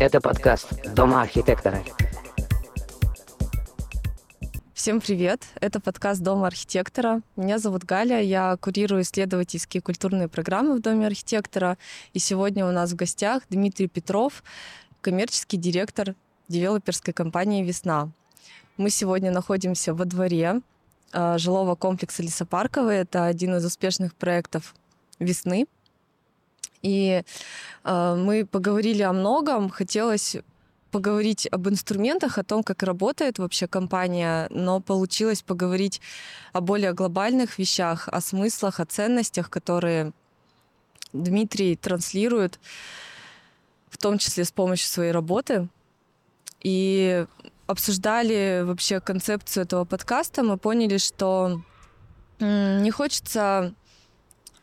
Это подкаст «Дома архитектора». Всем привет! Это подкаст Дома архитектора. Меня зовут Галя, я курирую исследовательские культурные программы в Доме архитектора. И сегодня у нас в гостях Дмитрий Петров, коммерческий директор девелоперской компании «Весна». Мы сегодня находимся во дворе э, жилого комплекса Лесопарковый. Это один из успешных проектов «Весны». И э, мы поговорили о многом. Хотелось поговорить об инструментах, о том, как работает вообще компания, но получилось поговорить о более глобальных вещах, о смыслах, о ценностях, которые Дмитрий транслирует, в том числе с помощью своей работы. И обсуждали вообще концепцию этого подкаста, мы поняли, что не хочется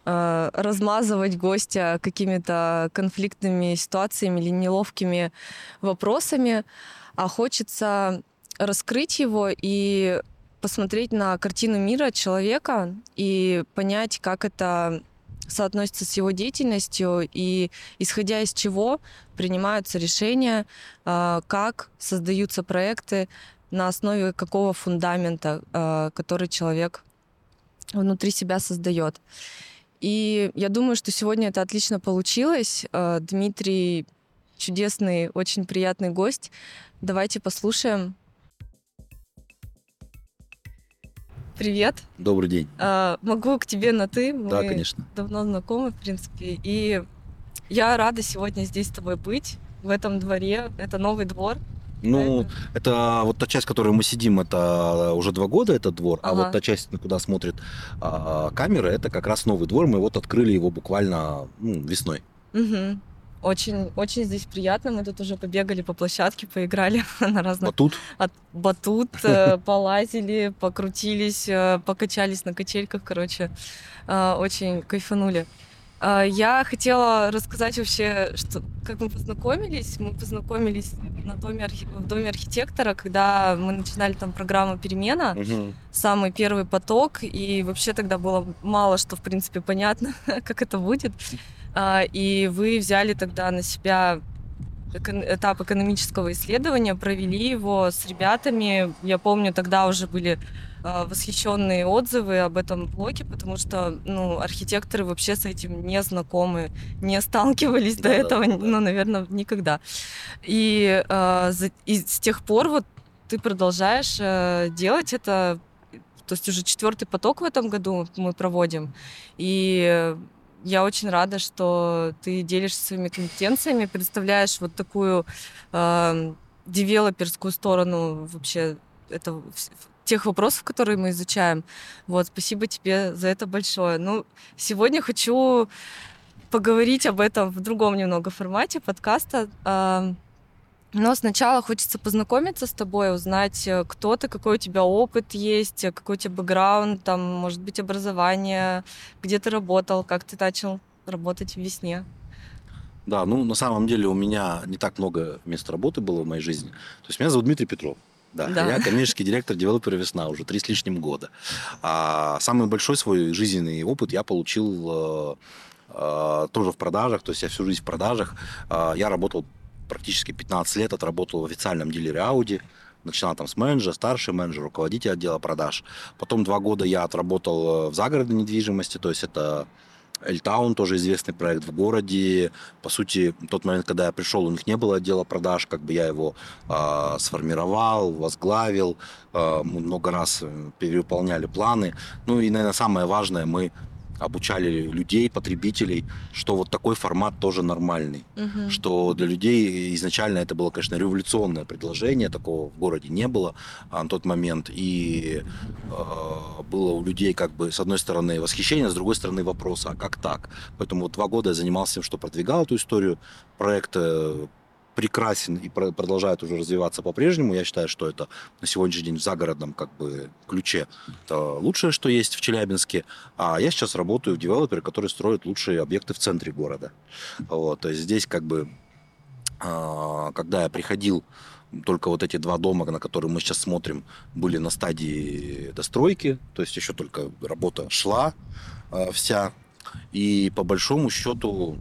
э, размазывать гостя какими-то конфликтными ситуациями или неловкими вопросами, а хочется раскрыть его и посмотреть на картину мира человека и понять, как это соотносится с его деятельностью и исходя из чего принимаются решения, э, как создаются проекты, на основе какого фундамента, э, который человек внутри себя создает. И я думаю, что сегодня это отлично получилось. Э, Дмитрий чудесный, очень приятный гость. Давайте послушаем. Привет. Добрый день. Э, могу к тебе на ты. Мы Да, конечно. давно знакомы, в принципе. И я рада сегодня здесь с тобой быть, в этом дворе. Это новый двор. Ну, это вот та часть, в которой мы сидим, это уже два года этот двор, а Ага. вот та часть, куда смотрит а, камера, это как раз новый двор. Мы вот открыли его буквально ну, весной. Мгм. Очень, очень здесь приятно. Мы тут уже побегали по площадке, поиграли на разных Батут. от батут, э, полазили, покрутились, э, покачались на качельках, короче, э, очень кайфанули. А, Я хотела рассказать вообще, что, как мы познакомились. Мы познакомились на доме, архи- в доме архитектора, когда мы начинали там программу «Перемена», Мгм. самый первый поток, и вообще тогда было мало что, в принципе, понятно, как это будет. А, И вы взяли тогда на себя этап экономического исследования, провели его с ребятами. Я помню, тогда уже были восхищенные отзывы об этом блоке, потому что ну, архитекторы вообще с этим не знакомы, не сталкивались до Да-да, этого, да. ну, наверное, никогда. И, а, и с тех пор вот ты продолжаешь э, делать это, то есть уже четвертый поток в этом году мы проводим. И я очень рада, что ты делишься своими компетенциями, представляешь вот такую э, девелоперскую сторону вообще это тех вопросов, которые мы изучаем. Вот, спасибо тебе за это большое. Ну, сегодня хочу поговорить об этом в другом немного формате подкаста. Но сначала хочется познакомиться с тобой, узнать, э, кто ты, какой у тебя опыт есть, какой у тебя бэкграунд, там, может быть, образование, где ты работал, как ты начал работать в весне. Да, ну на самом деле у меня не так много мест работы было в моей жизни. То есть меня зовут Дмитрий Петров. Да, Да. я коммерческий директор девелопера «Весна» уже три с лишним года. А самый большой свой жизненный опыт я получил э, э, тоже в продажах, то есть я всю жизнь в продажах. Э, я работал практически 15 лет, отработал в официальном дилере Audi. Начинал там с менеджера, старший менеджер, руководитель отдела продаж. Потом два года я отработал э, в загородной недвижимости, то есть это Эльтаун, тоже известный проект в городе. По сути, в тот момент, когда я пришел, у них не было отдела продаж, как бы я его э, сформировал, возглавил, э, мы много раз перевыполняли планы. Ну и, наверное, самое важное, мы обучали людей, потребителей, что вот такой формат тоже нормальный. Мгм. Что для людей изначально это было, конечно, революционное предложение, такого в городе не было а, на тот момент. И э, было у людей как бы с одной стороны восхищение, с другой стороны вопрос, а как так? Поэтому вот два года я занимался тем, что продвигал эту историю. Проект прекрасен и про- продолжает уже развиваться по-прежнему. Я считаю, что это на сегодняшний день в загородном как бы ключе это лучшее, что есть в Челябинске. А я сейчас работаю в девелопере, который строит лучшие объекты в центре города. Вот, то есть здесь как бы, а, когда я приходил, только вот эти два дома, на которые мы сейчас смотрим, были на стадии достройки, то есть еще только работа шла а, вся. И по большому счету,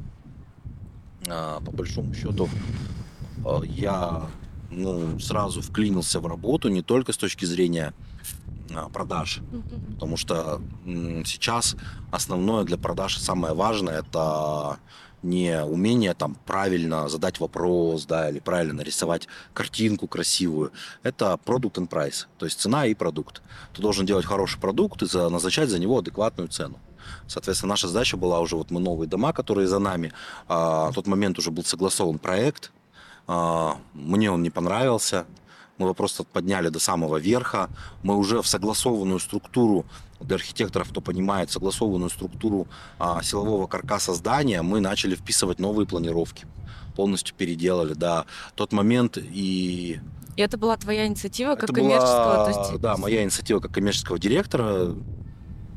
а, по большому счету, э, я ну, сразу вклинился в работу не только с точки зрения а, продаж, потому что сейчас основное для продаж самое важное это не умение там правильно задать вопрос, да, или правильно нарисовать картинку красивую. Это продукт and price, то есть цена и продукт. Ты должен делать хороший продукт и за, назначать за него адекватную цену. Соответственно, наша задача была уже вот мы новые дома, которые за нами. А, в тот момент уже был согласован проект. А, мне он не понравился. Мы его просто подняли до самого верха. Мы уже в согласованную структуру для архитекторов, кто понимает, согласованную структуру а, силового каркаса здания, мы начали вписывать новые планировки. Полностью переделали, да. Тот момент и и это была твоя инициатива как это коммерческого? Была, то есть... Да, моя инициатива как коммерческого директора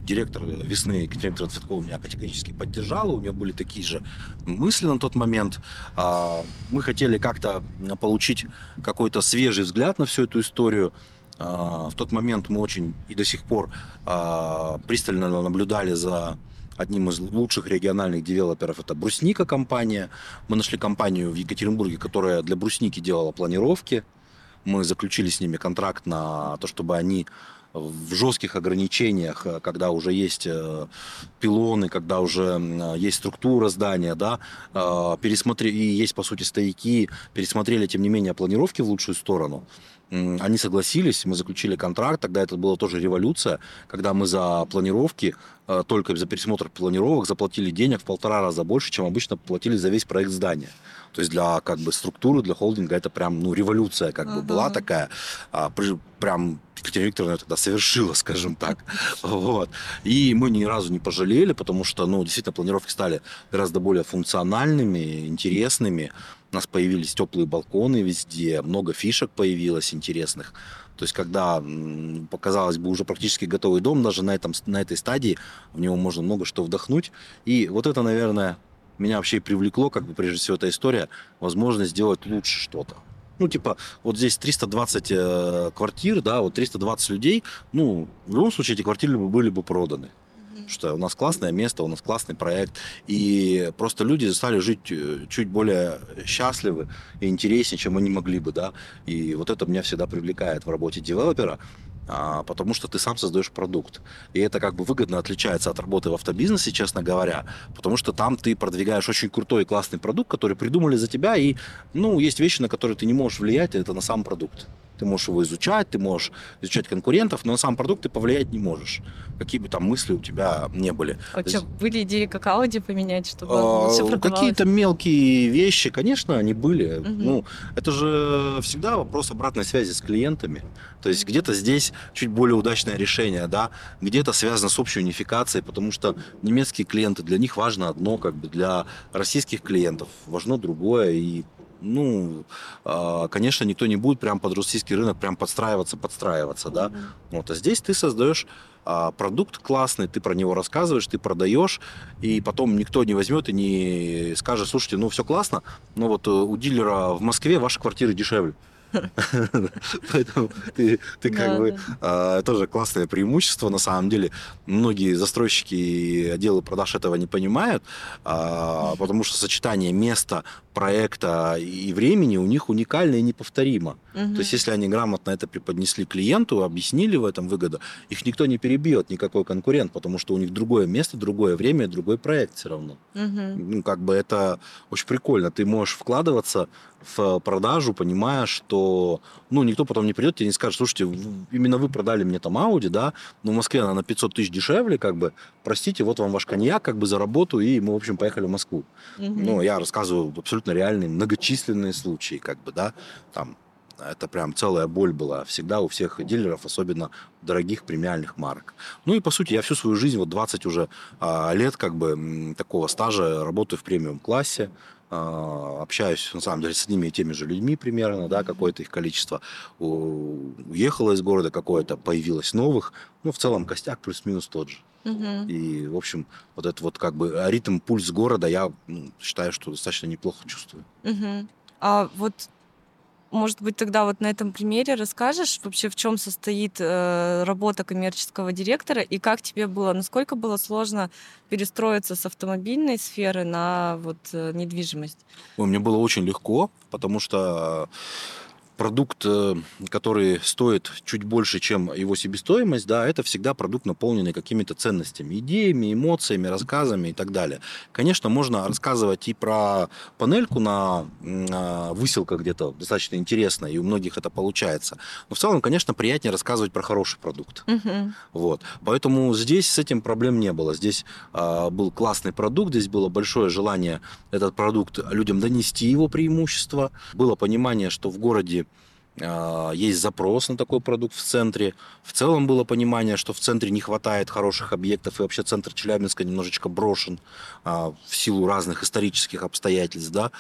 директор весны Екатерина Цветкова меня категорически поддержала. У нее были такие же мысли на тот момент. А, мы хотели как-то получить какой-то свежий взгляд на всю эту историю. А, в тот момент мы очень и до сих пор а, пристально наблюдали за одним из лучших региональных девелоперов. Это Брусника компания. Мы нашли компанию в Екатеринбурге, которая для Брусники делала планировки. Мы заключили с ними контракт на то, чтобы они в жестких ограничениях, э, когда уже есть э, пилоны, когда уже есть структура здания, да, э, пересмотрели, и есть, по сути, стояки, пересмотрели, тем не менее, планировки в лучшую сторону. Они согласились, мы заключили контракт, тогда это была тоже революция, когда мы за планировки, только за пересмотр планировок заплатили денег в полтора раза больше, чем обычно платили за весь проект здания. То есть для как бы структуры, для холдинга это прям ну революция как uh-huh. бы была такая, а, прям Екатерина Викторовна тогда совершила, скажем так. Вот. И мы ни разу не пожалели, потому что, ну, действительно, планировки стали гораздо более функциональными, интересными. У нас появились теплые балконы везде, много фишек появилось интересных. То есть, когда показалось бы уже практически готовый дом, даже на, этом, на этой стадии в него можно много что вдохнуть. И вот это, наверное, меня вообще привлекло, как бы прежде всего эта история, возможность сделать лучше что-то. Ну, типа, вот здесь 320 э, квартир, да, вот 320 людей, ну, в любом случае эти квартиры были бы проданы. Mm-hmm. Что у нас классное место, у нас классный проект. И просто люди стали жить э, чуть более счастливы и интереснее, чем они могли бы, да. И вот это меня всегда привлекает в работе девелопера потому что ты сам создаешь продукт. И это как бы выгодно отличается от работы в автобизнесе, честно говоря, потому что там ты продвигаешь очень крутой и классный продукт, который придумали за тебя, и, ну, есть вещи, на которые ты не можешь влиять, это на сам продукт. Ты можешь его изучать, ты можешь изучать конкурентов, но на сам продукт ты повлиять не можешь. Какие бы там мысли у тебя не были. А что, были идеи, как Audi поменять, чтобы а, все Какие-то мелкие вещи, конечно, они были. Угу. Ну, это же всегда вопрос обратной связи с клиентами. То есть где-то здесь чуть более удачное решение, да, где-то связано с общей унификацией, потому что немецкие клиенты, для них важно одно, как бы для российских клиентов важно другое, и ну, а, конечно, никто не будет прям под российский рынок прям подстраиваться, подстраиваться, да. Mm-hmm. Вот, а здесь ты создаешь а, продукт классный, ты про него рассказываешь, ты продаешь, и потом никто не возьмет и не скажет, слушайте, ну все классно, но вот э, у дилера в Москве ваши квартиры дешевле. Поэтому ты, ты как бы а, тоже классное преимущество на самом деле. Многие застройщики и отделы продаж этого не понимают, а, потому что сочетание места, проекта и времени у них уникально и неповторимо. Угу. То есть, если они грамотно это преподнесли клиенту, объяснили в этом выгоду, их никто не перебьет, никакой конкурент, потому что у них другое место, другое время, другой проект все равно. Угу. Ну, как бы это очень прикольно. Ты можешь вкладываться в продажу, понимая, что ну, никто потом не придет, тебе не скажет, слушайте, именно вы продали мне там Audi, да, но в Москве она на 500 тысяч дешевле, как бы, простите, вот вам ваш коньяк, как бы, за работу, и мы, в общем, поехали в Москву. Угу. Ну, я рассказываю абсолютно реальные, многочисленные случаи, как бы, да, там, это прям целая боль была всегда у всех дилеров, особенно дорогих премиальных марок. Ну и по сути я всю свою жизнь, вот 20 уже а, лет как бы такого стажа работаю в премиум классе, а, общаюсь, на самом деле, с одними и теми же людьми примерно, да, какое-то их количество уехало из города, какое-то появилось новых, ну, в целом костяк плюс-минус тот же. Угу. И, в общем, вот этот вот как бы ритм, пульс города я ну, считаю, что достаточно неплохо чувствую. Угу. А вот может быть, тогда вот на этом примере расскажешь вообще, в чем состоит э, работа коммерческого директора и как тебе было, насколько было сложно перестроиться с автомобильной сферы на вот э, недвижимость? Ой, мне было очень легко, потому что продукт, э, который стоит чуть больше, чем его себестоимость, да, это всегда продукт, наполненный какими-то ценностями, идеями, эмоциями, рассказами и так далее. Конечно, можно рассказывать и про панельку на, на выселках где-то достаточно интересно, и у многих это получается. Но в целом, конечно, приятнее рассказывать про хороший продукт. Угу. Вот. Поэтому здесь с этим проблем не было. Здесь э, был классный продукт, здесь было большое желание этот продукт людям донести его преимущество. Было понимание, что в городе есть запрос на такой продукт в центре. В целом было понимание, что в центре не хватает хороших объектов, и вообще центр Челябинска немножечко брошен а, в силу разных исторических обстоятельств. Да?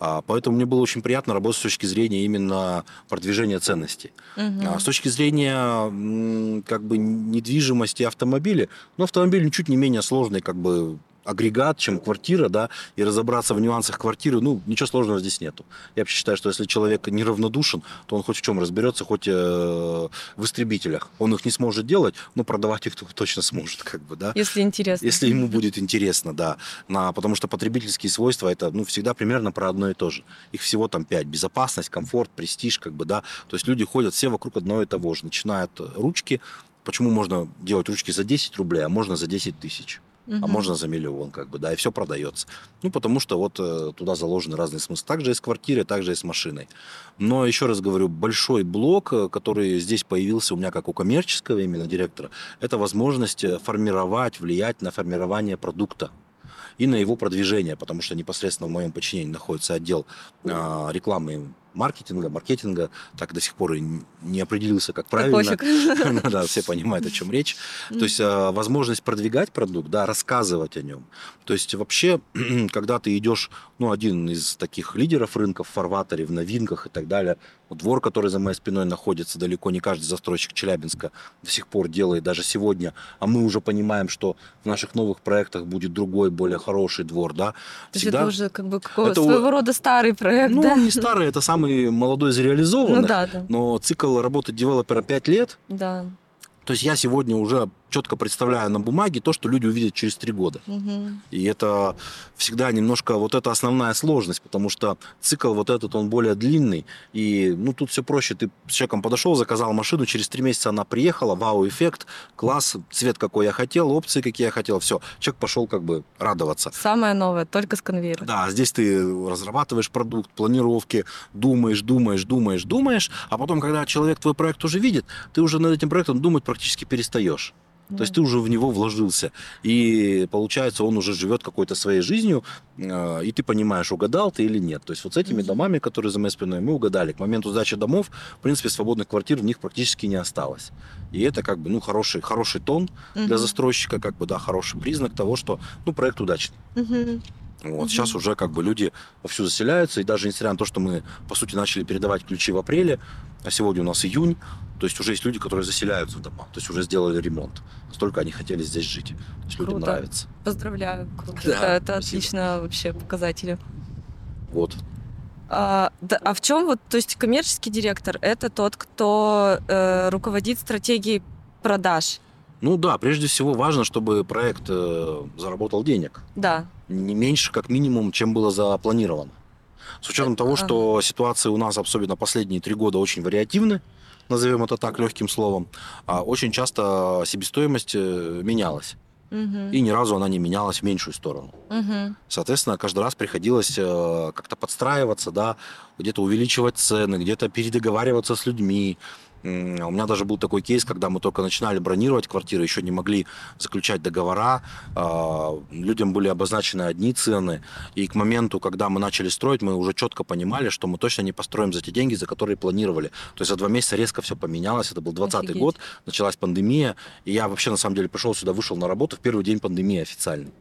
А, поэтому мне было очень приятно работать с точки зрения именно продвижения ценностей. Угу. С точки зрения как бы недвижимости автомобиля, ну, автомобиль чуть не менее сложный как бы агрегат, чем квартира, да, и разобраться в нюансах квартиры, ну, ничего сложного здесь нету. Я вообще считаю, что если человек неравнодушен, то он хоть в чем разберется, хоть э, в истребителях. Он их не сможет делать, но продавать их точно сможет, как бы, да. Если интересно. Если ему будет интересно, да. На, потому что потребительские свойства, это, ну, всегда примерно про одно и то же. Их всего там пять. Безопасность, комфорт, престиж, как бы, да. То есть люди ходят все вокруг одного и того же. Начинают ручки. Почему можно делать ручки за 10 рублей, а можно за 10 тысяч? Угу. а можно за миллион, как бы, да, и все продается. Ну, потому что вот э, туда заложены разные смыслы. Также и с квартирой, также и с машиной. Но, еще раз говорю, большой блок, э, который здесь появился у меня как у коммерческого именно директора, это возможность э, формировать, влиять на формирование продукта и на его продвижение, потому что непосредственно в моем подчинении находится отдел э, рекламы маркетинга, маркетинга, так до сих пор и не определился, как правильно. Ну да, все понимают, о чем речь. То есть а, возможность продвигать продукт, да, рассказывать о нем. То есть вообще, когда ты идешь, ну, один из таких лидеров рынка в фарватере, в новинках и так далее, двор, который за моей спиной находится, далеко не каждый застройщик Челябинска до сих пор делает, даже сегодня, а мы уже понимаем, что в наших новых проектах будет другой, более хороший двор, да. То есть это уже как бы какого, это, своего рода старый проект, ну, да? не старый, это самый молодой из реализованных, ну, да, да. но цикл работы девелопера 5 лет. Да. То есть я сегодня уже четко представляю на бумаге то, что люди увидят через три года. Угу. И это всегда немножко вот это основная сложность, потому что цикл вот этот, он более длинный. И ну тут все проще. Ты с человеком подошел, заказал машину, через три месяца она приехала, вау-эффект, класс, цвет какой я хотел, опции какие я хотел, все. Человек пошел как бы радоваться. Самое новое, только с конвейера. Да, здесь ты разрабатываешь продукт, планировки, думаешь, думаешь, думаешь, думаешь, а потом, когда человек твой проект уже видит, ты уже над этим проектом думать практически перестаешь. То есть ты уже в него вложился. И получается, он уже живет какой-то своей жизнью, э, и ты понимаешь, угадал ты или нет. То есть вот с этими домами, которые за моей спиной, мы угадали. К моменту сдачи домов, в принципе, свободных квартир в них практически не осталось. И это как бы, ну, хороший, хороший тон для застройщика, как бы, да, хороший признак того, что, ну, проект удачный. Вот. Мгм. Сейчас уже как бы люди вовсю заселяются, и даже несмотря на то, что мы, по сути, начали передавать ключи в апреле, а сегодня у нас июнь, то есть уже есть люди, которые заселяются в дома, то есть уже сделали ремонт. Настолько они хотели здесь жить. То есть людям Круто. нравится. Поздравляю. Круто. Да, это это отлично вообще показатели. Вот. А, да, а в чем вот, то есть коммерческий директор это тот, кто э, руководит стратегией продаж. Ну да, прежде всего важно, чтобы проект э, заработал денег. Да. Не меньше, как минимум, чем было запланировано. С учетом того, что ситуации у нас, особенно последние три года, очень вариативны, назовем это так легким словом, а очень часто себестоимость э, менялась. Мгм. И ни разу она не менялась в меньшую сторону. Мгм. Соответственно, каждый раз приходилось э, как-то подстраиваться, да, где-то увеличивать цены, где-то передоговариваться с людьми. М, У меня даже был такой кейс, когда мы только начинали бронировать квартиры, еще не могли заключать договора, а, людям были обозначены одни цены, и к моменту, когда мы начали строить, мы уже четко понимали, что мы точно не построим за те деньги, за которые планировали. То есть за два месяца резко все поменялось, это был 20 Офигеть. год, началась пандемия, и я вообще на самом деле пришел сюда, вышел на работу в первый день пандемии официальный.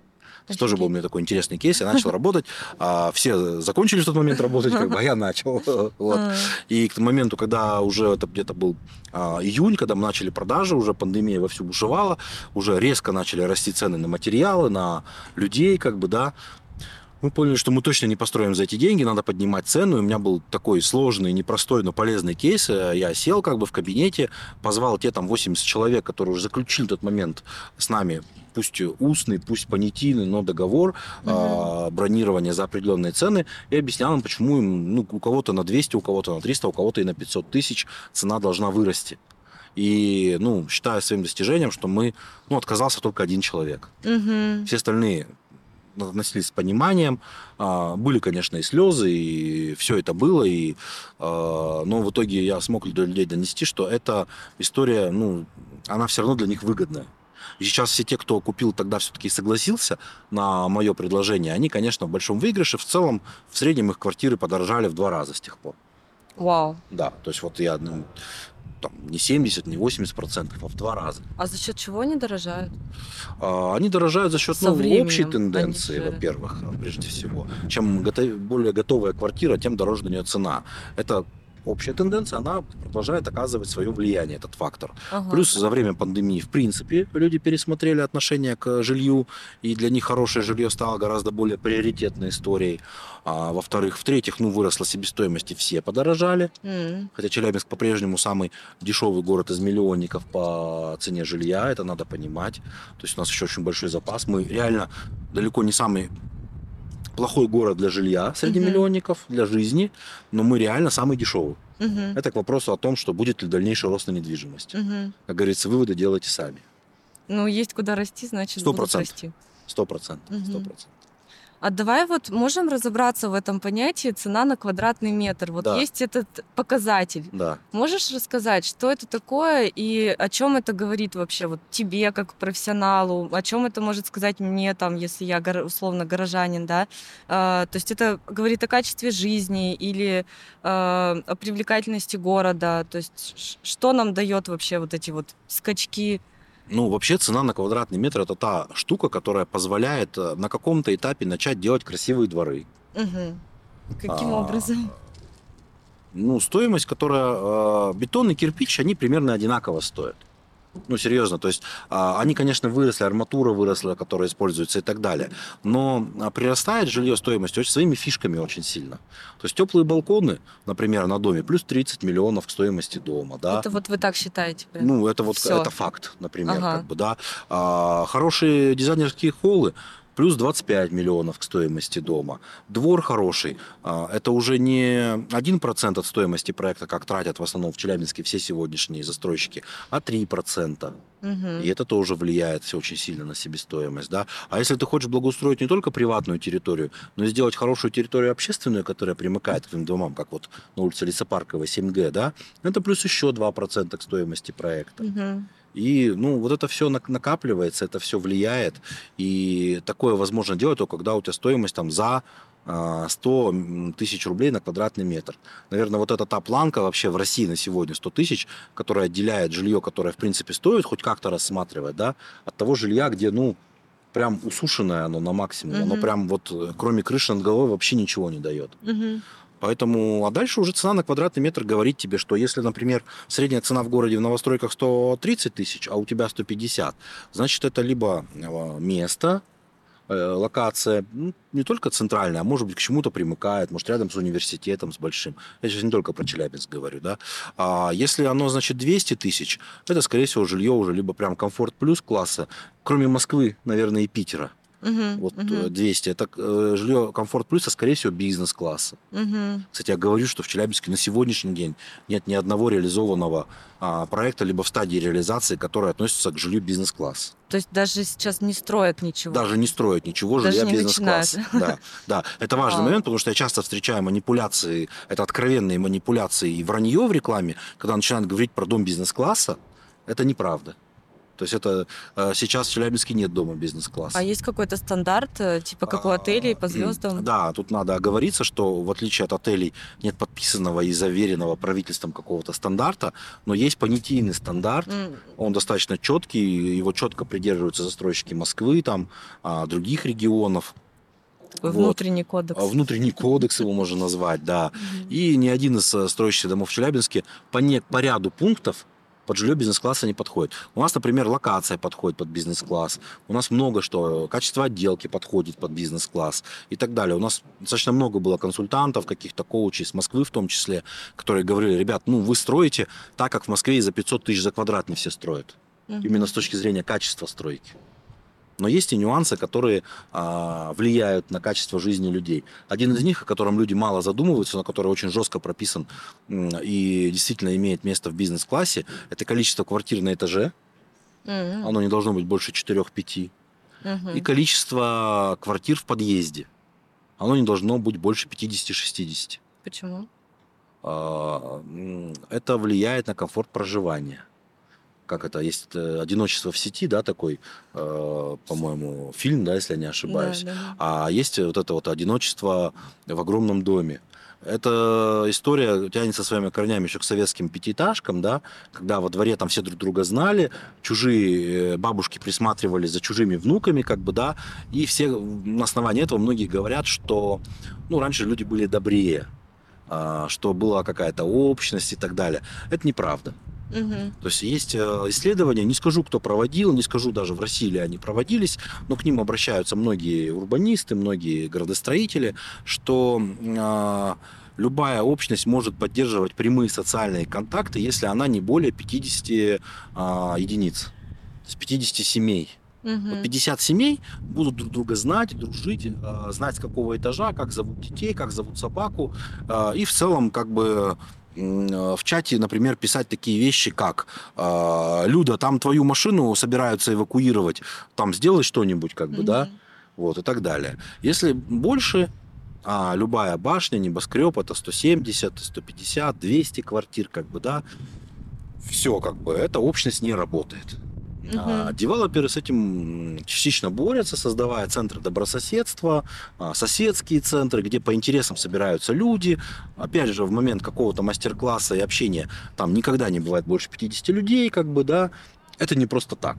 То есть тоже был у меня такой интересный кейс. Я начал работать. а Все закончили в тот момент работать, как бы, а я начал. Вот. А, И к моменту, когда уже это где-то был а, июнь, когда мы начали продажи, уже пандемия вовсю бушевала, уже резко начали расти цены на материалы, на людей, как бы, да. Мы поняли, что мы точно не построим за эти деньги, надо поднимать цену. И у меня был такой сложный, непростой, но полезный кейс. Я сел как бы в кабинете, позвал те там 80 человек, которые уже заключили тот момент с нами пусть устный, пусть понятийный, но договор угу. э, бронирования за определенные цены и объяснял им, почему им, ну, у кого-то на 200, у кого-то на 300, у кого-то и на 500 тысяч цена должна вырасти. И, ну, считаю своим достижением, что мы, ну, отказался только один человек. Угу. Все остальные относились с пониманием. А, были, конечно, и слезы, и все это было. И, а, но в итоге я смог до людей донести, что эта история, ну, она все равно для них выгодная. И сейчас все те, кто купил тогда все-таки согласился на мое предложение, они, конечно, в большом выигрыше. В целом, в среднем их квартиры подорожали в два раза с тех пор. Вау. Да, то есть вот я ну, там, не 70, не 80 процентов, а в два раза. А за счет чего они дорожают? А, они дорожают за счет ну, общей тенденции, же... во-первых, прежде всего. Чем готов, более готовая квартира, тем дороже на нее цена. Это общая тенденция, она продолжает оказывать свое влияние, этот фактор. Ага. Плюс за время пандемии, в принципе, люди пересмотрели отношение к жилью, и для них хорошее жилье стало гораздо более приоритетной историей. А, во-вторых, в-третьих, ну, выросла себестоимость, и все подорожали. Mm. Хотя Челябинск по-прежнему самый дешевый город из миллионников по цене жилья, это надо понимать. То есть у нас еще очень большой запас. Мы реально далеко не самый плохой город для жилья среди угу. миллионников, для жизни, но мы реально самый дешевый. Угу. Это к вопросу о том, что будет ли дальнейший рост на недвижимость. Угу. Как говорится, выводы делайте сами. Ну, есть куда расти, значит, 100%. будут расти. Сто процентов. Сто процентов. А давай вот можем разобраться в этом понятии цена на квадратный метр. Вот да. есть этот показатель. Да. Можешь рассказать, что это такое и о чем это говорит вообще вот тебе как профессионалу, о чем это может сказать мне там, если я условно горожанин, да? А, то есть это говорит о качестве жизни или а, о привлекательности города. То есть что нам дает вообще вот эти вот скачки ну, вообще цена на квадратный метр это та штука, которая позволяет э, на каком-то этапе начать делать красивые дворы. Угу. Каким а, образом? Ну, стоимость, которая э, бетон и кирпич, они примерно одинаково стоят. Ну, серьезно, то есть а, они, конечно, выросли, арматура выросла, которая используется и так далее, но а, прирастает жилье стоимость очень, своими фишками очень сильно. То есть теплые балконы, например, на доме, плюс 30 миллионов к стоимости дома, да. Это вот вы так считаете? Прям? Ну, это вот, это факт, например, ага. как бы, да. А, хорошие дизайнерские холлы, плюс 25 миллионов к стоимости дома. Двор хороший. А, это уже не 1% от стоимости проекта, как тратят в основном в Челябинске все сегодняшние застройщики, а 3%. Угу. И это тоже влияет все очень сильно на себестоимость. Да? А если ты хочешь благоустроить не только приватную территорию, но и сделать хорошую территорию общественную, которая примыкает к твоим домам, как вот на улице Лесопарковой 7Г, да, это плюс еще 2% к стоимости проекта. Угу. И, ну, вот это все накапливается, это все влияет. И такое возможно делать только когда у тебя стоимость там за 100 а, тысяч рублей на квадратный метр. Наверное, вот эта та планка вообще в России на сегодня 100 тысяч, которая отделяет жилье, которое, в принципе, стоит хоть как-то рассматривать, да, от того жилья, где, ну, прям усушенное оно на максимум. Угу. Оно прям вот, э, кроме крыши над головой, вообще ничего не дает. Угу. Поэтому, а дальше уже цена на квадратный метр говорит тебе, что если, например, средняя цена в городе в новостройках 130 тысяч, а у тебя 150, значит, это либо э, место, локация, ну, не только центральная, а может быть к чему-то примыкает, может рядом с университетом, с большим. Я сейчас не только про Челябинск говорю, да. А если оно, значит, 200 тысяч, это, скорее всего, жилье уже либо прям комфорт плюс класса, кроме Москвы, наверное, и Питера. Угу, вот угу. 200. Это э, жилье комфорт плюс, а скорее всего бизнес-класса. Угу. Кстати, я говорю, что в Челябинске на сегодняшний день нет ни одного реализованного а, проекта, либо в стадии реализации, который относится к жилью бизнес-класса. То есть даже сейчас не строят ничего? Даже не строят ничего, даже жилья бизнес-класса. Да, да. Это важный а. момент, потому что я часто встречаю манипуляции, это откровенные манипуляции и вранье в рекламе, когда начинают говорить про дом бизнес-класса, это неправда. То есть это э, сейчас в Челябинске нет дома бизнес-класса. А есть какой-то стандарт, э, типа как у а, отелей по звездам? Да, тут надо оговориться, что в отличие от отелей нет подписанного и заверенного правительством какого-то стандарта, но есть понятийный стандарт, mm. он достаточно четкий, его четко придерживаются застройщики Москвы, там, а, других регионов. Внутренний вот. кодекс. Внутренний кодекс его можно назвать, да. И ни один из э, строящихся домов в Челябинске по, не, по ряду пунктов под жилье бизнес-класса не подходит. У нас, например, локация подходит под бизнес-класс. У нас много что, качество отделки подходит под бизнес-класс и так далее. У нас достаточно много было консультантов, каких-то коучей с Москвы в том числе, которые говорили, ребят, ну вы строите так, как в Москве и за 500 тысяч за квадрат не все строят. Именно с точки зрения качества стройки. Но есть и нюансы, которые а, влияют на качество жизни людей. Один из них, о котором люди мало задумываются, но который очень жестко прописан и действительно имеет место в бизнес-классе, это количество квартир на этаже. Мгм. Оно не должно быть больше 4-5. Мгм. И количество квартир в подъезде. Оно не должно быть больше 50-60. Почему? А, Это влияет на комфорт проживания. Как это, есть э, одиночество в сети, да, такой, э, по-моему, фильм, да, если я не ошибаюсь. Да, да. А есть вот это вот одиночество в огромном доме. Эта история тянется своими корнями еще к советским пятиэтажкам, да, когда во дворе там все друг друга знали, чужие э, бабушки присматривали за чужими внуками, как бы, да, и все на основании этого многие говорят, что, ну, раньше люди были добрее, а, что была какая-то общность и так далее. Это неправда. То есть есть э, исследования, не скажу, кто проводил, не скажу даже в России ли они проводились, но к ним обращаются многие урбанисты, многие градостроители, что э, любая общность может поддерживать прямые социальные контакты, если она не более 50 э, единиц, то есть 50 семей. Вот 50 семей будут друг друга знать, дружить, э, знать с какого этажа, как зовут детей, как зовут собаку. э, И в целом как бы в чате, например, писать такие вещи, как э, «Люда, там твою машину собираются эвакуировать, там сделай что-нибудь», как бы, да, Мгм. вот, и так далее. Если больше, а, любая башня, небоскреб, это 170, 150, 200 квартир, как бы, да, все, как бы, эта общность не работает. А, Мгм. Девелоперы с этим частично борются, создавая центры добрососедства, а, соседские центры, где по интересам собираются люди. Опять же, в момент какого-то мастер-класса и общения там никогда не бывает больше 50 людей, как бы, да. Это не просто так.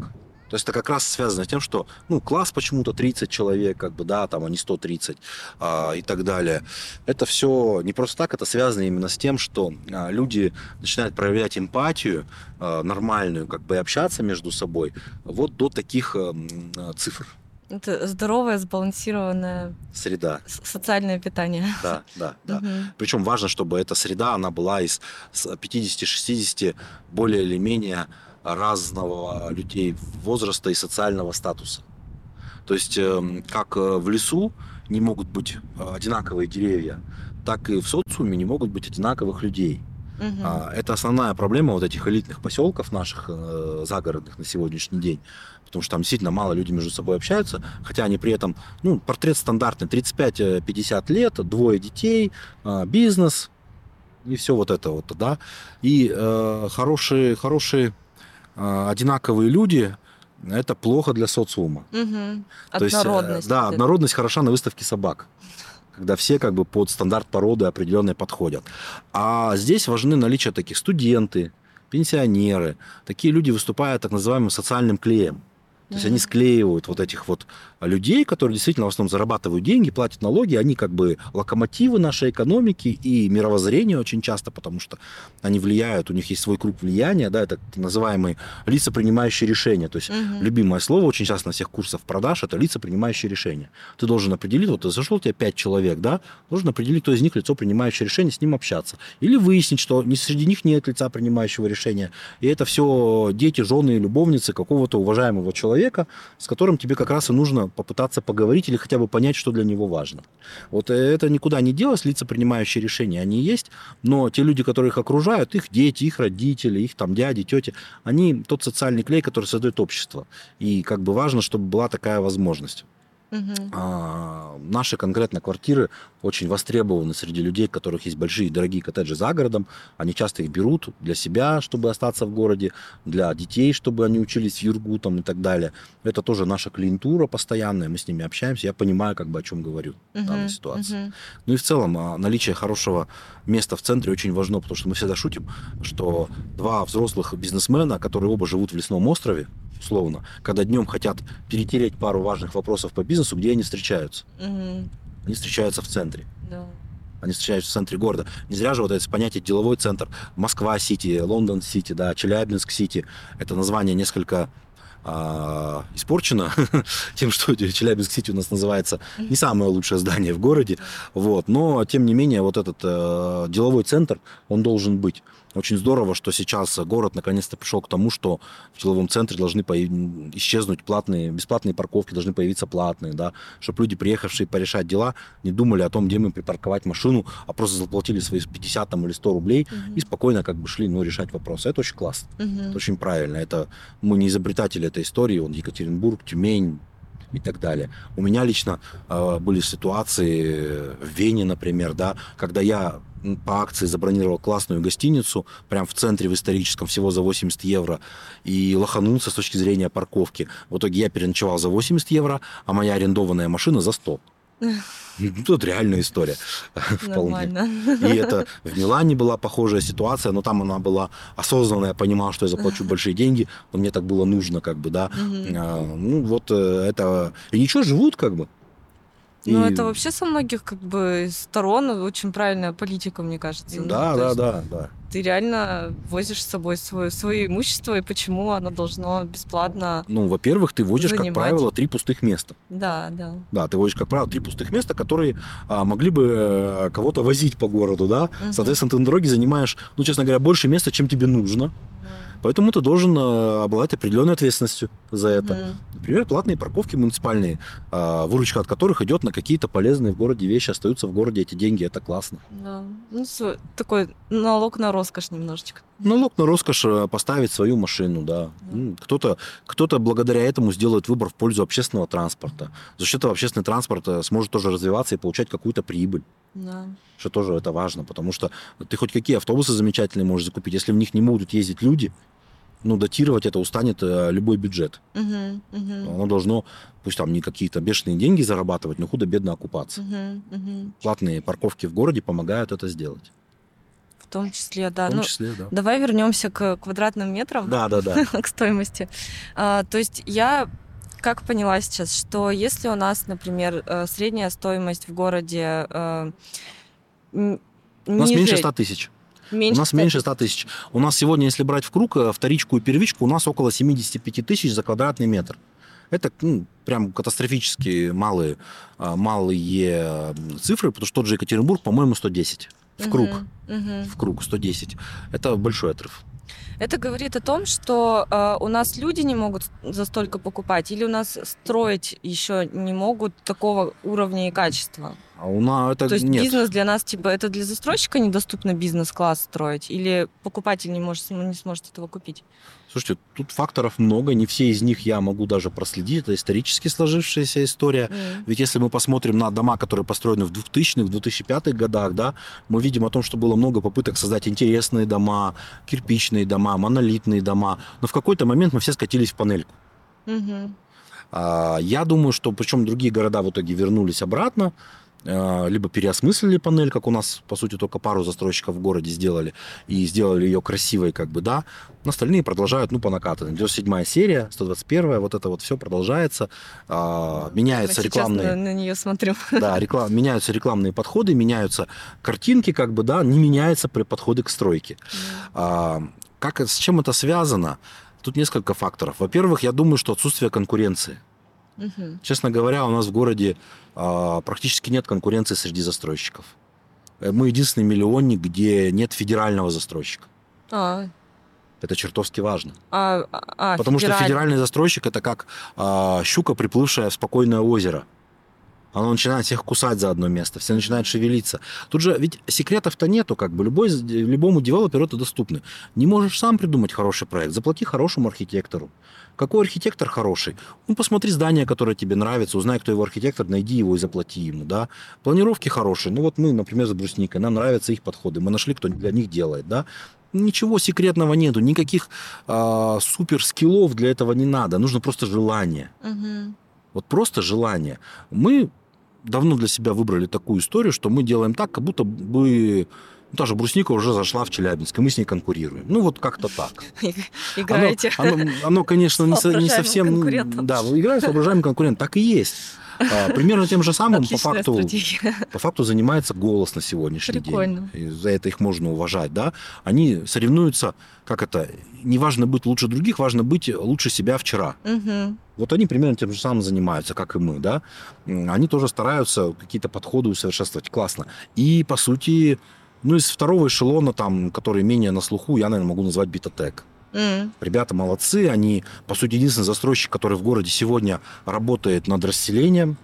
То есть это как раз связано с тем, что ну, класс почему-то 30 человек, как бы, да, там, а не 130 а, и так далее. Это все не просто так, это связано именно с тем, что а, люди начинают проявлять эмпатию а, нормальную, как бы и общаться между собой, вот до таких а, а, цифр. Это здоровое, сбалансированное Среда, социальное питание. да, да, да. Мгм. Причем важно, чтобы эта среда, она была из с 50-60 более или менее разного людей возраста и социального статуса. То есть, эм, как э, в лесу не могут быть э, одинаковые деревья, так и в социуме не могут быть одинаковых людей. А, Это основная проблема вот этих элитных поселков наших э, загородных на сегодняшний день. Потому что там действительно мало людей между собой общаются, хотя они при этом, ну, портрет стандартный, 35-50 лет, двое детей, бизнес и все вот это вот, да. И э, хорошие, хорошие одинаковые люди, это плохо для социума. Мгм. То есть, э, Однородность. да, однородность хороша на выставке собак, когда все как бы под стандарт породы определенные подходят. А здесь важны наличие таких студенты, пенсионеры. Такие люди выступают так называемым социальным клеем. То есть они склеивают вот этих вот людей, которые действительно в основном зарабатывают деньги, платят налоги, они как бы локомотивы нашей экономики и мировоззрения очень часто, потому что они влияют, у них есть свой круг влияния, да, это так называемые лица, принимающие решения. То есть Мгм. любимое слово очень часто на всех курсах продаж это лица, принимающие решения. Ты должен определить, вот зашел у тебя пять человек, да, должен определить, кто из них лицо, принимающее решение, с ним общаться. Или выяснить, что не среди них нет лица, принимающего решения. И это все дети, жены, любовницы какого-то уважаемого человека, с которым тебе как раз и нужно попытаться поговорить или хотя бы понять, что для него важно. Вот э, это никуда не делось, лица, принимающие решения, они есть, но те люди, которые их окружают, их дети, их родители, их там дяди, тети, они тот социальный клей, который создает общество. И как бы важно, чтобы была такая возможность. А, наши конкретно квартиры очень востребованы среди людей, у которых есть большие дорогие коттеджи за городом. Они часто их берут для себя, чтобы остаться в городе, для детей, чтобы они учились в Юргу там, и так далее. Это тоже наша клиентура постоянная, мы с ними общаемся. Я понимаю, как бы о чем говорю в данной ситуации. Мгм. Ну и в целом а, наличие хорошего места в центре очень важно, потому что мы всегда шутим, что два взрослых бизнесмена, которые оба живут в лесном острове, условно, когда днем хотят перетереть пару важных вопросов по бизнесу, где они встречаются? Мгм. Они встречаются в центре. Да. они встречаются в центре города. Не зря же вот это понятие деловой центр. Москва-Сити, Лондон-Сити, да, Челябинск-Сити. Это название несколько а, испорчено тем, что Челябинск-Сити у нас называется не самое лучшее здание в городе. Вот. Но, тем не менее, вот этот э, деловой центр, он должен быть. Очень здорово, что сейчас город наконец-то пришел к тому, что в деловом центре должны появ... исчезнуть платные, бесплатные парковки, должны появиться платные, да, чтобы люди, приехавшие порешать дела, не думали о том, где им припарковать машину, а просто заплатили свои 50 там, или 100 рублей угу. и спокойно как бы шли ну, решать вопросы. Это очень классно, угу. это очень правильно. Это мы не изобретатели этой истории, он Екатеринбург, Тюмень, и так далее. У меня лично э, были ситуации в Вене, например, да, когда я по акции забронировал классную гостиницу, прям в центре, в историческом, всего за 80 евро, и лоханулся с точки зрения парковки. В итоге я переночевал за 80 евро, а моя арендованная машина за 100. Ну, тут реальная история. Нормально. И это в Милане была похожая ситуация, но там она была осознанная, я понимал, что я заплачу большие деньги, но мне так было нужно, как бы, да. Угу. Ну, вот э, это... И ничего, живут, как бы. Ну, и... это вообще со многих как бы сторон очень правильная политика, мне кажется. Ну, да, да, да, да. Ты реально возишь с собой свое, свое имущество, и почему оно должно бесплатно Ну, во-первых, ты возишь, занимать. как правило, три пустых места. Да, да. Да, ты возишь, как правило, три пустых места, которые а, могли бы а, кого-то возить по городу, да. Угу. Соответственно, ты на дороге занимаешь, ну, честно говоря, больше места, чем тебе нужно. Поэтому ты должен э, обладать определенной ответственностью за это. Mm. Например, платные парковки муниципальные, а, выручка от которых идет на какие-то полезные в городе вещи, остаются в городе эти деньги, это классно. Да. Ну, такой налог на роскошь немножечко. Налог на роскошь э, поставить свою машину, да. Mm. Кто-то, кто-то благодаря этому сделает выбор в пользу общественного транспорта. За счет этого общественный транспорт э, сможет тоже развиваться и получать какую-то прибыль. Да. Что тоже это важно, потому что ты хоть какие автобусы замечательные можешь закупить, если в них не будут ездить люди, ну, датировать это устанет э, любой бюджет. Uh-huh, uh-huh. Оно должно, пусть там не какие-то бешеные деньги зарабатывать, но худо-бедно окупаться. Uh-huh, uh-huh. Платные парковки в городе помогают это сделать. В том числе, да. В том ну, числе, да. Давай вернемся к квадратным метрам. Да, да, да. к стоимости. А, то есть я как поняла сейчас, что если у нас, например, э, средняя стоимость в городе э, у нас меньше 100 тысяч. Меньше у нас 100 меньше 100 тысяч. У нас сегодня, если брать в круг э, вторичку и первичку, у нас около 75 тысяч за квадратный метр. Это ну, прям катастрофически малые, а, малые цифры, потому что тот же Екатеринбург, по-моему, 110 в круг. Угу. В круг 110. Это большой отрыв. Это говорит о том, что э, у нас люди не могут за столько покупать, или у нас строить еще не могут такого уровня и качества. А у нас это То есть нет. бизнес для нас, типа, это для застройщика недоступно бизнес-класс строить? Или покупатель не, может, не сможет этого купить? Слушайте, тут факторов много, не все из них я могу даже проследить. Это исторически сложившаяся история. Mm. Ведь если мы посмотрим на дома, которые построены в 2000-х, в 2005-х годах, да, мы видим о том, что было много попыток создать интересные дома, кирпичные дома, монолитные дома. Но в какой-то момент мы все скатились в панельку. Mm-hmm. Я думаю, что причем другие города в итоге вернулись обратно. А, либо переосмыслили панель, как у нас, по сути, только пару застройщиков в городе сделали, и сделали ее красивой, как бы, да, но остальные продолжают, ну, по накатанной. 97 серия, 121 вот это вот все продолжается, а, меняются рекламные... На, на нее смотрю. Да, реклам, меняются рекламные подходы, меняются картинки, как бы, да, не меняются подходы к стройке. Mm. как, с чем это связано? Тут несколько факторов. Во-первых, я думаю, что отсутствие конкуренции. Угу. Честно говоря, у нас в городе а, практически нет конкуренции среди застройщиков. Э, мы единственный миллионник, где нет федерального застройщика. А. Это чертовски важно. А, а, Потому федераль... что федеральный застройщик это как а, щука, приплывшая в спокойное озеро. Она начинает всех кусать за одно место, все начинают шевелиться. Тут же ведь секретов-то нету, как бы любой, любому девелоперу это доступно. Не можешь сам придумать хороший проект, заплати хорошему архитектору. Какой архитектор хороший? Ну, посмотри здание, которое тебе нравится, узнай, кто его архитектор, найди его и заплати ему, да. Планировки хорошие. Ну, вот мы, например, с Брусникой, нам нравятся их подходы. Мы нашли, кто для них делает, да. Ничего секретного нету, никаких э, супер скиллов для этого не надо. Нужно просто желание. Угу. Вот просто желание. Мы давно для себя выбрали такую историю, что мы делаем так, как будто бы ну, та же брусника уже зашла в Челябинск, и мы с ней конкурируем. Ну, вот как-то так. Играете. Оно, оно, оно конечно, не, не совсем... Да, вы играете с воображаемым конкурентом, так и есть. А, примерно тем же самым по факту, стратегия. по факту занимается голос на сегодняшний Прикольно. день. И за это их можно уважать, да. Они соревнуются, как это, не важно быть лучше других, важно быть лучше себя вчера. Мгм. Вот они примерно тем же самым занимаются, как и мы, да. Они тоже стараются какие-то подходы усовершенствовать. Классно. И, по сути, ну, из второго эшелона, там, который менее на слуху, я, наверное, могу назвать Битатек. М. Ребята молодцы, они, по сути, единственный застройщик, который в городе сегодня работает над расселением.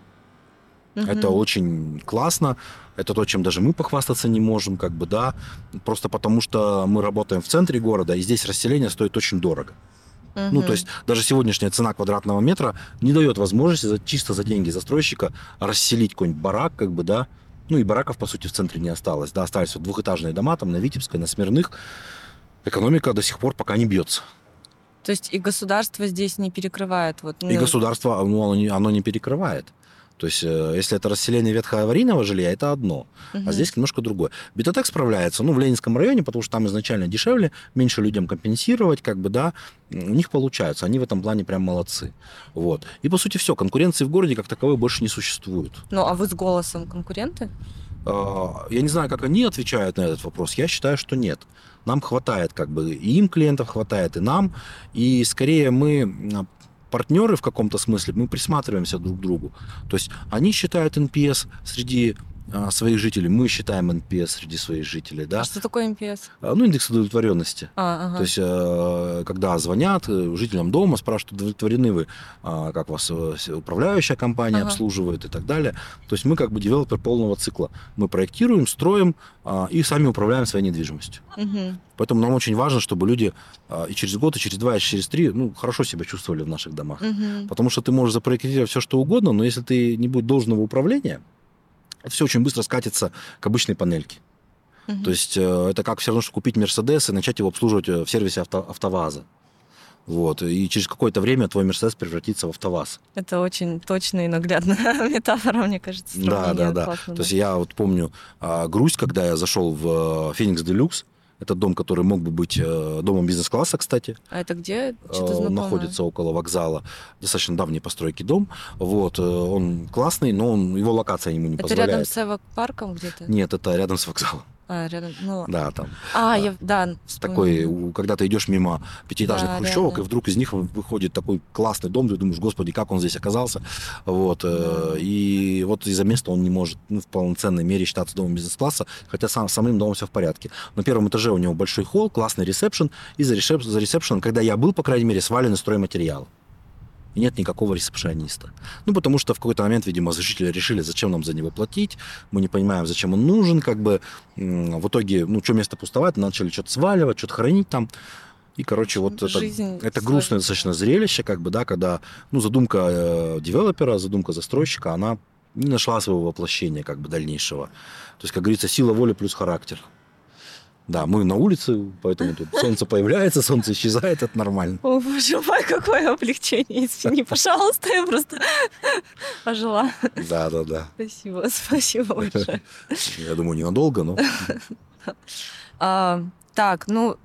Мгм. Это очень классно. Это то, чем даже мы похвастаться не можем, как бы, да. Просто потому, что мы работаем в центре города, и здесь расселение стоит очень дорого. Ну, Мгм. то есть даже сегодняшняя цена квадратного метра не дает возможности за, чисто за деньги застройщика расселить какой-нибудь барак, как бы, да. Ну, и бараков, по сути, в центре не осталось. Да, остались вот двухэтажные дома там на Витебской, на Смирных. Экономика до сих пор пока не бьется. То есть и государство здесь не перекрывает. Вот, И ну, государство, ну, оно не, оно не перекрывает. То есть, э, если это расселение ветхоаварийного жилья, это одно. мгм. А здесь немножко другое. Битотек справляется, ну, в Ленинском районе, потому что там изначально дешевле, меньше людям компенсировать, как бы, да, у них получается. Они в этом плане прям молодцы. Вот. И, по сути, все. Конкуренции в городе как таковой больше не существует. Ну, а вы с голосом конкуренты? А, Я не знаю, как они отвечают на этот вопрос. Я считаю, что нет. Нам хватает, как бы, и им клиентов хватает, и нам. И скорее мы партнеры в каком-то смысле, мы присматриваемся друг к другу. То есть они считают NPS среди своих жителей, мы считаем NPS среди своих жителей, да. А что такое МПС? А, Ну, индекс удовлетворенности. А, ага. То есть, когда звонят э, жителям дома, спрашивают, удовлетворены вы, а, как вас э, управляющая компания Ага. обслуживает и так далее. То есть мы как бы девелопер полного цикла. Мы проектируем, строим а, и сами управляем своей недвижимостью. Мгм. Поэтому нам очень важно, чтобы люди а, и через год, и через два, и через три ну, хорошо себя чувствовали в наших домах. Мгм. Потому что ты можешь запроектировать все, что угодно, но если ты не будет должного управления, все очень быстро скатится к обычной панельке. Мгм. То есть э, это как все равно, что купить Мерседес и начать его обслуживать э, в сервисе авто, АвтоВАЗа. Вот. И через какое-то время твой Мерседес превратится в АвтоВАЗ. Это очень точная и наглядная метафора, мне кажется. Да, да, да. классно, То есть я вот помню а, грусть, когда я зашел в Феникс Делюкс. Это дом, который мог бы быть э, домом бизнес-класса, кстати. А это где? Э, Что-то Он знакомое. находится около вокзала. Достаточно давней постройки дом. Вот. э, Он классный, но он, его локация ему не Это позволяет. рядом с Эвок парком где-то? Нет, это рядом с вокзалом. А, рядом. Ну, Да, там. а, А, я, да. такой, когда ты идешь мимо пятиэтажных Да, хрущевок, реально. и вдруг из них выходит такой классный дом, ты думаешь, господи, как он здесь оказался. Вот. э, Да. И вот из-за места он не может ну, в полноценной мере считаться домом бизнес-класса, хотя сам, самым домом все в порядке. На первом этаже у него большой холл, классный ресепшн, и за, ресеп- за ресепшеном, когда я был, по крайней мере, свалены стройматериалы. И нет никакого ресепшиониста. Ну, потому что в какой-то момент, видимо, жители решили, зачем нам за него платить. Мы не понимаем, зачем он нужен. Как бы в итоге, ну, что место пустовать, начали что-то сваливать, что-то хранить там. И, короче, вот это, Жизнь это грустное достаточно зрелище, как бы, да, когда, ну, задумка э, девелопера, задумка застройщика, она не нашла своего воплощения, как бы, дальнейшего. То есть, как говорится, сила воли плюс характер. Да, мы на улице, поэтому тут солнце появляется, солнце исчезает, это нормально. О, боже мой, какое облегчение. Извини, пожалуйста, я просто ожила. Да, да, да. Спасибо, спасибо большое. Я думаю, ненадолго, но А, так, ну,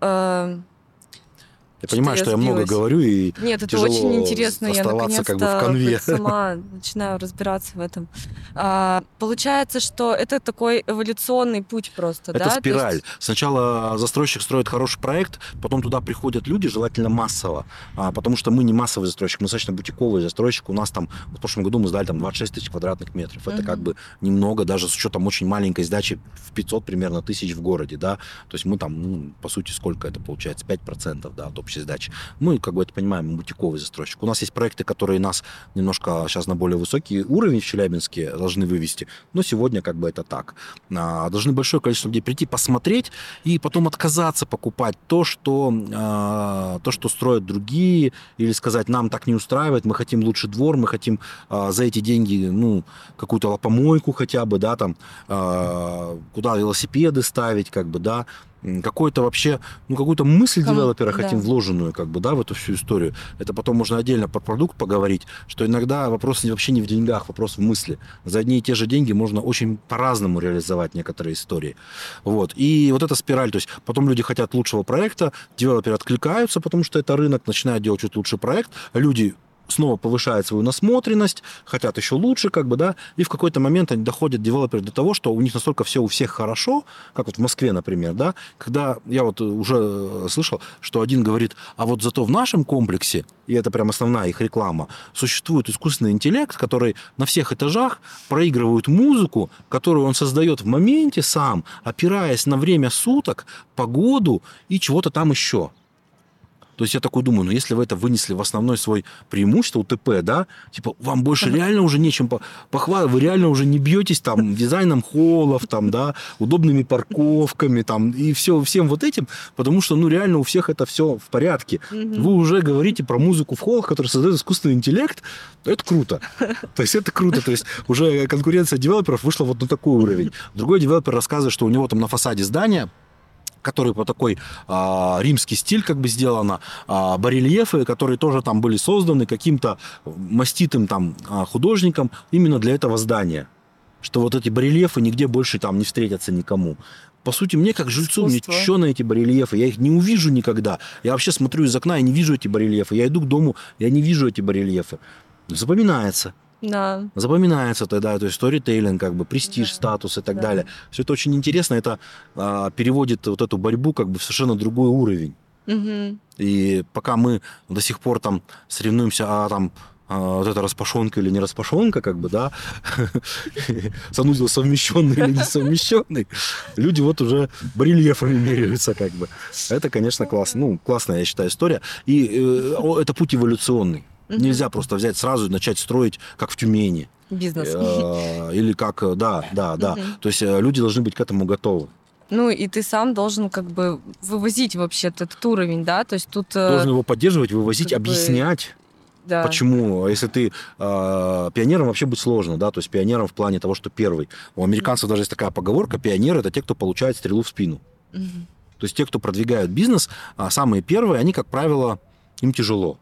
я понимаю, я что я много говорю, и нет, это очень интересно. Я оставаться наконец-то как бы в конве. сама начинаю разбираться в этом. А, получается, что это такой эволюционный путь просто, Это да? То спираль. есть- Сначала застройщик строит хороший проект, потом туда приходят люди, желательно массово. А, потому что мы не массовый застройщик, мы достаточно бутиковый застройщик. У нас там, в прошлом году мы сдали там 26 тысяч квадратных метров. Это Мгм. как бы немного, даже с учетом очень маленькой сдачи в 500 примерно тысяч в городе, да. То есть мы там, ну, по сути, сколько это получается? 5% да, от общей сдачи. Мы, как бы это понимаем, мы бутиковый застройщик. У нас есть проекты, которые нас немножко сейчас на более высокий уровень в Челябинске должны вывести, но сегодня как бы это так. А, Должны большое количество людей прийти, посмотреть и потом отказаться покупать то, что, а, то, что строят другие, или сказать, нам так не устраивает, мы хотим лучший двор, мы хотим а, за эти деньги, ну, какую-то лопомойку хотя бы, да, там, а, куда велосипеды ставить, как бы, да, М, какой-то вообще, ну, какую-то мысль Кому- девелопера да. хотим вложенную, как бы, да, в эту всю историю. Это потом можно отдельно про продукт поговорить, что иногда вопрос вообще не в деньгах, вопрос в мысли. За одни и те же деньги можно очень по-разному реализовать некоторые истории. Вот. И вот эта спираль, то есть потом люди хотят лучшего проекта, девелоперы откликаются, потому что это рынок, начинают делать чуть лучший проект, люди снова повышают свою насмотренность, хотят еще лучше, как бы, да, и в какой-то момент они доходят, девелоперы, до того, что у них настолько все у всех хорошо, как вот в Москве, например, да, когда я вот уже э, слышал, что один говорит, а вот зато в нашем комплексе, и это прям основная их реклама, существует искусственный интеллект, который на всех этажах проигрывает музыку, которую он создает в моменте сам, опираясь на время суток, погоду и чего-то там еще. То есть я такой думаю, ну если вы это вынесли в основной свой преимущество УТП, да, типа вам больше реально уже нечем похвалить, вы реально уже не бьетесь там дизайном холлов, там, да, удобными парковками, там, и все, всем вот этим, потому что, ну, реально у всех это все в порядке. Вы уже говорите про музыку в холлах, которую создает искусственный интеллект, это круто. То есть это круто, то есть уже конкуренция девелоперов вышла вот на такой уровень. Другой девелопер рассказывает, что у него там на фасаде здания который по такой а, римский стиль как бы сделано, а, барельефы, которые тоже там были созданы каким-то маститым там а, художником именно для этого здания. Что вот эти барельефы нигде больше там не встретятся никому. По сути, мне как жильцу, мне что на эти барельефы? Я их не увижу никогда. Я вообще смотрю из окна и не вижу эти барельефы. Я иду к дому, я не вижу эти барельефы. Запоминается. Да. Запоминается тогда, то есть сторитейлинг, как бы престиж, да. статус и так да. далее. Все это очень интересно, это а, переводит вот эту борьбу как бы в совершенно другой уровень. Угу. И пока мы до сих пор там соревнуемся, а там а, вот это распашонка или не распашонка, как бы, да, санузел совмещенный или не совмещенный, люди вот уже барельефами меряются, как бы. Это, конечно, классно. Ну, классная, я считаю, история. И э, это путь эволюционный. Угу. Нельзя просто взять сразу и начать строить, как в Тюмени. Бизнес. Э, или как, э, да, да, да. Угу. То есть э, люди должны быть к этому готовы. Ну, и ты сам должен как бы вывозить вообще этот уровень, да? То есть тут... Должен его поддерживать, вывозить, как объяснять. Да. Почему? Если ты э, пионером вообще быть сложно, да, то есть пионером в плане того, что первый. У американцев даже есть такая поговорка: пионеры это те, кто получает стрелу в спину. Угу. То есть те, кто продвигают бизнес, а самые первые, они, как правило, им тяжело.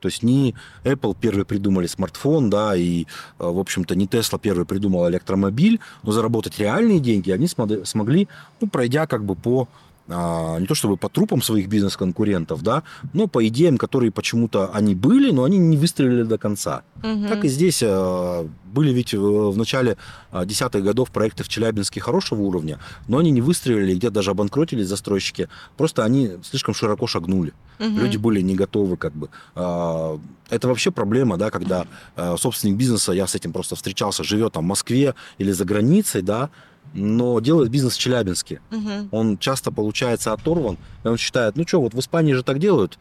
То есть не Apple первый придумали смартфон, да, и, э, в общем-то, не Tesla первый придумал электромобиль, но заработать реальные деньги они смогли, ну, пройдя как бы по не то чтобы по трупам своих бизнес-конкурентов, да, но по идеям, которые почему-то они были, но они не выстрелили до конца. Угу. Так и здесь а, были ведь в начале а, десятых годов проекты в Челябинске хорошего уровня, но они не выстрелили, где даже обанкротились застройщики, просто они слишком широко шагнули. Угу. Люди были не готовы как бы. Это вообще проблема, да, когда собственник бизнеса, я с этим просто встречался, живет там в Москве или за границей, да, но делает бизнес в Челябинске. Угу. Он часто получается оторван, и он считает, ну что, вот в Испании же так делают,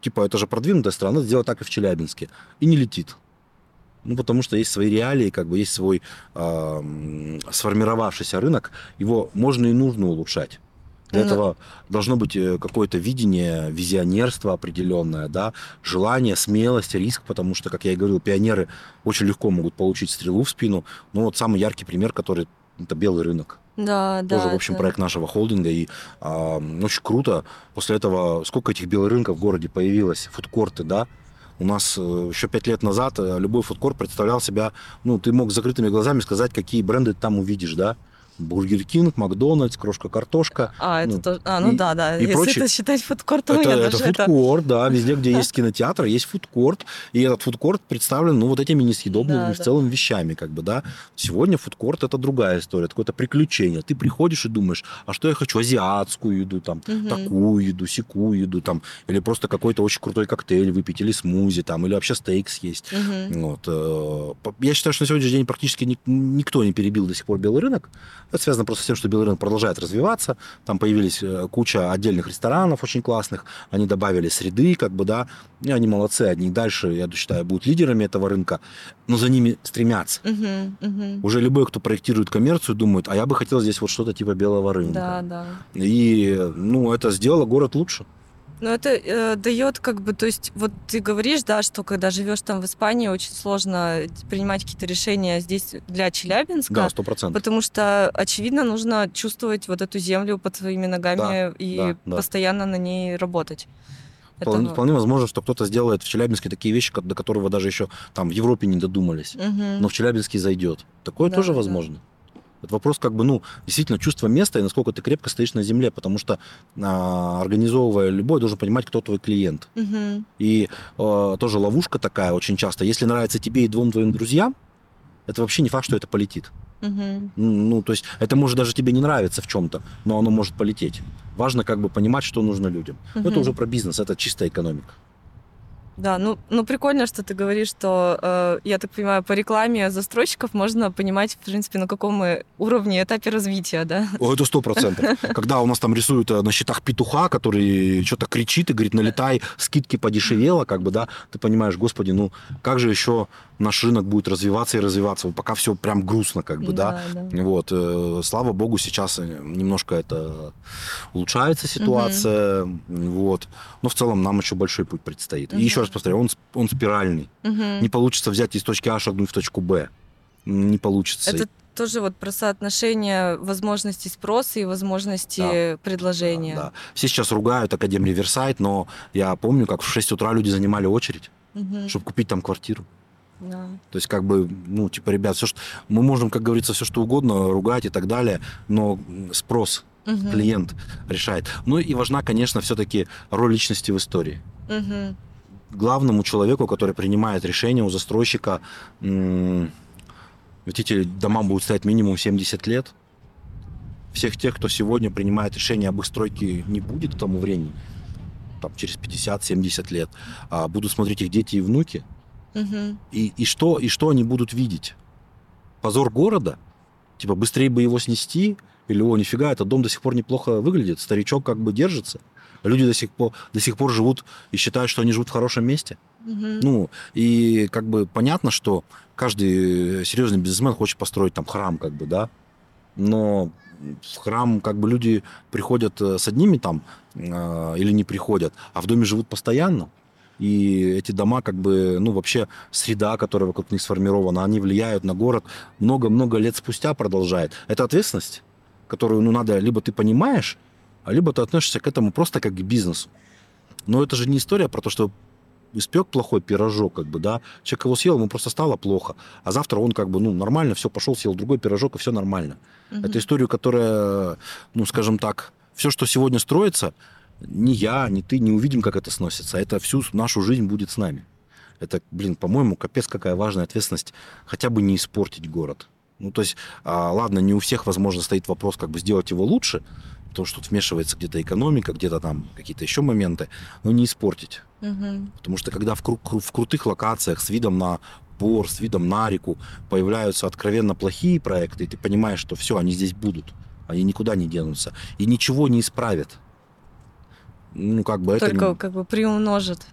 типа это же продвинутая страна, сделать так и в Челябинске, и не летит. Ну, потому что есть свои реалии, как бы есть свой э, сформировавшийся рынок, его можно и нужно улучшать. Для ну, этого должно быть э, какое-то видение, визионерство определенное, да, желание, смелость, риск, потому что, как я и говорил, пионеры очень легко могут получить стрелу в спину. Ну, вот самый яркий пример, который это белый рынок. Да, да. Тоже, в общем, да. проект нашего холдинга. И а, очень круто. После этого сколько этих белых рынков в городе появилось, фудкорты, да? У нас э, еще пять лет назад э, любой фудкорт представлял себя, ну, ты мог с закрытыми глазами сказать, какие бренды ты там увидишь, да? Бургер Кинг, Макдональдс, крошка картошка. А, это ну, тоже. А, ну и, да, да. И Если прочее. это считать фудкортом, это, я это фудкорт, это... да. Везде, где есть кинотеатр, есть фудкорт. И этот фудкорт представлен, ну, вот этими несъедобными да, в да. целом вещами, как бы, да. Сегодня фудкорт это другая история, это какое-то приключение. Ты приходишь и думаешь, а что я хочу? Азиатскую еду, там, угу. такую еду, сякую еду, там, или просто какой-то очень крутой коктейль выпить, или смузи, там, или вообще стейк съесть. Угу. Вот. Э, я считаю, что на сегодняшний день практически никто не перебил до сих пор белый рынок. Это связано просто с тем, что белый рынок продолжает развиваться. Там появились э, куча отдельных ресторанов очень классных. Они добавили среды, как бы, да. И они молодцы. Они дальше, я считаю, будут лидерами этого рынка. Но за ними стремятся. Угу, угу. Уже любой, кто проектирует коммерцию, думает, а я бы хотел здесь вот что-то типа белого рынка. Да, да. И, ну, это сделало город лучше. Ну, это э, дает как бы, то есть вот ты говоришь, да, что когда живешь там в Испании, очень сложно принимать какие-то решения здесь для Челябинска. Да, сто процентов. Потому что, очевидно, нужно чувствовать вот эту землю под своими ногами да, и да, да. постоянно на ней работать. Вполне, Это... вполне возможно, что кто-то сделает в Челябинске такие вещи, до которого даже еще там в Европе не додумались. Угу. Но в Челябинске зайдет. Такое да, тоже да. Это вопрос как бы, ну, действительно чувства места и насколько ты крепко стоишь на земле, потому что а, организовывая любой, должен понимать, кто твой клиент. Мгм. И э, тоже ловушка такая очень часто. Если нравится тебе и двум твоим друзьям, это вообще не факт, что это полетит. М, Ну, то есть это может даже тебе не нравиться в чем-то, но оно может полететь. Важно как бы понимать, что нужно людям. Но Это уже про бизнес, это чистая экономика. Да, ну, ну прикольно, что ты говоришь, что, э, я так понимаю, по рекламе застройщиков можно понимать, в принципе, на каком мы уровне, этапе развития, да? О, это сто процентов. Когда у нас там рисуют э, на счетах петуха, который что-то кричит и говорит, налетай, скидки подешевело, как бы, да, ты понимаешь, господи, ну, как же еще наш рынок будет развиваться и развиваться, вот пока все прям грустно, как бы, да. да. Вот, э, слава богу, сейчас э, немножко это улучшается ситуация, вот. Но в целом нам еще большой путь предстоит. И Мгм. еще раз повторяю, он, он спиральный. Мгм. Не получится взять из точки А шагнуть в точку Б. Не получится. Это тоже вот про соотношение возможностей спроса и возможностей предложения. Да. Все сейчас ругают Академ Риверсайд, но я помню, как в 6 утра люди занимали очередь, Мгм. чтобы купить там квартиру. Да. То есть, как бы, ну, типа, ребят, все, что... мы можем, как говорится, все что угодно ругать и так далее, но спрос Мгм. клиент решает. Ну и важна, конечно, все-таки роль личности в истории. Мгм. Главному человеку, который принимает решение у застройщика, ведь эти дома будут стоять минимум 70 лет. Всех тех, кто сегодня принимает решение об их стройке, не будет к тому времени, там, через 50-70 лет, а будут смотреть их дети и внуки. Мгм. И, и, что, и что они будут видеть? Позор города? Типа, быстрее бы его снести? Или, о, нифига, этот дом до сих пор неплохо выглядит, старичок как бы держится. Люди до сих пор, до сих пор живут и считают, что они живут в хорошем месте. Мгм. Ну, и как бы понятно, что каждый серьезный бизнесмен хочет построить там храм, как бы, да, но в храм как бы люди приходят э, с одними там э, или не приходят, а в доме живут постоянно. И эти дома, как бы, ну, вообще среда, которая вокруг них сформирована, они влияют на город много-много лет спустя продолжает. Это ответственность, которую, ну, надо, либо ты понимаешь, либо ты относишься к этому просто как к бизнесу. Но это же не история про то, что испек плохой пирожок, как бы, да, человек его съел, ему просто стало плохо, а завтра он как бы, ну, нормально, все, пошел, съел другой пирожок, и все нормально. Мгм. Это история, которая, ну, скажем так, все, что сегодня строится, ни я, ни ты не увидим, как это сносится. Это всю нашу жизнь будет с нами. Это, блин, по-моему, капец какая важная ответственность хотя бы не испортить город. Ну, то есть, а, ладно, не у всех, возможно, стоит вопрос, как бы сделать его лучше, потому что тут вмешивается где-то экономика, где-то там какие-то еще моменты, но не испортить. Мгм. Потому что когда в, кру- в крутых локациях с видом на бор, с видом на реку появляются откровенно плохие проекты, и ты понимаешь, что все, они здесь будут, они никуда не денутся, и ничего не исправят. Ну, как бы это... Только не- как бы приумножит.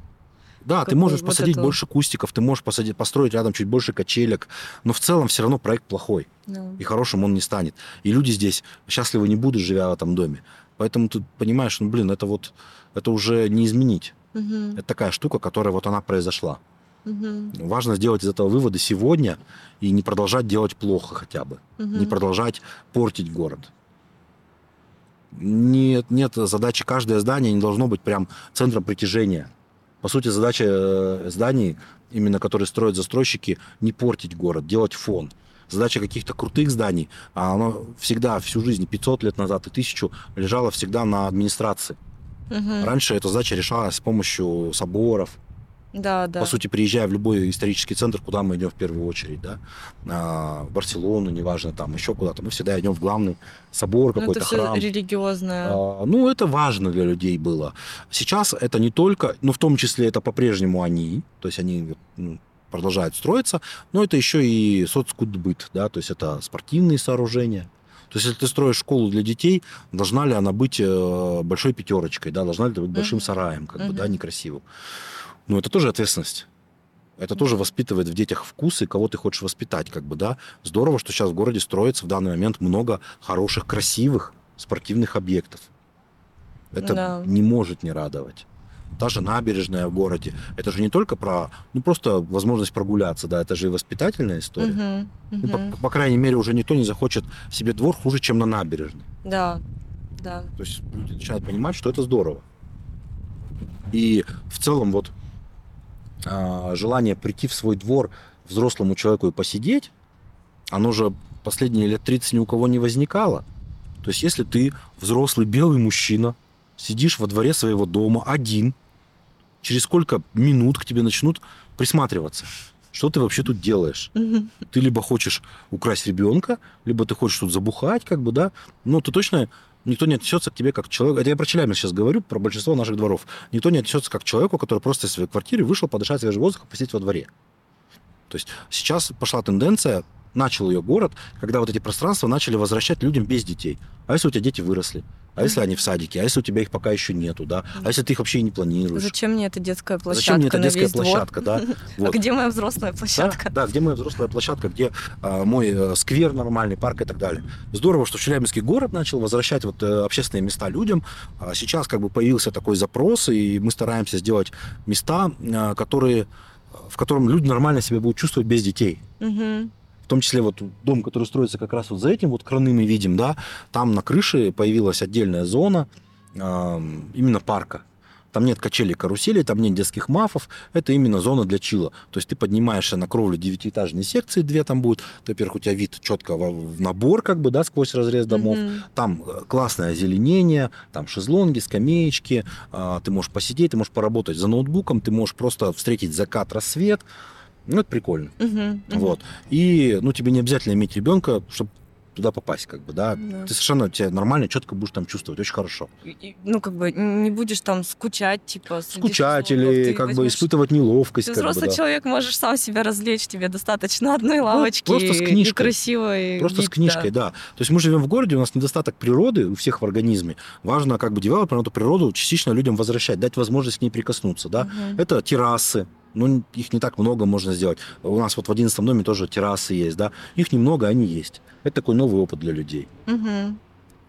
Да, ты можешь вот посадить эту- больше кустиков, ты можешь посадить, построить рядом чуть больше качелек, но в целом все равно проект плохой, Да. и хорошим он не станет. И люди здесь счастливы не будут, живя в этом доме. Поэтому ты понимаешь, ну, блин, это вот, это уже не изменить. Мгм. Это такая штука, которая вот она произошла. Мгм. Важно сделать из этого выводы сегодня и не продолжать делать плохо хотя бы. Мгм. Не продолжать портить город. Нет, нет задачи, каждое здание не должно быть прям центром притяжения. По сути, задача э, зданий, именно которые строят застройщики, не портить город, делать фон. Задача каких-то крутых зданий, а оно всегда, всю жизнь, 500 лет назад и 1000, лежала всегда на администрации. Мгм. Раньше эта задача решалась с помощью соборов, Да, да. по сути, приезжая в любой исторический центр, куда мы идем в первую очередь, да, А, в Барселону, неважно, там еще куда-то, мы всегда идем в главный собор, Ну, какой-то это все храм. религиозное. А, Ну, это важно для людей было. Сейчас это не только, ну, в том числе это по-прежнему они, то есть они ну, продолжают строиться, но это еще и соцкудбыт, да, то есть это спортивные сооружения. То есть, если ты строишь школу для детей, должна ли она быть э, большой пятерочкой, да, должна ли это быть большим Мгм. сараем, как бы, да, некрасивым. Ну, это тоже ответственность. Это тоже воспитывает в детях вкусы, кого ты хочешь воспитать, как бы, да. Здорово, что сейчас в городе строится в данный момент много хороших, красивых спортивных объектов. Это Да. не может не радовать. Та же набережная в городе. Это же не только про, ну, просто возможность прогуляться, да, это же и воспитательная история. Мгм. Ну, по, по крайней мере, уже никто не захочет себе двор хуже, чем на набережной. Да, да. То есть люди начинают понимать, что это здорово. И в целом вот желание прийти в свой двор взрослому человеку и посидеть, оно же последние лет 30 ни у кого не возникало. То есть если ты взрослый белый мужчина, сидишь во дворе своего дома один, через сколько минут к тебе начнут присматриваться? Что ты вообще тут делаешь? Ты либо хочешь украсть ребенка, либо ты хочешь тут забухать, как бы, да, но ты точно никто не отнесется к тебе как к человеку. Это я про Челябинск сейчас говорю, про большинство наших дворов. Никто не отнесется как человеку, который просто из своей квартиры вышел подышать свежий воздух и посидеть во дворе. То есть сейчас пошла тенденция, начал ее город, когда вот эти пространства начали возвращать людям без детей. А если у тебя дети выросли? А если они в садике? А если у тебя их пока еще нету, да? А если ты их вообще и не планируешь? Зачем мне эта детская площадка Зачем мне эта детская двор? площадка, да? А где моя взрослая площадка? да, где моя взрослая площадка, где а, мой э, сквер нормальный, парк и так далее. Здорово, что Челябинский город начал возвращать вот э, общественные места людям. А сейчас как бы появился такой запрос, и мы стараемся сделать места, а, которые, в котором люди нормально себя будут чувствовать без детей. Мгм. В том числе вот дом, который строится как раз вот за этим вот краны мы видим, да, там на крыше появилась отдельная зона ам, именно парка. Там нет качелей, каруселей, там нет детских мафов. Это именно зона для чила. То есть ты поднимаешься на кровлю девятиэтажной секции, две там будет. Во-первых, у тебя вид четко в набор, как бы, да, сквозь разрез домов. Мгм. Там э, классное озеленение, там шезлонги, скамеечки. а, Ты можешь посидеть, ты можешь поработать за ноутбуком, ты можешь просто встретить закат, рассвет. Ну, это прикольно. Мгм. Мгм. Вот. И, ну, тебе не обязательно иметь ребенка, чтобы туда попасть, как бы, да. Да. Ты совершенно тебя нормально, четко будешь там чувствовать, очень хорошо. И- Ну, как бы не будешь там скучать, типа... Скучать шезлонгов. или как бы возьмешь- испытывать неловкость, Ты как бы, да. человек, можешь сам себя развлечь, тебе достаточно одной лавочки просто с книжкой. и красивой Просто вид, с книжкой, да. То есть мы живем в городе, у нас недостаток природы у всех в организме. Важно как бы девелоперам эту природу частично людям возвращать, дать возможность к ней прикоснуться, да. Мгм. Это террасы, ну, их не так много можно сделать. У нас вот в 11 доме тоже террасы есть, да. Их немного, они есть. Это такой новый опыт для людей.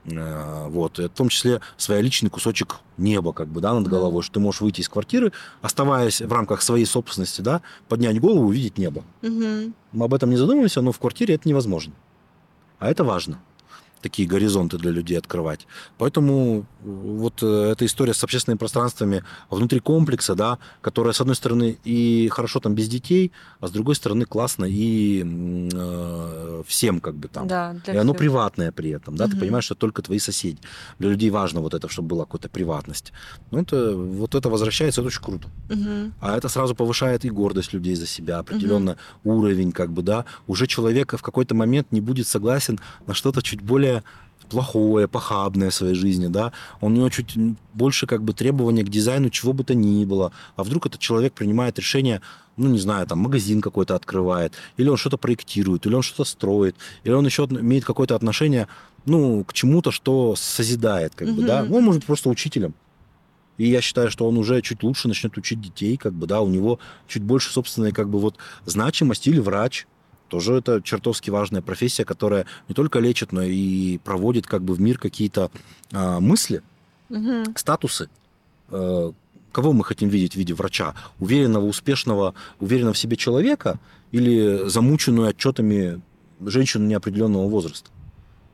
Э, Вот, в том числе свой личный кусочек неба, как бы, да, над головой, что ты можешь выйти из квартиры, оставаясь в рамках своей собственности, да, поднять голову и увидеть небо. Мгм. Мы об этом не задумываемся, но в квартире это невозможно. А это важно. Такие горизонты для людей открывать. Поэтому э, вот э, эта история с общественными пространствами внутри комплекса, да, которая, с одной стороны, и хорошо там без детей, а с другой стороны, классно и э, всем как бы там. Да, И оно всех. приватное при этом, да, ты Мгм. понимаешь, что только твои соседи. Для людей важно вот это, чтобы была какая-то приватность. Ну, это, вот это возвращается, это очень круто. Мгм. А это сразу повышает и гордость людей за себя, определенно уровень, как бы, да. Уже человек в какой-то момент не будет согласен на что-то чуть более плохое, похабное в своей жизни, да. У него чуть больше как бы требования к дизайну чего бы то ни было. А вдруг этот человек принимает решение, ну, не знаю, там, магазин какой-то открывает, или он что-то проектирует, или он что-то строит, или он еще имеет какое-то отношение, ну, к чему-то, что созидает, как бы, да. Ну, он может быть просто учителем. И я считаю, что он уже чуть лучше начнет учить детей, как бы, да, у него чуть больше собственной, как бы, вот, значимости или врач. Тоже это чертовски важная профессия, которая не только лечит, но и проводит, как бы, в мир какие-то а, мысли, Мгм. статусы. Э, кого мы хотим видеть в виде врача? Уверенного, успешного, уверенного в себе человека или замученную отчетами женщину неопределенного возраста?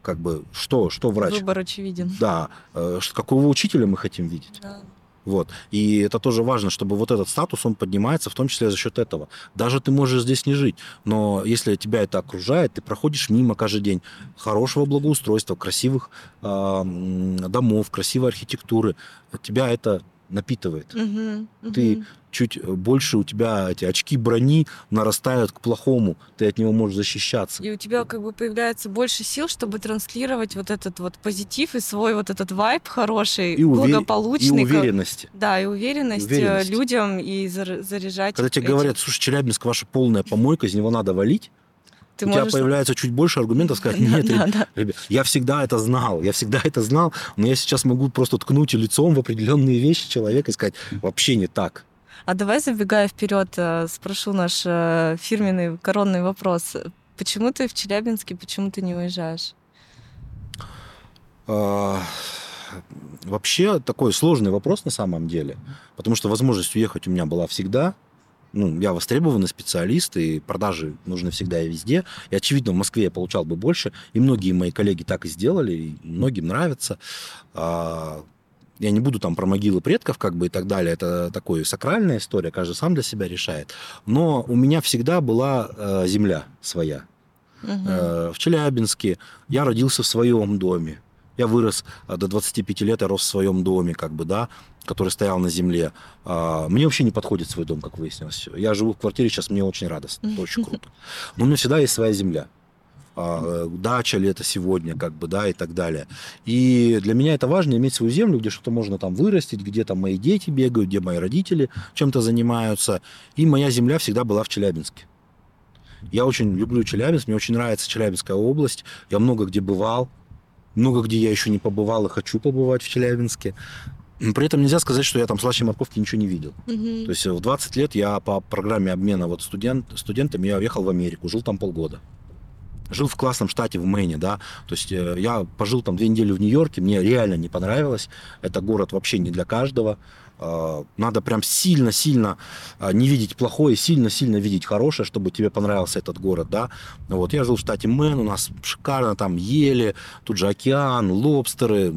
Как бы, что, что врач? Выбор очевиден. Да, э, какого учителя мы хотим видеть? Да. Вот. И это тоже важно, чтобы вот этот статус, он поднимается в том числе за счет этого. Даже ты можешь здесь не жить, но если тебя это окружает, ты проходишь мимо каждый день хорошего благоустройства, красивых м, домов, красивой архитектуры, тебя это напитывает. Мгм. Ты Мгм. чуть больше у тебя эти очки брони нарастают к плохому, ты от него можешь защищаться. И у тебя как бы появляется больше сил, чтобы транслировать вот этот вот позитив и свой вот этот вайб хороший, И, уве- и благополучный. как-. Да, и уверенность, э, Уверенность. людям и зар- заряжать. Когда тебе этим. говорят, слушай, Челябинск ваша полная помойка, из него надо валить, ты у тебя можешь... появляется чуть больше аргументов сказать, нет, да, да. ребят, я всегда это знал, я всегда это знал, но я сейчас могу просто ткнуть лицом в определенные вещи человека и сказать, вообще не так. А давай, забегая вперед, э, спрошу наш э, фирменный коронный вопрос. Почему ты в Челябинске, почему ты не уезжаешь? А, Вообще такой сложный вопрос на самом деле, потому что возможность уехать у меня была всегда. Ну, я востребованный специалист, и продажи нужны всегда и везде. И, очевидно, в Москве я получал бы больше, и многие мои коллеги так и сделали, и многим нравится. А, Я не буду там про могилы предков, как бы и так далее. Это такая сакральная история, каждый сам для себя решает. Но у меня всегда была э, земля своя. Э, в Челябинске. Я родился в своем доме. Я вырос а, до 25 лет, я рос в своем доме, как бы, да, который стоял на земле. А, Мне вообще не подходит свой дом, как выяснилось. Я живу в квартире, сейчас мне очень радостно, это очень круто. Но у меня всегда есть своя земля. А, Дача ли это сегодня, как бы, да, и так далее. И для меня это важно, иметь свою землю, где что-то можно там вырастить, где там мои дети бегают, где мои родители чем-то занимаются. И моя земля всегда была в Челябинске. Я очень люблю Челябинск, мне очень нравится Челябинская область. Я много где бывал, много где я еще не побывал и хочу побывать в Челябинске. При этом нельзя сказать, что я там слаще морковки ничего не видел. Мгм. То есть в 20 лет я по программе обмена вот студент, студентами я уехал в Америку, жил там полгода. Жил в классном штате в Мэне, да. То есть э, я пожил там две недели в Нью-Йорке, мне реально не понравилось. Это город вообще не для каждого. Э, Надо прям сильно-сильно э, не видеть плохое, сильно-сильно видеть хорошее, чтобы тебе понравился этот город, да. Вот я жил в штате Мэн, у нас шикарно там ели, тут же океан, лобстеры,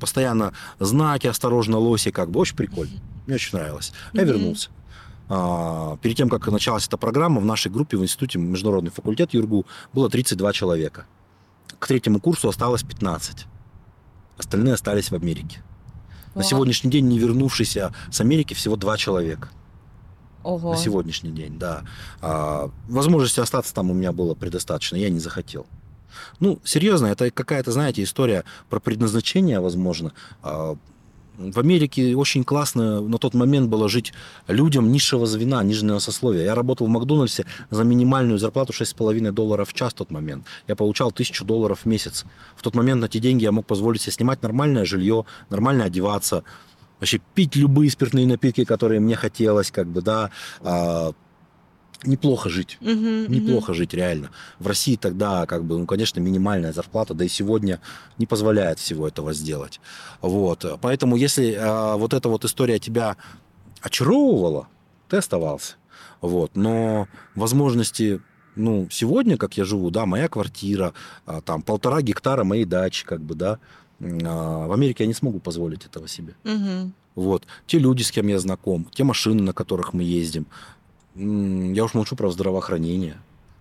постоянно знаки осторожно лоси, как бы очень прикольно. Мне очень нравилось. Я Мгм. вернулся. А, Перед тем, как началась эта программа, в нашей группе в институте Международный факультет ЮРГУ было 32 человека. К третьему курсу осталось 15. Остальные остались в Америке. На Вау. сегодняшний день не вернувшийся с Америки всего два человека. Ого. На сегодняшний день, да. А, возможности остаться там у меня было предостаточно, я не захотел. Ну, серьезно, это какая-то, знаете, история про предназначение, возможно. А, в Америке очень классно на тот момент было жить людям низшего звена, нижнего сословия. Я работал в Макдональдсе за минимальную зарплату 6,5 долларов в час в тот момент. Я получал 1000 долларов в месяц. В тот момент на эти деньги я мог позволить себе снимать нормальное жилье, нормально одеваться, вообще пить любые спиртные напитки, которые мне хотелось, как бы, да, а, неплохо жить. Мгм. Неплохо жить, реально. В России тогда, как бы, ну, конечно, минимальная зарплата, да и сегодня не позволяет всего этого сделать. Вот. Поэтому, если а, вот эта вот история тебя очаровывала, ты оставался. Вот. Но возможности, ну, сегодня, как я живу, да, моя квартира, а, там, полтора гектара моей дачи, как бы, да, а, в Америке я не смогу позволить этого себе. Мгм. Вот. Те люди, с кем я знаком, те машины, на которых мы ездим. Я уж молчу про здравоохранение,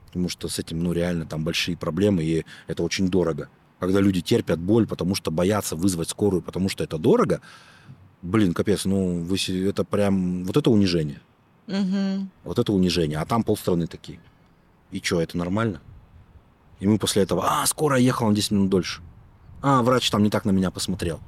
потому что с этим, ну, реально там большие проблемы, и это очень дорого. Когда люди терпят боль, потому что боятся вызвать скорую, потому что это дорого, блин, капец, ну, вы, это прям, вот это унижение. Мгм. Вот это унижение. А там полстраны такие. И что, это нормально? И мы после этого, а, скорая ехала на 10 минут дольше. А, врач там не так на меня посмотрел.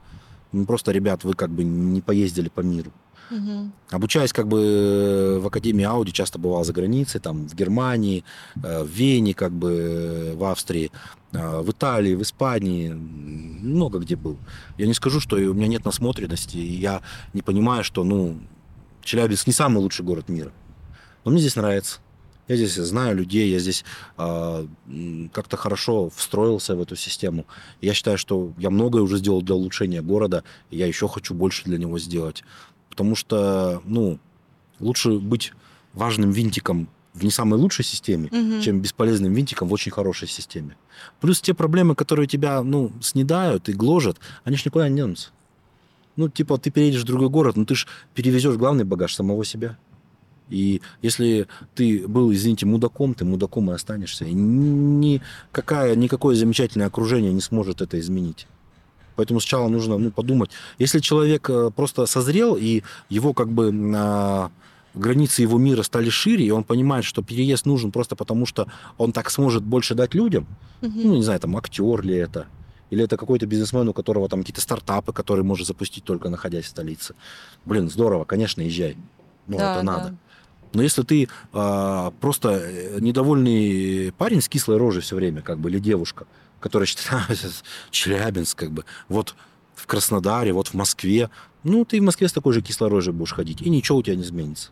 Ну, просто, ребят, вы как бы не поездили по миру. Мгм. Обучаясь как бы в Академии Ауди, часто бывал за границей, там в Германии, э, в Вене, как бы э, в Австрии, э, в Италии, в Испании, много где был. Я не скажу, что у меня нет насмотренности, и я не понимаю, что, ну, Челябинск не самый лучший город мира. Но мне здесь нравится. Я здесь знаю людей, я здесь м, как-то хорошо встроился в эту систему. Я считаю, что я многое уже сделал для улучшения города, и я еще хочу больше для него сделать. Потому что, ну, лучше быть важным винтиком в не самой лучшей системе, Мгм. чем бесполезным винтиком в очень хорошей системе. Плюс те проблемы, которые тебя, ну, снедают и гложат, они ж никуда не денутся. Ну, типа, ты переедешь в другой город, но ты ж перевезешь главный багаж самого себя. И если ты был, извините, мудаком, ты мудаком и останешься. И никакая, никакое замечательное окружение не сможет это изменить. Поэтому сначала нужно ну, подумать. Если человек э, просто созрел, и его как бы а, границы его мира стали шире, и он понимает, что переезд нужен просто потому, что он так сможет больше дать людям, Мгм. ну, не знаю, там, актер ли это, или это какой-то бизнесмен, у которого там какие-то стартапы, которые может запустить только находясь в столице. Блин, здорово, конечно, езжай. Ну, Да, это да. надо. Но если ты а, просто э, недовольный парень с кислой рожей все время, как бы, или девушка, «А, это Челябинск, как бы, вот в Краснодаре, вот в Москве, ну, ты в Москве с такой же кислой рожей будешь ходить, и ничего у тебя не изменится.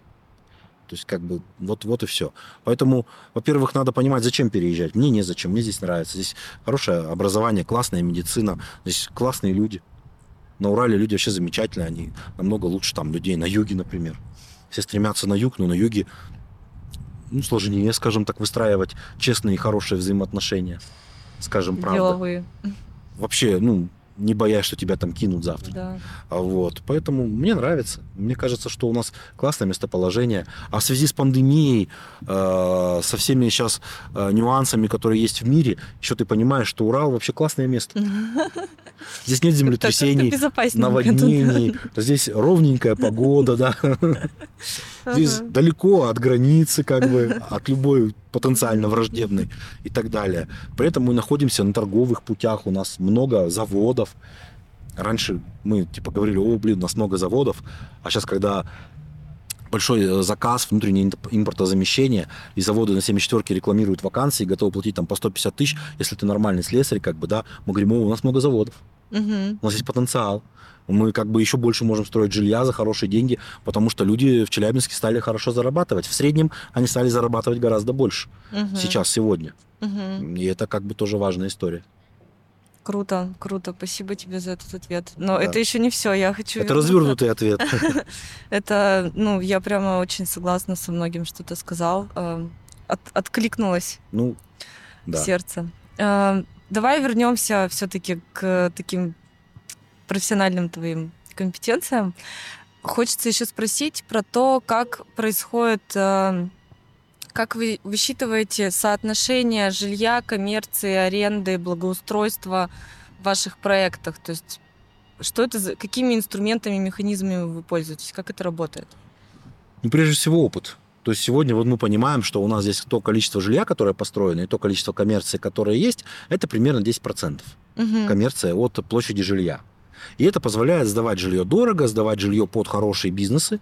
То есть, как бы, вот, вот и все. Поэтому, во-первых, надо понимать, зачем переезжать. Мне незачем, мне здесь нравится. Здесь хорошее образование, классная медицина, здесь классные люди. На Урале люди вообще замечательные, они намного лучше там людей на юге, например. Все стремятся на юг, но на юге ну, сложнее, скажем так, выстраивать честные и хорошие взаимоотношения. Скажем правду. Деловые. Вообще, ну, не боясь, что тебя там кинут завтра. Да. А Вот. Поэтому мне нравится. Мне кажется, что у нас классное местоположение. А в связи с пандемией, э, со всеми сейчас э, нюансами, которые есть в мире, еще ты понимаешь, что Урал вообще классное место. Здесь нет землетрясений, наводнений. Здесь ровненькая погода, да. Здесь Ага. далеко от границы, как бы, от любой потенциально враждебной и так далее. При этом мы находимся на торговых путях, у нас много заводов. Раньше мы типа говорили, о, блин, у нас много заводов, а сейчас, когда большой э, заказ, внутреннее имп- импортозамещение, и заводы на 74-ке рекламируют вакансии, готовы платить там по 150 тысяч, если ты нормальный слесарь, как бы, да, мы говорим, о, у нас много заводов, Мгм. у нас есть потенциал. Мы как бы еще больше можем строить жилья за хорошие деньги, потому что люди в Челябинске стали хорошо зарабатывать. В среднем они стали зарабатывать гораздо больше Мгм. сейчас, сегодня. Мгм. И это как бы тоже важная история. Круто, круто. Спасибо тебе за этот ответ. Но Да. это еще не все. Я хочу. Это развернутый ответ. Это, ну, я прямо очень согласна со многим, что ты сказал. Э, от- откликнулась Ну, да. сердце. Давай вернемся все-таки к таким профессиональным твоим компетенциям. Хочется еще спросить про то, как происходит, э, как вы высчитываете соотношение жилья, коммерции, аренды, благоустройства в ваших проектах? То есть что это за, какими инструментами, механизмами вы пользуетесь? Как это работает? Ну, прежде всего, опыт. То есть сегодня вот мы понимаем, что у нас здесь то количество жилья, которое построено, и то количество коммерции, которое есть, это примерно 10% Мгм. коммерция от площади жилья. И это позволяет сдавать жилье дорого, сдавать жилье под хорошие бизнесы.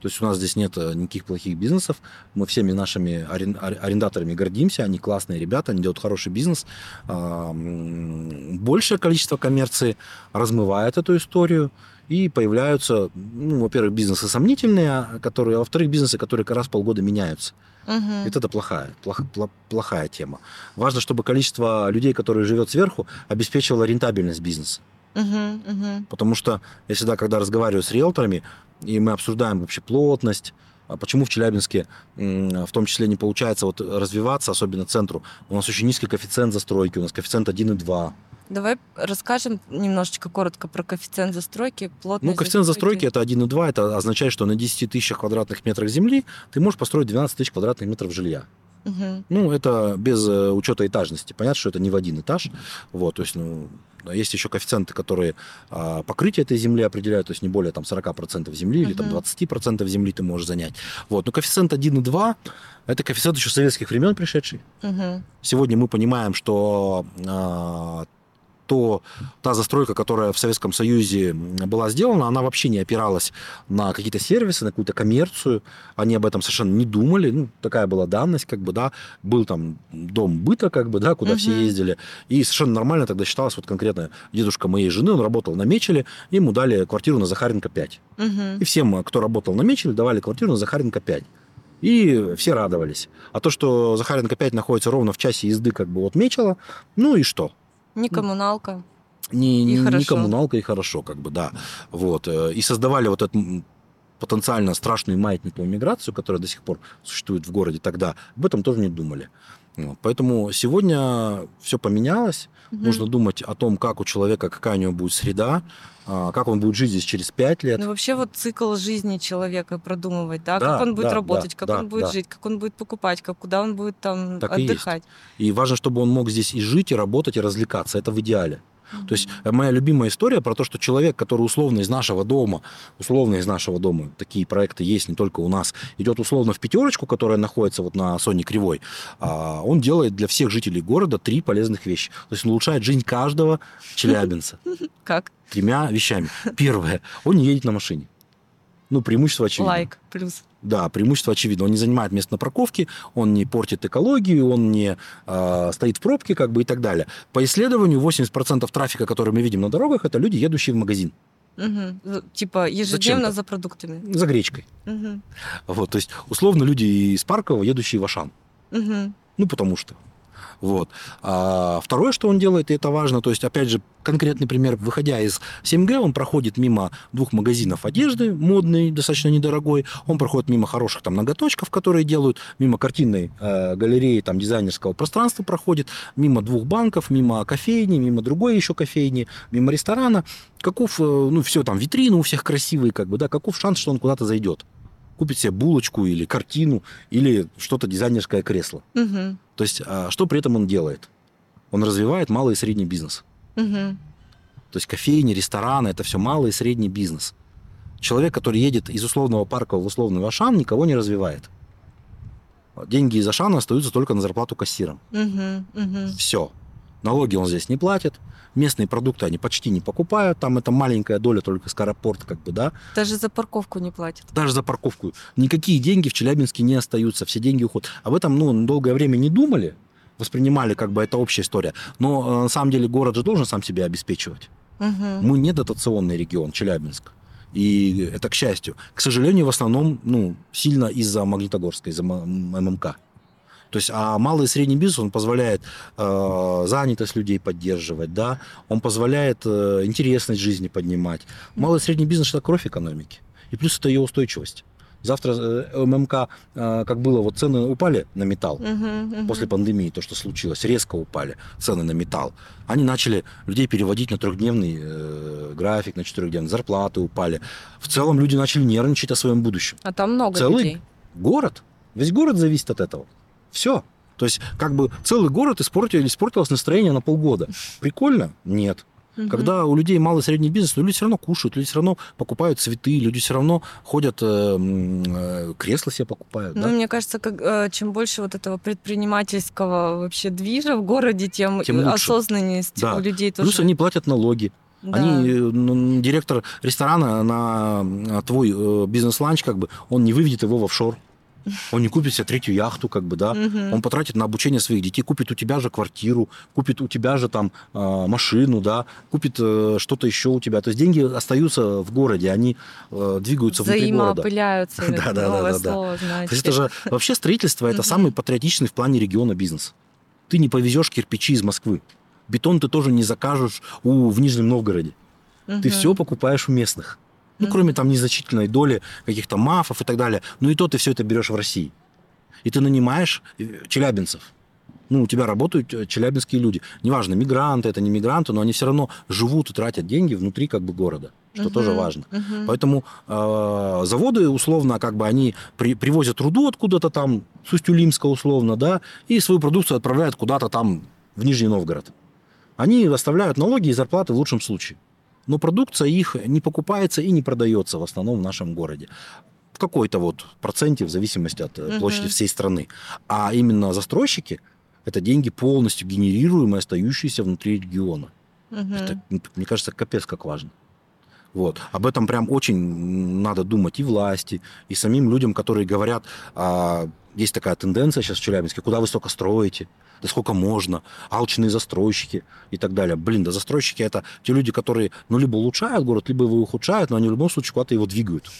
То есть у нас здесь нет э, никаких плохих бизнесов. Мы всеми нашими арен- ар- арендаторами гордимся. Они классные ребята, они делают хороший бизнес. Большее количество коммерции размывает эту историю. И появляются, ну, во-первых, бизнесы сомнительные, которые, а во-вторых, бизнесы, которые раз в полгода меняются. Вот это плохая, плох- плохая тема. Важно, чтобы количество людей, которые живет сверху, обеспечивало рентабельность бизнеса. Мгм, мгм. Потому что я всегда, когда разговариваю с риэлторами, и мы обсуждаем вообще плотность, а почему в Челябинске в том числе не получается вот развиваться, особенно центру. У нас очень низкий коэффициент застройки, у нас коэффициент 1,2. Давай расскажем немножечко коротко про коэффициент застройки, плотность Ну, коэффициент застройки это 1,2, это означает, что на 10 тысячах квадратных метрах земли ты можешь построить 12 тысяч квадратных метров жилья. Мгм. Ну, это без э, учета этажности. Понятно, что это не в один этаж. Вот, то есть, ну, да, есть еще коэффициенты, которые а, покрытие этой земли определяют, то есть не более там 40% земли или там Мгм. 20% земли ты можешь занять. Вот, но коэффициент 1,2 это коэффициент еще советских времен пришедший. Мгм. Сегодня мы понимаем, что а, то, та застройка, которая в Советском Союзе была сделана, она вообще не опиралась на какие-то сервисы, на какую-то коммерцию. Они об этом совершенно не думали. Ну, такая была данность, как бы, да. Был там дом быта, как бы, да, куда все Мгм. ездили. И совершенно нормально тогда считалось, вот конкретно дедушка моей жены, он работал на Мечеле, ему дали квартиру на Захаренко 5. Мгм. И всем, кто работал на Мечеле, давали квартиру на Захаренко 5. И все радовались. А то, что Захаренко 5 находится ровно в часе езды как бы от Мечела, ну и что? Не коммуналка. Не, не, не коммуналка и хорошо, как бы, да. Вот. э, И создавали вот эту м, потенциально страшную маятниковую миграцию, которая до сих пор существует в городе тогда. Об этом тоже не думали. Вот. Поэтому сегодня все поменялось. Мгм. Нужно думать о том, как у человека, какая у него будет среда, а, как он будет жить здесь через пять лет. Ну, вообще вот цикл жизни человека продумывать, да, Да, как он будет да, работать, да, как да, он будет да. жить, как он будет покупать, как, куда он будет там Так и есть. отдыхать. И важно, чтобы он мог здесь и жить, и работать, и развлекаться. Это в идеале. То есть э, моя любимая история про то, что человек, который условно из нашего дома, условно из нашего дома, такие проекты есть не только у нас, идет условно в пятерочку, которая находится вот на Соне Кривой, а, он делает для всех жителей города три полезных вещи. То есть он улучшает жизнь каждого челябинца Как? тремя вещами. Первое, он не едет на машине. Ну, преимущество очевидно. Лайк, плюс. Да, преимущество очевидно. Он не занимает место на парковке, он не портит экологию, он не э, стоит в пробке, как бы и так далее. По исследованию, 80% трафика, который мы видим на дорогах, это люди, едущие в магазин. За- Типа ежедневно за продуктами. за гречкой. Мгм. Вот, то есть, условно, люди из Паркова, едущие в Ашан. Мгм. Ну, потому что. Вот. А второе, что он делает, и это важно, то есть, опять же, конкретный пример, выходя из 7Г, он проходит мимо двух магазинов одежды, модный, достаточно недорогой, он проходит мимо хороших там ноготочков, которые делают, мимо картинной э, галереи, там, дизайнерского пространства проходит, мимо двух банков, мимо кофейни, мимо другой еще кофейни, мимо ресторана. Каков, э, ну, все там, витрины у всех красивые, как бы, да, каков шанс, что он куда-то зайдет? Купит себе булочку или картину, или что-то дизайнерское кресло. Мгм. То есть, а что при этом он делает? Он развивает малый и средний бизнес. Мгм. То есть кофейни, рестораны – это все малый и средний бизнес. Человек, который едет из условного парка в условный Ашан, никого не развивает. Деньги из Ашана остаются только на зарплату кассирам. Мгм. Мгм. Все. Налоги он здесь не платит. Местные продукты они почти не покупают. Там это маленькая доля только скоропорт, как бы, да. Даже за парковку не платят. Даже за парковку. Никакие деньги в Челябинске не остаются. Все деньги уходят. Об этом, ну, долгое время не думали. Воспринимали, как бы, это общая история. Но э, на самом деле город же должен сам себя обеспечивать. Мгм. Мы не дотационный регион, Челябинск. И это к счастью. К сожалению, в основном, ну, сильно из-за Магнитогорска, из-за ММК. То есть, а малый и средний бизнес, он позволяет э, занятость людей поддерживать, да, он позволяет э, интересность жизни поднимать. Малый и средний бизнес – это кровь экономики. И плюс это ее устойчивость. Завтра э, ММК, э, как было, вот цены упали на металл, Мгм. Мгм. после пандемии, то, что случилось, резко упали цены на металл. Они начали людей переводить на трехдневный э, график, на четырехдневный, зарплаты упали. В целом люди начали нервничать о своем будущем. А там много Целый людей. город, весь город зависит от этого. Все. То есть, как бы целый город испортил, испортилось настроение на полгода. Прикольно? Нет. Когда у людей малый и средний бизнес, люди все равно кушают, люди все равно покупают цветы, люди все равно ходят, э, э, кресла себе покупают. Ну, да? мне кажется, как, э, чем больше вот этого предпринимательского вообще движа в городе, тем, Тем лучше. осознанность Да. у людей тоже. Плюс они платят налоги. Да. Они, э, ну, директор ресторана на твой э, бизнес-ланч, как бы, он не выведет его в офшор. Он не купит себе третью яхту, как бы, да. Мгм. Он потратит на обучение своих детей, купит у тебя же квартиру, купит у тебя же там э, машину, да, купит э, что-то еще у тебя. То есть деньги остаются в городе, они э, двигаются внутри города. Взаимоопыляются. Да, да, да, да. То есть это же вообще строительство это самый патриотичный в плане региона бизнес. Ты не повезешь кирпичи из Москвы. Бетон ты тоже не закажешь у, в Нижнем Новгороде. Ты Мгм. все покупаешь у местных. Ну, кроме там незначительной доли каких-то мафов и так далее. Ну и то ты все это берешь в России. И ты нанимаешь э, челябинцев. Ну, у тебя работают э, челябинские люди. Неважно, мигранты это, не мигранты, но они все равно живут и тратят деньги внутри как бы города, что Мгм. тоже важно. Мгм. Поэтому э, заводы, условно, как бы они при- привозят руду откуда-то там, с Усть-Улимска, условно, да, и свою продукцию отправляют куда-то там в Нижний Новгород. Они оставляют налоги и зарплаты в лучшем случае. Но продукция их не покупается и не продается в основном в нашем городе. В какой-то вот проценте, в зависимости от Мгм. площади всей страны. А именно застройщики – это деньги полностью генерируемые, остающиеся внутри региона. Мгм. Это, мне кажется, капец как важно. Вот. Об этом прям очень надо думать и власти, и самим людям, которые говорят, а, есть такая тенденция сейчас в Челябинске, куда вы столько строите, да сколько можно, алчные застройщики и так далее. Блин, да застройщики это те люди, которые, ну, либо улучшают город, либо его ухудшают, но они в любом случае куда-то его двигают.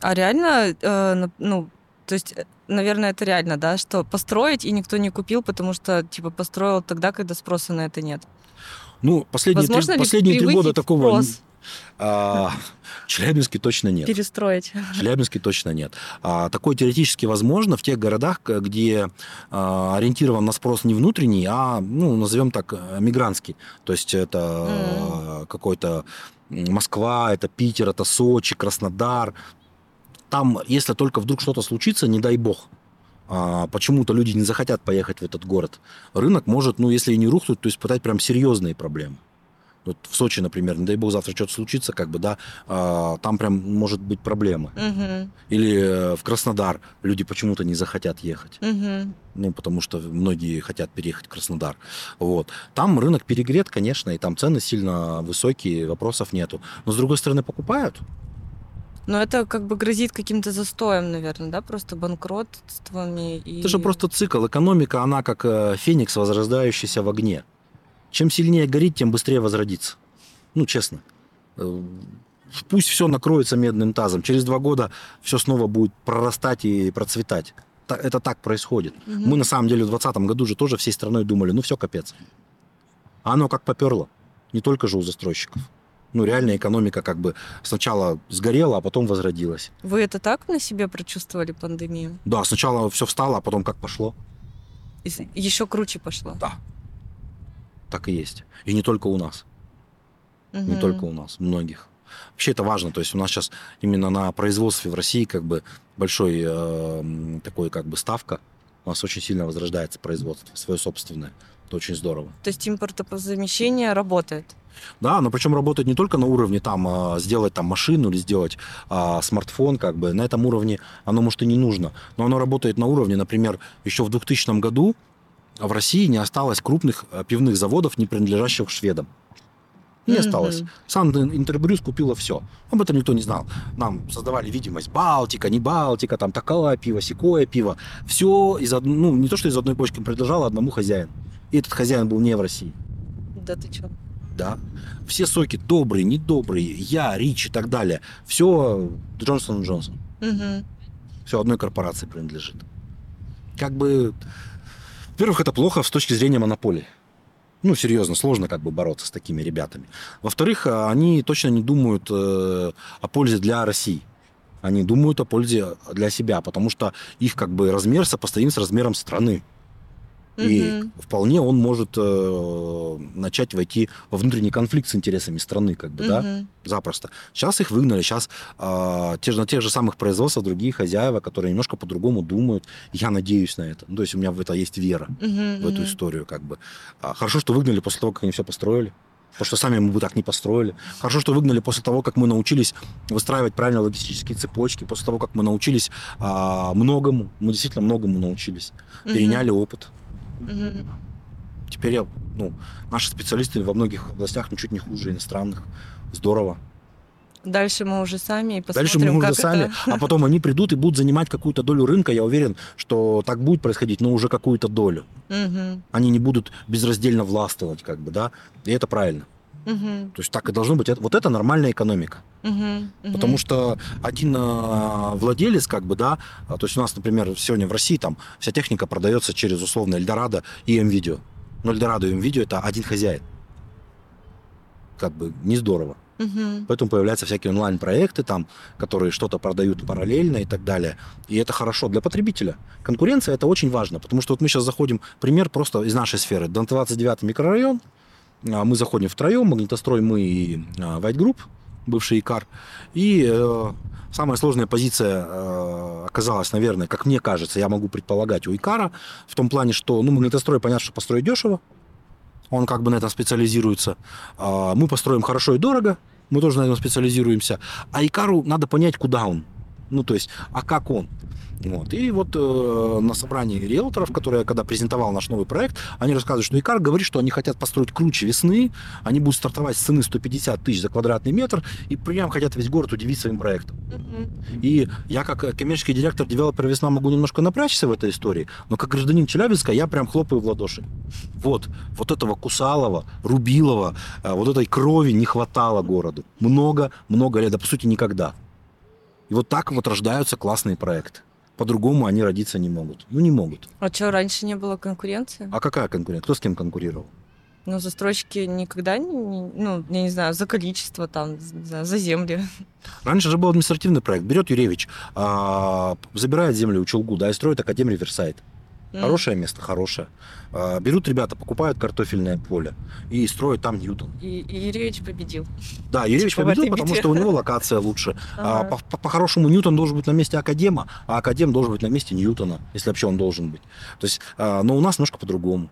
А реально, э, ну, то есть, э, наверное, это реально, да, что построить и никто не купил, потому что, типа, построил тогда, когда спроса на это нет. Ну, последние, три, Возможно ли последние три года такого... спрос? А, Челябинске точно нет. Перестроить. Челябинске точно нет. А, такое теоретически возможно в тех городах, где а, ориентирован на спрос не внутренний, а, ну, назовем так, мигрантский. То есть это э, какой-то Москва, это Питер, это Сочи, Краснодар. Там, если только вдруг что-то случится, не дай бог, а, почему-то люди не захотят поехать в этот город. Рынок может, ну, если и не рухнуть, то испытать прям серьезные проблемы. Вот в Сочи, например, не дай бог завтра что-то случится, как бы, да, а, там прям может быть проблемы. Мгм. Или э, в Краснодар люди почему-то не захотят ехать. Мгм. Ну, потому что многие хотят переехать в Краснодар. Вот. Там рынок перегрет, конечно, и там цены сильно высокие, вопросов нету. Но, с другой стороны, покупают. Но это как бы грозит каким-то застоем, наверное, да, просто банкротствами. И... Это же просто цикл. Экономика, она как э, феникс, возрождающийся в огне. Чем сильнее горит, тем быстрее возродится. Ну, честно. Э, Пусть все накроется медным тазом. Через два года все снова будет прорастать и процветать. та- это так происходит. Мгм. Мы на самом деле в 2020 году же тоже всей страной думали, ну все, капец. А оно как поперло. Не только же у застройщиков. Ну, реальная экономика как бы сначала сгорела, а потом возродилась. Вы это так на себе прочувствовали пандемию? Да, сначала все встало, а потом как пошло. Еще круче пошло. Да. Так и есть. И не только у нас. Не Мгм. только у нас, многих. Вообще это важно. То есть у нас сейчас именно на производстве в России как бы большой э, такой как бы ставка. У нас очень сильно возрождается производство свое собственное. Это очень здорово. То есть импортозамещение работает? Да, но причем работает не только на уровне там а, сделать там машину или сделать а, смартфон, как бы на этом уровне оно может и не нужно, но оно работает на уровне, например, еще в 2000 году в России не осталось крупных а, пивных заводов, не принадлежащих шведам. Не Мгм. осталось. Сан Интербрюс купила все. Об этом никто не знал. Нам создавали видимость Балтика, не Балтика, там такое пиво, секое пиво. Все из од- ну, не то, что из одной почки принадлежало одному хозяину. И этот хозяин был не в России. Да ты что? Да. Все соки добрые, недобрые, я, Рич и так далее. Все Джонсон Джонсон. Угу. Все одной корпорации принадлежит. Как бы, во-первых, это плохо с точки зрения монополии. Ну, серьезно, сложно как бы бороться с такими ребятами. Во-вторых, а, они точно не думают э, о пользе для России. Они думают о пользе для себя, потому что их как бы размер сопоставим с размером страны. И Мгм. вполне он может э, начать войти во внутренний конфликт с интересами страны, как бы, да, Мгм. запросто. Сейчас их выгнали, сейчас э, те, же- на тех же самых производствах другие хозяева, которые немножко по-другому думают. Я надеюсь на это. Ну, то есть у меня в это есть вера, Мгм, в эту мгм. историю, как бы. А, хорошо, что выгнали после того, как они все построили. Потому что сами мы бы так не построили. Хорошо, что выгнали после того, как мы научились выстраивать правильно логистические цепочки, после того, как мы научились а, многому, мы действительно многому научились, переняли опыт. Мгм. Теперь я, ну, наши специалисты во многих областях ничуть не хуже иностранных. Здорово. Дальше мы уже сами и посмотрим, Дальше мы уже как сами, это... а потом они придут и будут занимать какую-то долю рынка. Я уверен, что так будет происходить, но уже какую-то долю. Мгм. Они не будут безраздельно властвовать, как бы, да. И это правильно. Мгм. То есть так и должно быть. Вот это нормальная экономика. Мгм. Мгм. Потому что один а, владелец, как бы, да, а, то есть у нас, например, сегодня в России там вся техника продается через условно Эльдорадо и М-Видео. Но Эльдорадо и М-Видео это один хозяин. Как бы не здорово. Мгм. Поэтому появляются всякие онлайн-проекты, там, которые что-то продают параллельно и так далее. И это хорошо для потребителя. Конкуренция это очень важно, потому что вот мы сейчас заходим, пример просто из нашей сферы. Дон 29 микрорайон, мы заходим втроем, магнитострой мы и а, White Group, бывший ИКАР. И э, самая сложная позиция э, оказалась, наверное, как мне кажется, я могу предполагать, у ИКАРа, в том плане, что ну, магнитострой, понятно, что построить дешево, он как бы на этом специализируется. А, Мы построим хорошо и дорого, мы тоже на этом специализируемся. А Икару надо понять, куда он. Ну, то есть, а как он. Вот. И вот э, на собрании риэлторов, которые я когда презентовал наш новый проект, они рассказывают, что Икар говорит, что они хотят построить круче весны, они будут стартовать с цены 150 тысяч за квадратный метр, и прям хотят весь город удивить своим проектом. Мгм. И я как э, коммерческий директор девелопера «Весна» могу немножко напрячься в этой истории, но как гражданин Челябинска я прям хлопаю в ладоши. Вот, вот этого Кусалова, Рубилова, э, вот этой крови не хватало городу. Много-много лет, да по сути никогда. И вот так вот рождаются классные проекты. По-другому они родиться не могут. Ну, не могут. А что, раньше не было конкуренции? А какая конкуренция? Кто с кем конкурировал? Ну, застройщики никогда не, ну, я не знаю, за количество там, знаю, за земли. Раньше же был административный проект. Берет Юревич, а, забирает землю у Челгу, да, и строит Академ Риверсайд. М. Хорошее место, хорошее. А, Берут ребята, покупают картофельное поле и строят там Ньютон. И, и Юрьевич победил. Да, Юрьевич Типа победил, потому битве. что у него локация лучше. А, Ага. по- по- По-хорошему, Ньютон должен быть на месте Академа, а Академ должен быть на месте Ньютона, если вообще он должен быть. То есть, а, но у нас немножко по-другому.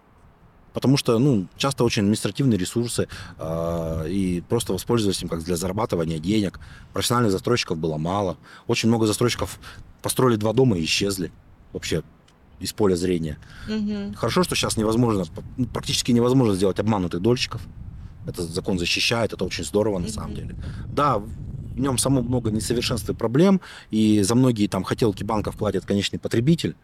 Потому что, ну, часто очень административные ресурсы, а, и просто воспользовались им как для зарабатывания денег. Профессиональных застройщиков было мало. Очень много застройщиков построили два дома и исчезли вообще из поля зрения. Мгм. Хорошо, что сейчас невозможно, ну, практически невозможно сделать обманутых дольщиков. Это закон защищает, это очень здорово на Мгм. самом деле. Да, в нем само много несовершенств и проблем, и за многие там хотелки банков платит конечный потребитель.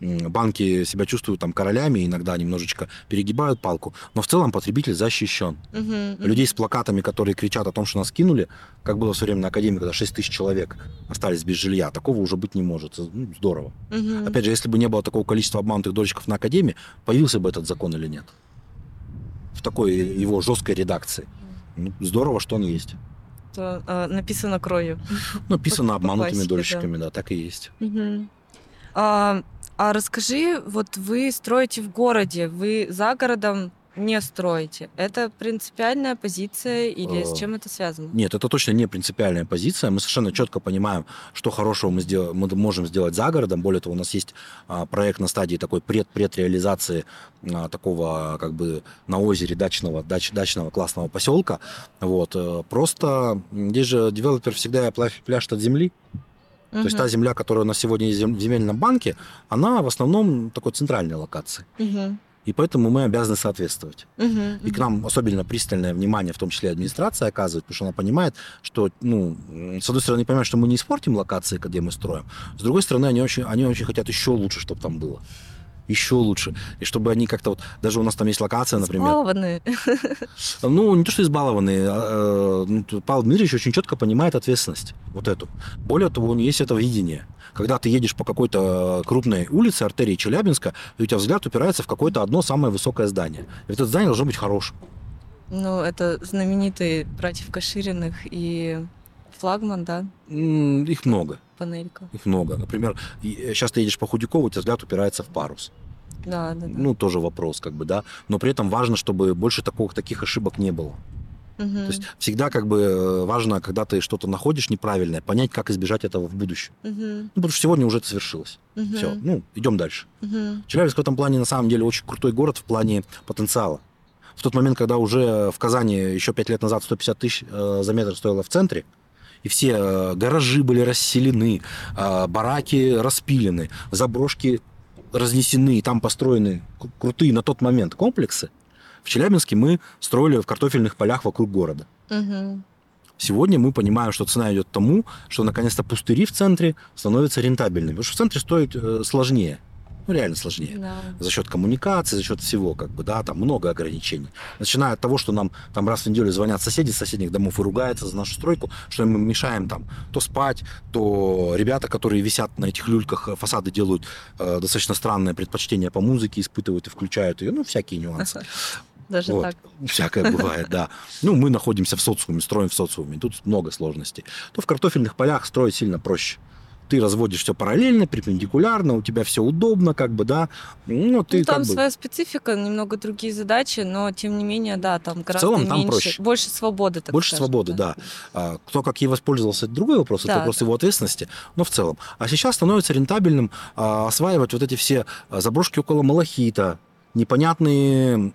Банки себя чувствуют там королями, иногда немножечко перегибают палку, но в целом потребитель защищен. Мгм, мгм. Людей с плакатами, которые кричат о том, что нас кинули, как было все время на Академии, когда 6 тысяч человек остались без жилья, такого уже быть не может. Ну, здорово. Мгм. Опять же, если бы не было такого количества обманутых дольщиков на Академии, появился бы этот закон или нет? В такой его жесткой редакции. Ну, здорово, что он есть. Это, а, написано кровью. Написано По- по обманутыми классике, дольщиками, да. так и есть. Мгм. А, а расскажи, вот вы строите в городе, вы за городом не строите. Это принципиальная позиция или с Э, чем это связано? Нет, это точно не принципиальная позиция. Мы совершенно четко понимаем, что хорошего мы, сдел- мы можем сделать за городом. Более того, у нас есть а, проект на стадии такой пред предреализации а, такого как бы на озере дачного, дач, дачного классного поселка. Вот. э, Просто здесь же девелопер всегда пля- пляшет от земли. То есть та земля, которая у нас сегодня есть в зем- в земельном банке, она в основном такой центральной локации. Мгм. И поэтому мы обязаны соответствовать. Мгм. И к нам особенно пристальное внимание, в том числе администрация, оказывает, потому что она понимает, что, ну, с одной стороны, понимают, что мы не испортим локации, где мы строим, с другой стороны, они очень, они очень хотят еще лучше, чтобы там было. Еще лучше. И чтобы они как-то вот... Даже у нас там есть локация, например. Избалованные. Ну, не то, что избалованные. а, э, тут Павел Дмитриевич очень четко понимает ответственность. Вот эту. Более того, у него есть это видение. Когда ты едешь по какой-то крупной улице, артерии Челябинска, и у тебя взгляд упирается в какое-то одно самое высокое здание. И это здание должно быть хорошим. Ну, это знаменитые братьев Кашириных и флагман, да, Их много. панелька. Их много. Например, сейчас ты едешь по Худякову, у тебя взгляд упирается в парус. Да, да, да. Ну, тоже вопрос, как бы, да. Но при этом важно, чтобы больше такого, таких ошибок не было. Мгм. То есть всегда как бы э, важно, когда ты что-то находишь неправильное, понять, как избежать этого в будущем. Мгм. Ну, потому что сегодня уже это совершилось. Мгм. Все, ну, идем дальше. Мгм. Челябинск в этом плане на самом деле очень крутой город в плане потенциала. В тот момент, когда уже в Казани еще пять лет назад 150 тысяч э, за метр стоило в центре, и все э, гаражи были расселены, э, бараки распилены, заброшки разнесены, и там построены кру- крутые на тот момент комплексы, в Челябинске мы строили в картофельных полях вокруг города. Сегодня мы понимаем, что цена идет тому, что наконец-то пустыри в центре становятся рентабельными. Потому что в центре стоит э, сложнее. Ну, реально сложнее. Да. За счет коммуникации, за счет всего, как бы, да, там много ограничений. Начиная от того, что нам там раз в неделю звонят соседи с соседних домов и ругаются за нашу стройку, что мы мешаем там то спать, то ребята, которые висят на этих люльках, э, фасады делают э, достаточно странное предпочтение по музыке, испытывают и включают ее, ну, всякие нюансы. Даже Вот. так. Всякое бывает, да. Ну, мы находимся в социуме, строим в социуме. Тут много сложностей. То в картофельных полях строить сильно проще. Ты разводишь все параллельно, перпендикулярно, у тебя все удобно, как бы, да. Ну, ты ну, там как бы... своя специфика, немного другие задачи, но тем не менее, да, там гораздо целом там меньше, проще. больше свободы, так Больше скажем, свободы, да. А, кто как ей воспользовался, это другой вопрос, это Да, вопрос да. его ответственности, но в целом. А сейчас становится рентабельным а, осваивать вот эти все а, заброшки около Малахита, непонятные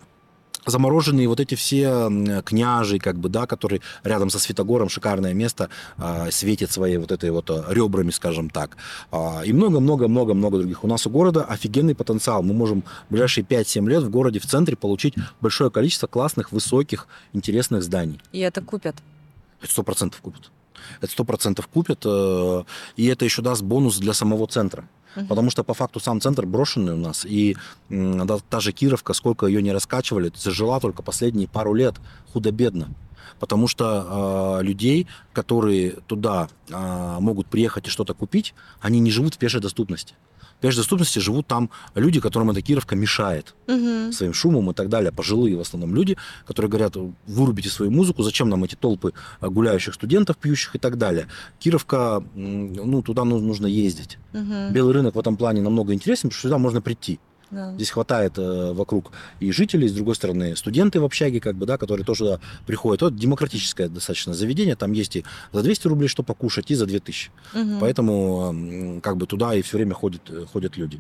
замороженные вот эти все княжи, как бы, да, которые рядом со Святогором, шикарное место, а, светит своей вот этой вот а, ребрами, скажем так. А, и много-много-много-много других. У нас у города офигенный потенциал. Мы можем в ближайшие 5-7 лет в городе, в центре получить большое количество классных, высоких, интересных зданий. И это купят. Это сто процентов купят. Это сто процентов купят, э, и это еще даст бонус для самого центра. Мгм. Потому что по факту сам центр брошенный у нас, и да, та же Кировка, сколько ее не раскачивали, зажила только последние пару лет худо-бедно. Потому что э, людей, которые туда э, могут приехать и что-то купить, они не живут в пешей доступности. В пешей доступности живут там люди, которым эта Кировка мешает Мгм. своим шумом и так далее. Пожилые в основном люди, которые говорят, вырубите свою музыку, зачем нам эти толпы гуляющих студентов, пьющих и так далее. Кировка, ну, туда ну- нужно ездить. Мгм. Белый рынок в этом плане намного интереснее, потому что сюда можно прийти. Да. Здесь хватает э, вокруг и жителей, с другой стороны, студенты в общаге, как бы, да, которые тоже туда приходят. Вот демократическое достаточно заведение, там есть и за 200 рублей что покушать, и за 2000. Мгм. Поэтому м, как бы туда и все время ходят, э, ходят люди.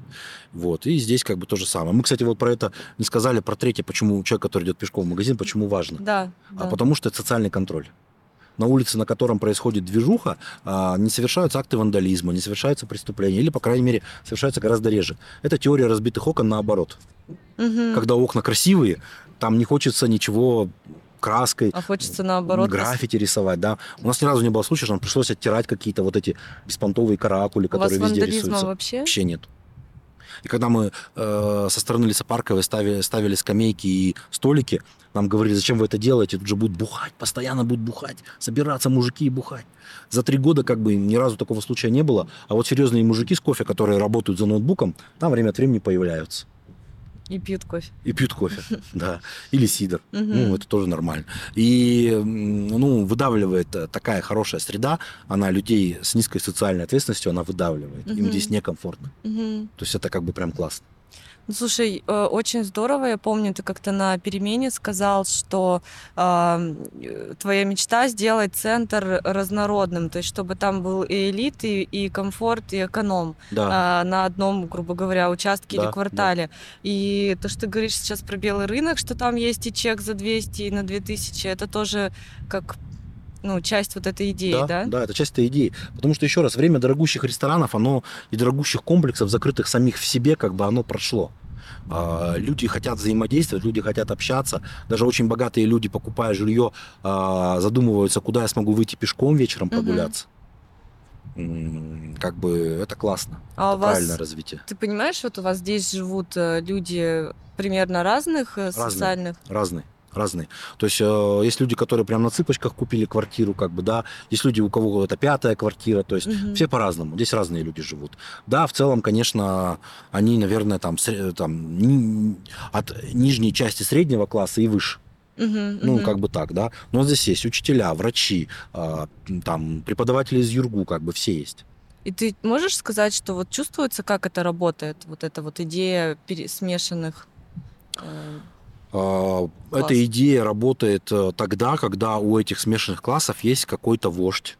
Вот. И здесь как бы то же самое. Мы, кстати, вот про это не сказали, про третье, почему человек, который идет пешком в магазин, почему важно. Да, А да. потому что это социальный контроль. На улице, на котором происходит движуха, а, не совершаются акты вандализма, не совершаются преступления, или, по крайней мере, совершаются гораздо реже. Это теория разбитых окон наоборот. Мгм. Когда окна красивые, там не хочется ничего краской, А хочется наоборот. граффити рисовать, да. У нас ни разу не было случая, что нам пришлось оттирать какие-то вот эти беспонтовые каракули, У вас которые везде рисуются. вообще? Вообще нет. И когда мы э, со стороны лесопарковой ставили, ставили скамейки и столики, нам говорили, зачем вы это делаете, тут же будут бухать, постоянно будут бухать, собираться мужики и бухать. За три года как бы ни разу такого случая не было, а вот серьезные мужики с кофе, которые работают за ноутбуком, там время от времени появляются. И пьют кофе. И пьют кофе, да. Или сидр. Ну, это тоже нормально. И, ну, выдавливает э, такая хорошая среда, она людей с низкой социальной ответственностью, она выдавливает. Им здесь некомфортно. То есть это как бы прям классно. Ну, слушай, э, очень здорово. Я помню, ты как-то на перемене сказал, что э, твоя мечта сделать центр разнородным, то есть чтобы там был и элит, и, и комфорт, и эконом Да. а, на одном, грубо говоря, участке Да, или да. квартале. И то, что ты говоришь сейчас про белый рынок, что там есть и чек за 200, и на 2000, это тоже как ну, часть вот этой идеи, да? да, это часть этой идеи. Потому что, еще раз, время дорогущих ресторанов, оно и дорогущих комплексов, закрытых самих в себе, как бы оно прошло. А, Люди хотят взаимодействовать, люди хотят общаться. Даже очень богатые люди, покупая жилье, а, задумываются, куда я смогу выйти пешком вечером прогуляться. Как бы это классно. А у это вас, правильное развитие. ты понимаешь, вот у вас здесь живут э, люди примерно разных э, Разные. социальных? Разные. Разные. То есть э, есть люди, которые прям на цыпочках купили квартиру, как бы, да. Есть люди, у кого это пятая квартира. То есть Мгм. все по-разному. Здесь разные люди живут. Да, в целом, конечно, они, наверное, там, там ни- от нижней части среднего класса и выше. Мгм, Ну, мгм. как бы так, да. Но здесь есть учителя, врачи, а, там, преподаватели из ЮРГУ, как бы все есть. И ты можешь сказать, что вот чувствуется, как это работает, вот эта вот идея пере- смешанных? Э, А, Класс. Эта идея работает э, тогда, когда у этих смешанных классов есть какой-то вождь,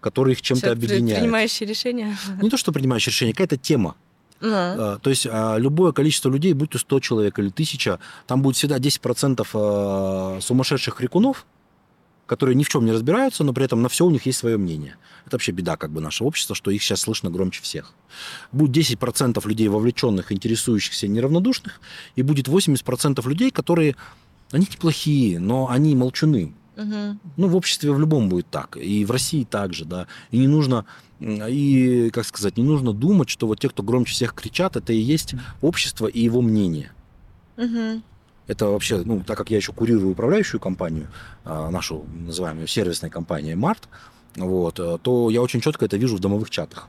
который их чем-то объединяет. принимающий решения? Не то, что принимающий решение, какая-то тема. А, То есть а, любое количество людей, будь то 100 человек или 1000, там будет всегда 10% а, сумасшедших крикунов, которые ни в чем не разбираются, но при этом на все у них есть свое мнение. Это вообще беда как бы нашего общества, что их сейчас слышно громче всех. Будет 10% людей вовлеченных, интересующихся, неравнодушных, и будет 80% людей, которые, они неплохие, но они молчуны. мгм. Ну, в обществе в любом будет так. И в России также, да. И не нужно, и, как сказать, не нужно думать, что вот те, кто громче всех кричат, это и есть общество и его мнение. Мгм. Это вообще, ну, так как я еще курирую управляющую компанию, а, нашу, называем ее сервисной компанией Март, вот, э, то я очень четко это вижу в домовых чатах.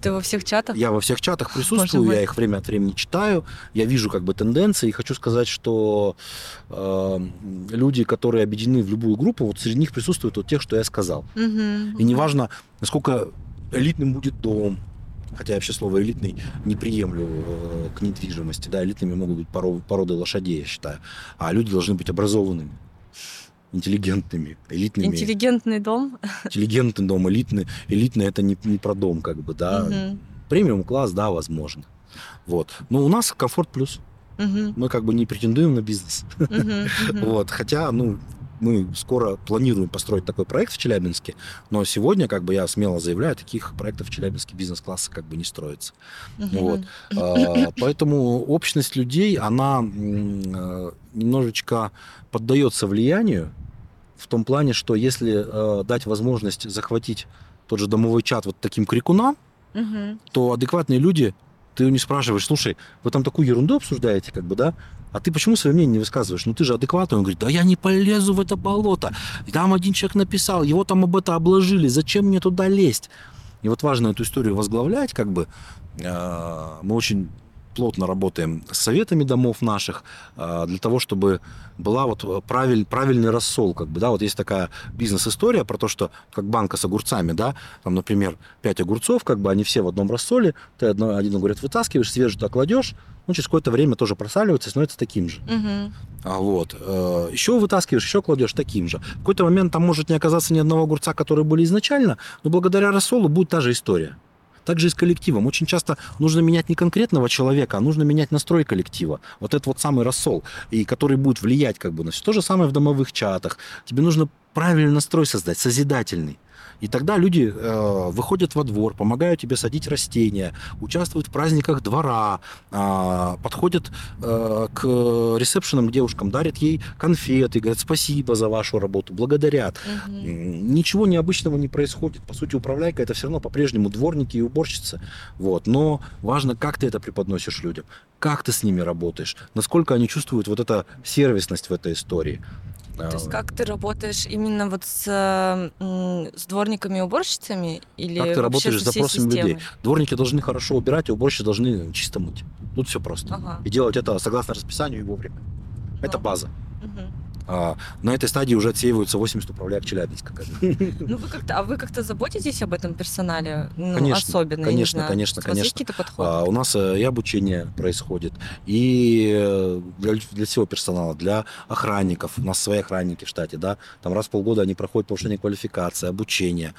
Ты во всех чатах? Я во всех чатах присутствую, я их время от времени читаю, я вижу как бы тенденции, и хочу сказать, что э, люди, которые объединены в любую группу, вот среди них присутствуют вот тех, что я сказал. Мгм. И неважно, насколько элитным будет дом, хотя я вообще слово элитный не приемлю э, к недвижимости, да, элитными могут быть поро- породы лошадей, я считаю, а люди должны быть образованными, интеллигентными, элитными. Интеллигентный дом? Интеллигентный дом, элитный, элитный это не, не про дом, как бы, да. Мгм. Премиум класс, да, возможно. Вот. Но у нас комфорт плюс. Мгм. Мы как бы не претендуем на бизнес. Мгм. Мгм. Вот. Хотя, ну, мы скоро планируем построить такой проект в Челябинске, но сегодня, как бы я смело заявляю, таких проектов в Челябинске бизнес-класса как бы не строится. Мгм. Вот. А, Поэтому общность людей, она э, немножечко поддается влиянию в том плане, что если э, дать возможность захватить тот же домовой чат вот таким крикунам, Мгм. то адекватные люди, ты них спрашиваешь, слушай, вы там такую ерунду обсуждаете, как бы, да? А ты почему свое мнение не высказываешь? Ну ты же адекватный. Он говорит, да я не полезу в это болото. И Там один человек написал, его там об это обложили, зачем мне туда лезть? И вот важно эту историю возглавлять, как бы. Э, Мы очень плотно работаем с советами домов наших э, для того, чтобы была вот правиль, правильный рассол, как бы, да, вот есть такая бизнес-история про то, что как банка с огурцами, да, там, например, 5 огурцов, как бы они все в одном рассоле, ты одно, один огурец вытаскиваешь, свежий туда кладешь, ну, через какое-то время тоже просаливается и становится таким же. Мгм. А вот. э, Еще вытаскиваешь, еще кладешь таким же. В какой-то момент там может не оказаться ни одного огурца, которые были изначально, но благодаря рассолу будет та же история. Так же и с коллективом. Очень часто нужно менять не конкретного человека, а нужно менять настрой коллектива. Вот это вот самый рассол, и который будет влиять как бы на все. То же самое в домовых чатах. Тебе нужно правильный настрой создать, созидательный. И тогда люди э, выходят во двор, помогают тебе садить растения, участвуют в праздниках двора, э, подходят э, к ресепшенам девушкам, дарят ей конфеты, говорят спасибо за вашу работу, благодарят. М, Ничего необычного не происходит. По сути, управляйка это все равно по-прежнему дворники и уборщицы. Вот. Но важно, как ты это преподносишь людям, как ты с ними работаешь, насколько они чувствуют вот эту сервисность в этой истории. То есть как ты работаешь именно вот с, с дворниками и уборщицами? Или Как ты работаешь с запросами людей? системой? Дворники должны хорошо убирать, а уборщицы должны чисто мыть. Тут все просто. Ага. И делать это согласно расписанию и вовремя. Это база. А, на этой стадии уже отсеиваются 80 управляек Челябинска. Ну, вы как-то, а вы как-то заботитесь об этом персонале? Ну, Конечно, особенно, конечно, конечно, У конечно. какие-то подходы? А, У нас э, и обучение происходит, и э, для, для всего персонала, для охранников. У нас свои охранники в штате, да. Там раз в полгода они проходят повышение квалификации, обучение.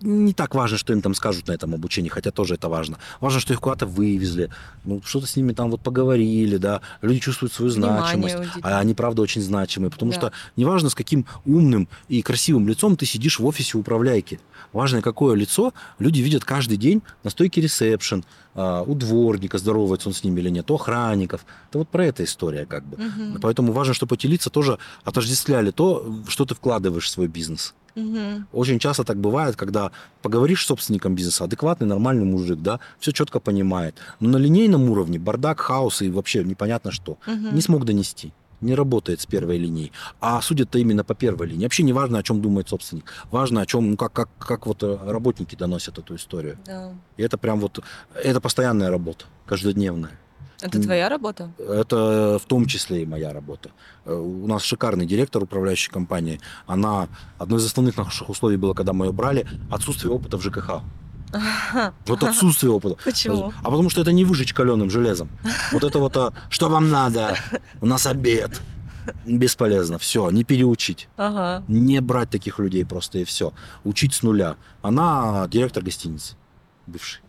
Не так важно, что им там скажут на этом обучении, хотя тоже это важно. Важно, что их куда-то вывезли, ну, что-то с ними там вот поговорили, да. Люди чувствуют свою значимость. Внимание. А они, правда, очень значимые. Потому Да. что неважно, с каким умным и красивым лицом ты сидишь в офисе управляйки. Важно, какое лицо люди видят каждый день на стойке ресепшн, а, у дворника, здоровается он с ними или нет, у охранников. Это вот про это история как бы. Мгм. Поэтому важно, чтобы эти лица тоже отождествляли то, что ты вкладываешь в свой бизнес. Мгм. Очень часто так бывает, когда поговоришь с собственником бизнеса, адекватный, нормальный мужик, да, все четко понимает. Но на линейном уровне бардак, хаос и вообще непонятно что Мгм. не смог донести. Не работает с первой линией. А судят-то именно по первой линии. Вообще не важно, о чем думает собственник. Важно, о чем, ну, как, как, как вот э, работники доносят эту историю. Да. И это прям вот, это постоянная работа, каждодневная. Это твоя работа? Это в том числе и моя работа. Э, У нас шикарный директор управляющей компании. Она, одно из основных наших условий было, когда мы ее брали, отсутствие опыта в ЖКХ. Вот отсутствие опыта. Почему? А потому что это не выжечь каленым железом. Вот это вот, а, что вам надо? У нас обед. Бесполезно. Все, не переучить. Ага. Не брать таких людей просто и все. Учить с нуля. Она директор гостиницы. Бывший.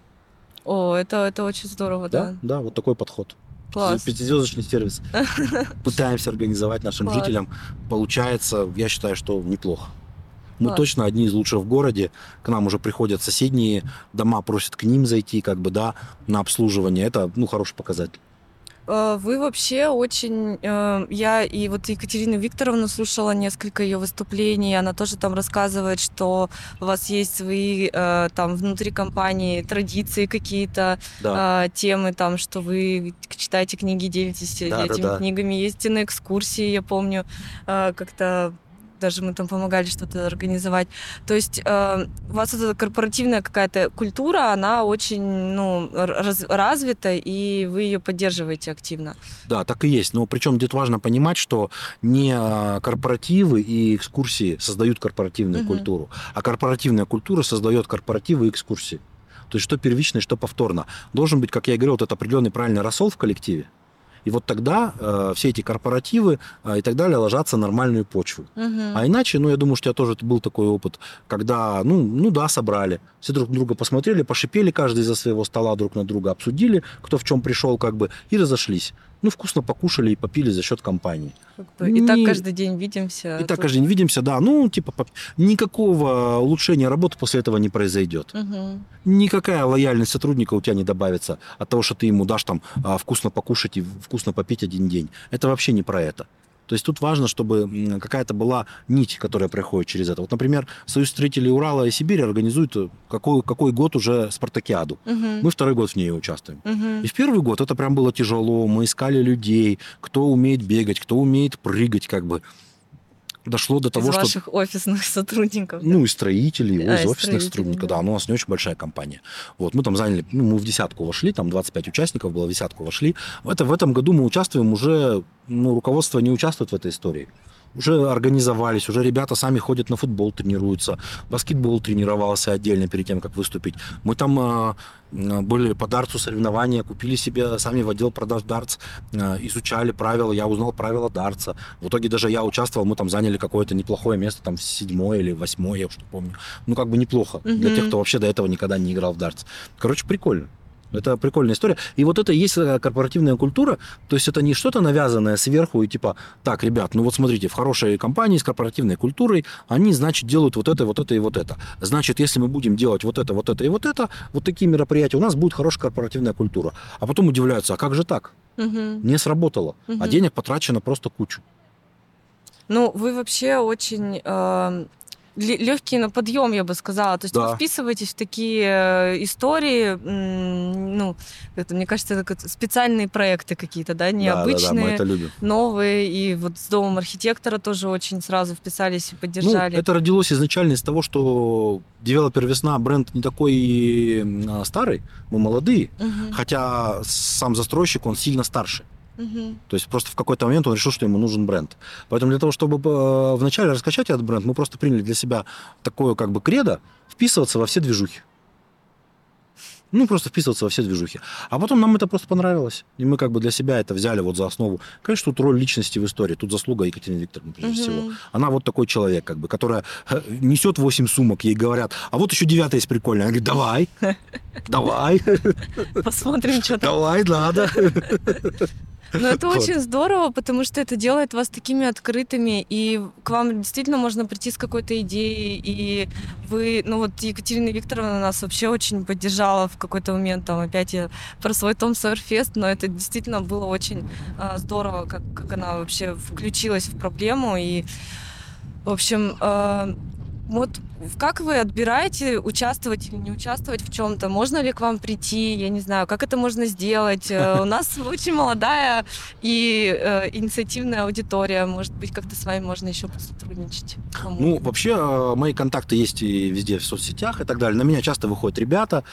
О, это, это очень здорово, Да, да. да, вот такой подход. Класс. Пятизвездочный сервис. Пытаемся организовать нашим Класс. жителям. Получается, я считаю, что неплохо. Мы Класс. точно одни из лучших в городе. К нам уже приходят соседние дома, просят к ним зайти, как бы, да, на обслуживание. Это, ну, хороший показатель. Э, Вы вообще очень... э, Я и вот Екатерину Викторовну слушала несколько ее выступлений. Она тоже там рассказывает, что у вас есть свои э, там внутри компании традиции какие-то, Да. темы, там, что вы читаете книги, делитесь Да, да, этими да. книгами, ездите на экскурсии, я помню, как-то даже мы там помогали что-то организовать. То есть э, у вас эта корпоративная какая-то культура, она очень ну, раз- развита, и вы ее поддерживаете активно. Да, так и есть. Но причем тут важно понимать, что не а, корпоративы и экскурсии создают корпоративную Мгм. культуру, а корпоративная культура создает корпоративы и экскурсии. То есть что первично и что повторно. Должен быть, как я и говорил, вот этот определенный правильный рассол в коллективе. И вот тогда э, все эти корпоративы э, и так далее ложатся на нормальную почву. А иначе, ну, я думаю, что у тебя тоже был такой опыт, когда, ну, ну да, собрали, все друг на друга посмотрели, пошипели каждый из-за своего стола друг на друга, обсудили, кто в чем пришел, как бы, и разошлись. Ну, вкусно покушали и попили за счет компании. И так Не- каждый день видимся. И так тут- каждый день видимся, да, ну, типа, поп- никакого улучшения работы после этого не произойдет. Мгм. Никакая лояльность сотрудника у тебя не добавится от того, что ты ему дашь там а, вкусно покушать и вкусно попить один день. Это вообще не про это. То есть тут важно, чтобы какая-то была нить, которая проходит через это. Вот, например, Союз строителей Урала и Сибири организует э, какой, какой год уже спартакиаду. Мгм. Мы второй год в ней участвуем. Мгм. И в первый год это прям было тяжело. Мы искали людей, кто умеет бегать, кто умеет прыгать, как бы. Дошло до того, Из что... ваших офисных сотрудников. да? Ну, и строителей, А, из и офисных сотрудников. да. Да, но у нас не очень большая компания. Вот, мы там заняли, ну, мы в десятку вошли, там 25 участников было, в десятку вошли. Это, в этом году мы участвуем уже, ну, руководство не участвует в этой истории. Уже организовались, уже ребята сами ходят на футбол, тренируются. Баскетбол тренировался отдельно перед тем, как выступить. Мы там э, э, были по дартсу соревнования, купили себе сами в отдел продаж дартс, э, изучали правила, я узнал правила дартса. В итоге даже я участвовал, мы там заняли какое-то неплохое место, там седьмое или восьмое, я уж не помню. Ну, как бы неплохо для Мгм. тех, кто вообще до этого никогда не играл в дартс. Короче, прикольно. Это прикольная история. И вот это и есть э, корпоративная культура. То есть это не что-то навязанное сверху и типа, так, ребят, ну вот смотрите, в хорошей компании с корпоративной культурой они, значит, делают вот это, вот это и вот это. Значит, если мы будем делать вот это, вот это и вот это, вот такие мероприятия, у нас будет хорошая корпоративная культура. А потом удивляются, а как же так? Мгм. Не сработало. А Мгм. денег потрачено просто кучу. Ну, вы вообще очень легкий на подъем, я бы сказала. То есть Да. вы вписываетесь в такие э, истории, ну, это, мне кажется, это специальные проекты какие-то, да, Да, да, да, мы необычные, это любим. новые. И вот с домом архитектора тоже очень сразу вписались и Ну, поддержали. это родилось изначально из того, что девелопер «Весна» бренд не такой старый, мы молодые, Мгм, хотя сам застройщик, он сильно старше. То есть просто в какой-то момент он решил, что ему нужен бренд. Поэтому для того, чтобы э, вначале раскачать этот бренд, мы просто приняли для себя такое как бы кредо вписываться во все движухи. Ну, просто вписываться во все движухи. А потом нам это просто понравилось. И мы как бы для себя это взяли вот за основу. Конечно, тут роль личности в истории. Тут заслуга Екатерины Викторовны, прежде Мгм. всего. Она вот такой человек, как бы, которая э, несет 8 сумок, ей говорят, а вот еще девятая есть прикольная. Она говорит, давай, давай, Посмотрим, что там. давай, надо. Ну, это Вот. очень здорово, потому что это делает вас такими открытыми, и к вам действительно можно прийти с какой-то идеей, и вы, ну вот Екатерина Викторовна нас вообще очень поддержала в какой-то момент, там опять я про свой Том Сойерфест, но это действительно было очень а, здорово, как, как она вообще включилась в проблему, и, в общем, а, вот как вы отбираете участвовать или не участвовать в чем-то? Можно ли к вам прийти? Я не знаю, как это можно сделать? Э, У нас очень молодая и э, инициативная аудитория. Может быть, как-то с вами можно еще посотрудничать? Ну, вообще, э, мои контакты есть и везде в соцсетях и так далее. На меня часто выходят ребята.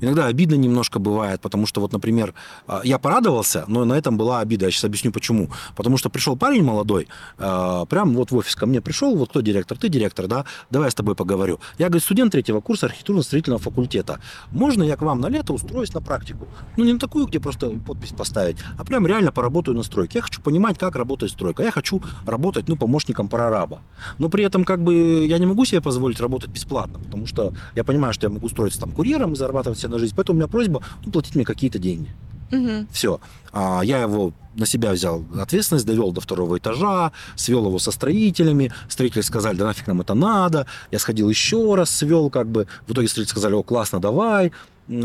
Иногда обидно немножко бывает, потому что вот, например, а, я порадовался, но на этом была обида. Я сейчас объясню почему. Потому что пришел парень молодой, а, прям вот в офис ко мне пришел, вот кто директор, ты директор, да, давай я с тобой поговорю. Я, говорю, студент третьего курса архитектурно-строительного факультета. Можно я к вам на лето устроюсь на практику? Ну, не на такую, где просто подпись поставить, а прям реально поработаю на стройке. Я хочу понимать, как работает стройка. Я хочу работать, ну, помощником прораба. Но при этом, как бы, я не могу себе позволить работать бесплатно, потому что я понимаю, что я могу устроиться там курьером и зарабатывать себе на жизнь. Поэтому у меня просьба ну, платить мне какие-то деньги. Мгм. Все. А, я его на себя взял ответственность, довел до второго этажа, свел его со строителями. Строители сказали, да нафиг нам это надо. Я сходил еще раз, свел как бы. В итоге строители сказали, о, классно, давай.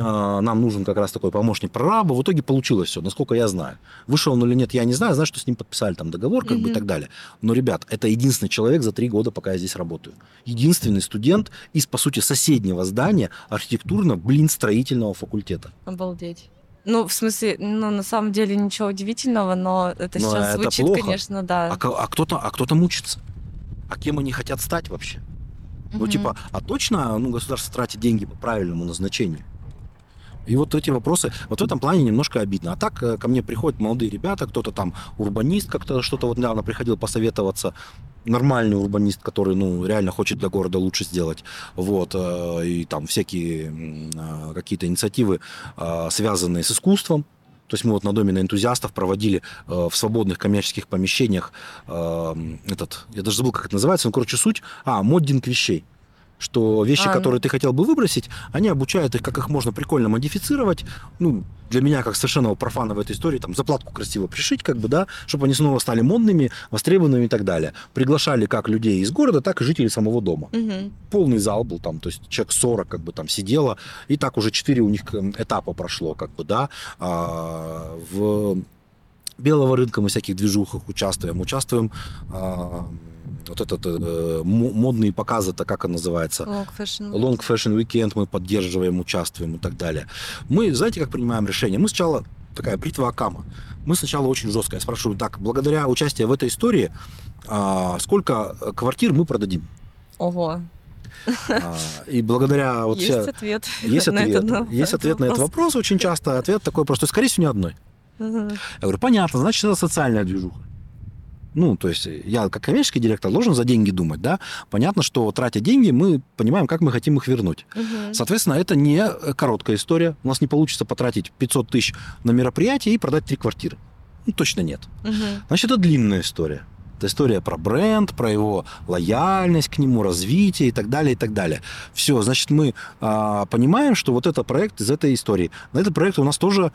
А, Нам нужен как раз такой помощник прораба. В итоге получилось все, насколько я знаю. Вышел он или нет, я не знаю. Знаю, что с ним подписали там договор как бы и так далее. Но, ребят, это единственный человек за три года, пока я здесь работаю. Единственный студент из, по сути, соседнего здания архитектурно, блин, строительного факультета. Обалдеть. Ну, в смысле, ну, на самом деле ничего удивительного, но это Но сейчас это звучит, плохо. конечно, да. А, а кто-то, а кто-то мучится. А кем они хотят стать вообще? Ну, Мгм. типа, а точно ну, государство тратит деньги по правильному назначению? И вот эти вопросы, вот в этом плане немножко обидно. А так э, ко мне приходят молодые ребята, кто-то там урбанист как-то что-то вот недавно приходил посоветоваться, нормальный урбанист, который, ну, реально хочет для города лучше сделать. Вот, э, и там всякие э, какие-то инициативы, связанные с искусством. То есть мы вот на доме на энтузиастов проводили э, в свободных коммерческих помещениях э, этот, я даже забыл, как это называется, ну, короче, суть, а, моддинг вещей. Что вещи, А, которые ты хотел бы выбросить, они обучают их, как их можно прикольно модифицировать. Ну, для меня, как совершенного профана в этой истории, там, заплатку красиво пришить, как бы, да, чтобы они снова стали модными, востребованными и так далее. Приглашали как людей из города, так и жителей самого дома Мгм. полный зал был там, то есть человек 40 как бы там сидело, и так уже 4 у них э, этапа прошло, как бы, да, А, в белого рынка мы всяких движухах участвуем, участвуем а, вот этот э, мо- модные показы, это как он называется, Long fashion. Long Fashion Weekend мы поддерживаем, участвуем и так далее. Мы, знаете, как принимаем решение? Мы сначала такая бритва Акама. Мы сначала очень жестко. Я спрашиваю, так, благодаря участию в этой истории, а, сколько квартир мы продадим? Ого. А, И благодаря вот Есть вся- ответ. есть на ответ, этот, есть ответ на этот вопрос. Очень часто ответ такой просто, скорее всего, ни одной. Мгм. Я говорю, понятно, значит, это социальная движуха. Ну, то есть я как коммерческий директор должен за деньги думать, да? Понятно, что тратя деньги, мы понимаем, как мы хотим их вернуть. Мгм. Соответственно, это не короткая история. У нас не получится потратить 500 тысяч на мероприятие и продать три квартиры. Ну, точно нет. Мгм. Значит, это длинная история. Это история про бренд, про его лояльность к нему, развитие и так далее, и так далее. Все, значит, мы а, понимаем, что вот это проект из этой истории. На этот проект у нас тоже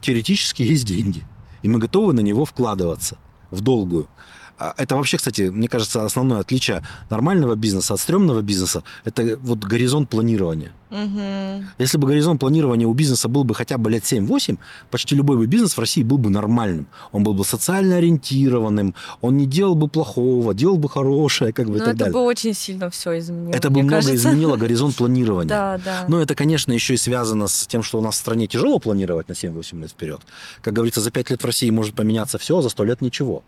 теоретически есть деньги. И мы готовы на него вкладываться в долгую. А Это вообще, кстати, мне кажется, основное отличие нормального бизнеса от стрёмного бизнеса – это вот горизонт планирования. Угу. Если бы горизонт планирования у бизнеса был бы хотя бы лет 7-8, почти любой бы бизнес в России был бы нормальным. Он был бы социально ориентированным, он не делал бы плохого, делал бы хорошее, как бы и Но так это далее. бы очень сильно все изменило. Это бы много кажется. изменило горизонт планирования. Да, да. Но это, конечно, еще и связано с тем, что у нас в стране тяжело планировать на 7-8 лет вперед. Как говорится, за 5 лет в России может поменяться все, а за 100 лет ничего.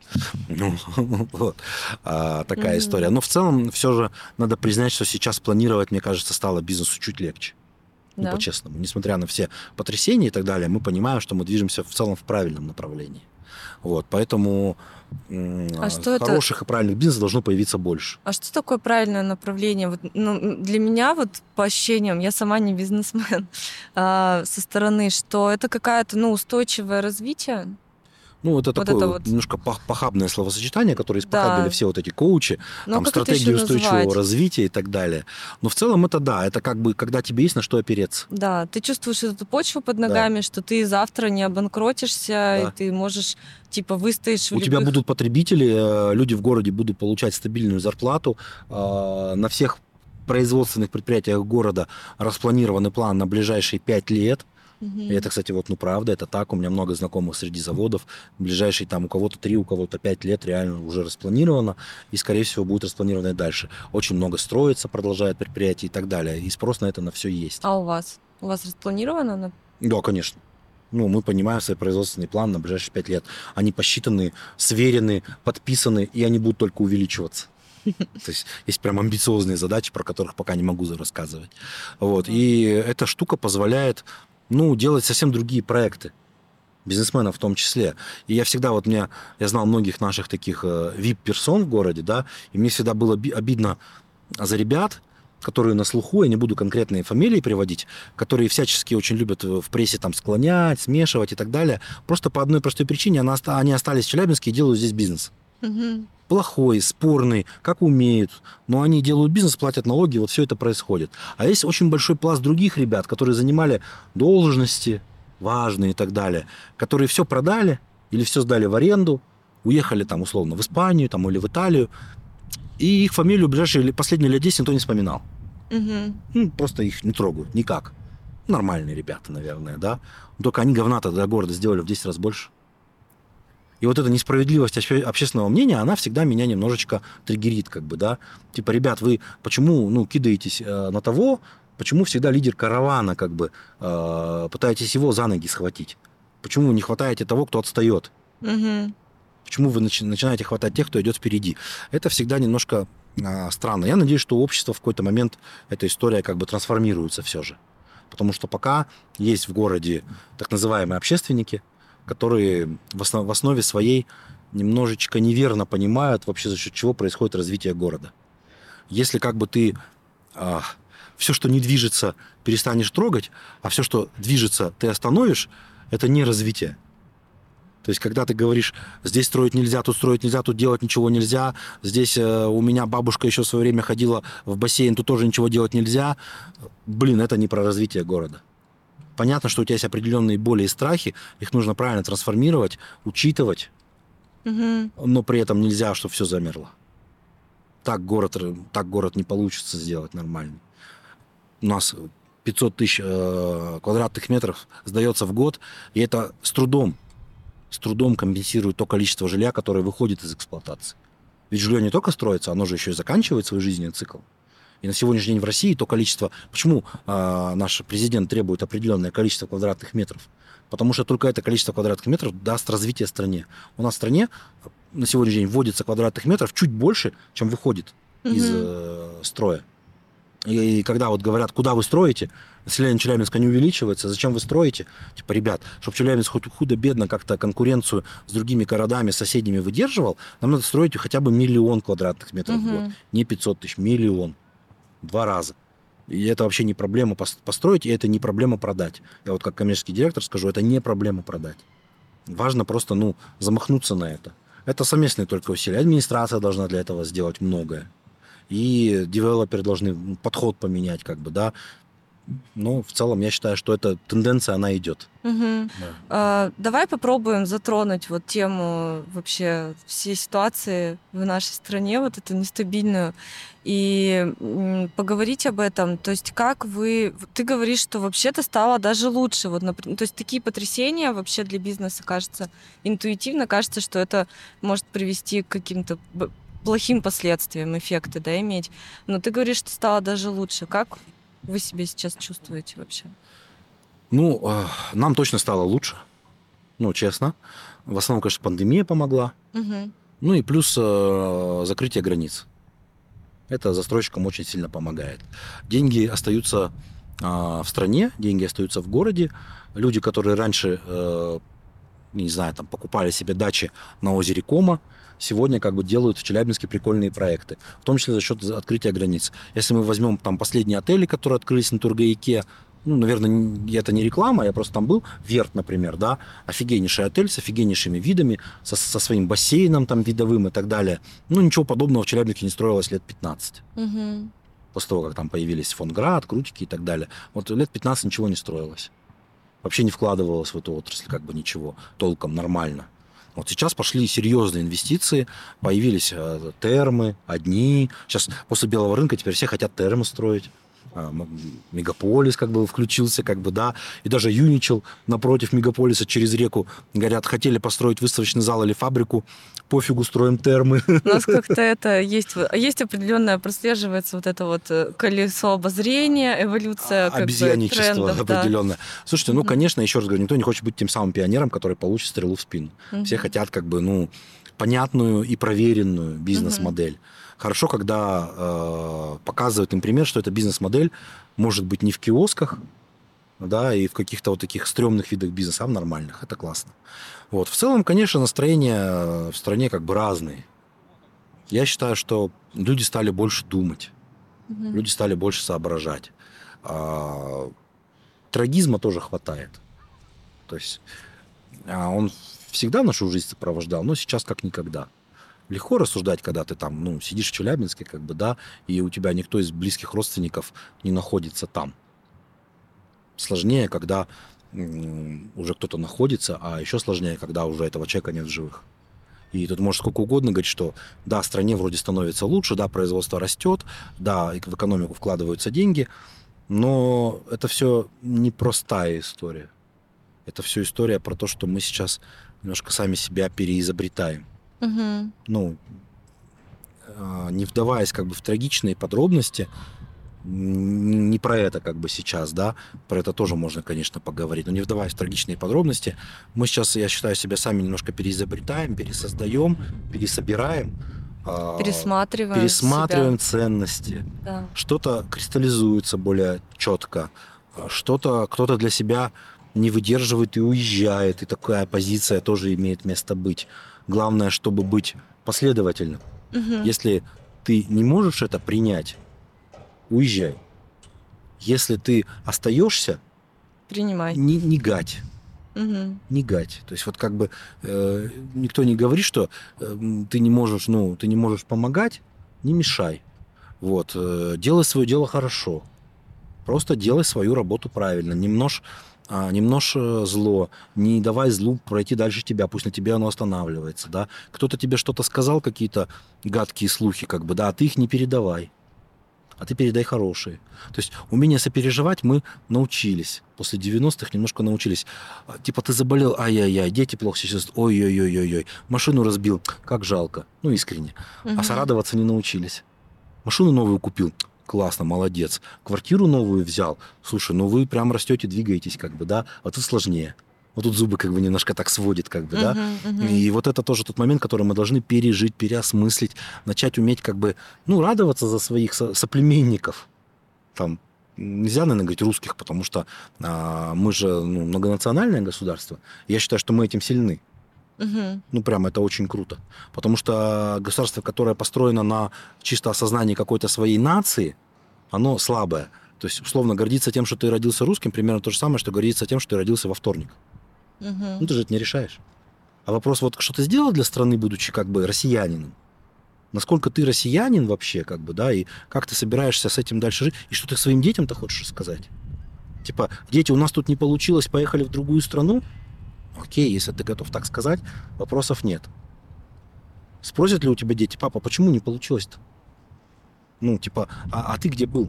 Ну, вот. А, такая история. Но в целом все же надо признать, что сейчас планировать, мне кажется, стало бизнесу чуть легче. Ну, Да. по-честному. Несмотря на все потрясения и так далее, мы понимаем, что мы движемся в целом в правильном направлении. Вот, поэтому А что это? хороших и правильных бизнесов должно появиться больше. А что такое правильное направление? Вот, ну, для меня, вот по ощущениям, я сама не бизнесмен, а, со стороны, что это какая-то ну, устойчивое развитие. Ну, это Вот такое это вот немножко пох- похабное словосочетание, которое испохабили Да. все вот эти коучи, Ну, там как это стратегию еще устойчивого назвать? развития и так далее. Но в целом это да, это как бы когда тебе есть на что опереться. Да, ты чувствуешь эту почву под Да. ногами, что ты завтра не обанкротишься, Да. и ты можешь, типа, выстоишь У тебя любых- будут потребители, э, люди в городе будут получать стабильную зарплату. э, На всех производственных предприятиях города распланированный план на ближайшие пять лет. Мгм. И это, кстати, вот ну правда, это так. У меня много знакомых среди заводов. Ближайшие там у кого-то три, у кого-то пять лет реально уже распланировано. И, скорее всего, будет распланировано и дальше. Очень много строится, продолжает предприятие и так далее. И спрос на это на все есть. А у вас? У вас распланировано? на- Да, конечно. Ну, мы понимаем свой производственный план на ближайшие пять лет. Они посчитаны, сверены, подписаны, и они будут только увеличиваться. То есть есть прям амбициозные задачи, про которых пока не могу рассказывать. Вот. И эта штука позволяет ну, делать совсем другие проекты бизнесменов в том числе. И я всегда, вот мне, я знал многих наших таких э, VIP-персон в городе, да, и мне всегда было би- обидно за ребят, которые на слуху, я не буду конкретные фамилии приводить, которые всячески очень любят в прессе там склонять, смешивать и так далее. Просто по одной простой причине они остались в Челябинске и делают здесь бизнес. Мгм. Плохой, спорный, как умеют, но они делают бизнес, платят налоги, вот все это происходит. А есть очень большой пласт других ребят, которые занимали должности важные и так далее, которые все продали или все сдали в аренду, уехали там условно в Испанию там, или в Италию, и их фамилию ближайшие последние лет 10 никто не вспоминал. Мгм. Ну, просто их не трогают никак. Нормальные ребята, наверное, да. Только они говна-то для города сделали в 10 раз больше. И вот эта несправедливость обще- общественного мнения, она всегда меня немножечко триггерит, как бы, да. Типа, ребят, вы почему, ну, кидаетесь э, на того, почему всегда лидер каравана, как бы, э, пытаетесь его за ноги схватить? Почему вы не хватаете того, кто отстает? Мгм. Почему вы начи- начинаете хватать тех, кто идет впереди? Это всегда немножко а, странно. Я надеюсь, что у общества в какой-то момент эта история как бы трансформируется все же. Потому что пока есть в городе так называемые общественники, которые в, основ- в основе своей немножечко неверно понимают вообще за счет чего происходит развитие города. Если как бы ты все, что не движется, перестанешь трогать, а все, что движется, ты остановишь, это не развитие. То есть, когда ты говоришь, здесь строить нельзя, тут строить нельзя, тут делать ничего нельзя, здесь э, у меня бабушка еще в свое время ходила в бассейн, тут тоже ничего делать нельзя, блин, это не про развитие города. Понятно, что у тебя есть определенные боли и страхи, их нужно правильно трансформировать, учитывать, Мгм. но при этом нельзя, чтобы все замерло. Так город, так город не получится сделать нормально. У нас 500 тысяч э, квадратных метров сдается в год, и это с трудом, с трудом компенсирует то количество жилья, которое выходит из эксплуатации. Ведь жилье не только строится, оно же еще и заканчивает свой жизненный цикл. И на сегодняшний день в России то количество... Почему э, наш президент требует определенное количество квадратных метров? Потому что только это количество квадратных метров даст развитие стране. У нас в стране на сегодняшний день вводится квадратных метров чуть больше, чем выходит из Мгм. э, строя. И, и когда вот говорят, куда вы строите, население Челябинска не увеличивается, зачем вы строите? Типа, ребят, чтобы Челябинск хоть худо-бедно как-то конкуренцию с другими городами, соседями выдерживал, нам надо строить хотя бы миллион квадратных метров в год. Не 500 тысяч, миллион. Два раза. И это вообще не проблема пос- построить, и это не проблема продать. Я вот как коммерческий директор скажу, это не проблема продать. Важно просто, ну, замахнуться на это. Это совместные только усилия. Администрация должна для этого сделать многое. И девелоперы должны подход поменять, как бы, да. Но в целом я считаю, что эта тенденция, она идет. Мгм. А, давай попробуем затронуть вот тему вообще всей ситуации в нашей стране, вот эту нестабильную, и поговорить об этом. То есть как вы... Ты говоришь, что вообще-то стало даже лучше. Вот, напр- то есть такие потрясения вообще для бизнеса, кажется, интуитивно кажется, что это может привести к каким-то плохим последствиям, эффекты, да, иметь. Но ты говоришь, что стало даже лучше. Как вы себя сейчас чувствуете вообще? Ну, э, нам точно стало лучше. Ну, честно. В основном, конечно, пандемия помогла. Мгм. Ну и плюс э, закрытие границ. Это застройщикам очень сильно помогает. Деньги остаются а, в стране, деньги остаются в городе. Люди, которые раньше, э, не знаю, там покупали себе дачи на озере Кома, сегодня как бы делают в Челябинске прикольные проекты, в том числе за счет открытия границ. Если мы возьмем там последние отели, которые открылись на Тургаяке, ну, наверное, это не реклама, я просто там был, Верт, например, да, офигеннейший отель с офигеннейшими видами, со, со своим бассейном там видовым и так далее. Ну, ничего подобного в Челябинске не строилось лет 15 Мгм. после того, как там появились фонград, крутики и так далее. Вот лет 15 ничего не строилось. Вообще не вкладывалось в эту отрасль как бы ничего толком нормально. Вот сейчас пошли серьезные инвестиции, появились э, термы, одни. Сейчас после белого рынка теперь все хотят термы строить. А, Мегаполис как бы включился, как бы, да. И даже Юничел напротив Мегаполиса через реку, говорят, хотели построить выставочный зал или фабрику, пофигу, строим термы. У нас как-то это есть, есть определенное, прослеживается вот это вот э, колесо обозрения, эволюция как бы, обезьянничество трендов, да. определенное. Слушайте, ну, конечно, еще раз говорю, никто не хочет быть тем самым пионером, который получит стрелу в спину. Все Мгм. хотят как бы, ну, понятную и проверенную бизнес-модель. Хорошо, когда э, показывают им пример, что эта бизнес-модель может быть не в киосках, да, и в каких-то вот таких стрёмных видах бизнеса, а в нормальных. Это классно. Вот. В целом, конечно, настроения в стране как бы разные. Я считаю, что люди стали больше думать Мгм. люди стали больше соображать. А, трагизма тоже хватает. То есть а, он всегда нашу жизнь сопровождал, но сейчас как никогда. Легко рассуждать, когда ты там, ну, сидишь в Челябинске, как бы, да, и у тебя никто из близких родственников не находится там. Сложнее, когда уже кто-то находится, а еще сложнее, когда уже этого человека нет в живых. И тут можешь сколько угодно говорить, что да, стране вроде становится лучше, да, производство растет, да, в экономику вкладываются деньги, но это все непростая история. Это все история про то, что мы сейчас немножко сами себя переизобретаем. Мгм. Ну, э, не вдаваясь как бы в трагичные подробности, не про это как бы сейчас, да, про это тоже можно, конечно, поговорить, но не вдаваясь в трагичные подробности, мы сейчас, я считаю, себя сами немножко переизобретаем, пересоздаем, пересобираем, а, Пересматриваем пересматриваем ценности, себя. Да. что-то кристаллизуется более четко, а что-то кто-то для себя не выдерживает и уезжает, и такая позиция тоже имеет место быть. Главное, чтобы быть последовательным. Мгм. Если ты не можешь это принять, уезжай. Если ты остаешься, Принимай. не, не гать. Мгм. Не гать. То есть вот как бы э, никто не говорит, что э, ты не можешь, ну, ты не можешь помогать, не мешай. Вот, э, делай свое дело хорошо. Просто делай свою работу правильно. Немнож, а, немнож э, зло. Не давай злу пройти дальше тебя. Пусть на тебе оно останавливается. Да? Кто-то тебе что-то сказал, какие-то гадкие слухи, как бы, да, а ты их не передавай. А ты передай хорошие. То есть умение сопереживать мы научились. После 90-х немножко научились. А, Типа ты заболел, ай-яй-яй, дети плохо сейчас, ой-ой-ой-ой-ой, машину разбил, как жалко. Ну, искренне. А Мгм. сорадоваться не научились. Машину новую купил, классно, молодец. Квартиру новую взял, слушай, ну вы прям растете, двигаетесь, как бы, да, а тут сложнее. Вот тут зубы как бы немножко так сводит, как бы, да. Мгм, мгм. И вот это тоже тот момент, который мы должны пережить, переосмыслить, начать уметь как бы, ну, радоваться за своих со- соплеменников. Там нельзя, наверное, говорить русских, потому что а, мы же ну, многонациональное государство. Я считаю, что мы этим сильны. Ну, прям это очень круто. Потому что государство, которое построено на чисто осознании какой-то своей нации, оно слабое. То есть, условно, гордиться тем, что ты родился русским, примерно то же самое, что гордиться тем, что ты родился во вторник. Мгм. Ну, ты же это не решаешь. А вопрос, вот что ты сделал для страны, будучи как бы россиянином? Насколько ты россиянин вообще, как бы, да, и как ты собираешься с этим дальше жить, и что ты своим детям-то хочешь сказать? Типа, дети, у нас тут не получилось, поехали в другую страну? Окей, если ты готов так сказать, вопросов нет. Спросят ли у тебя дети, папа, почему не получилось-то? Ну, типа, а, а ты где был?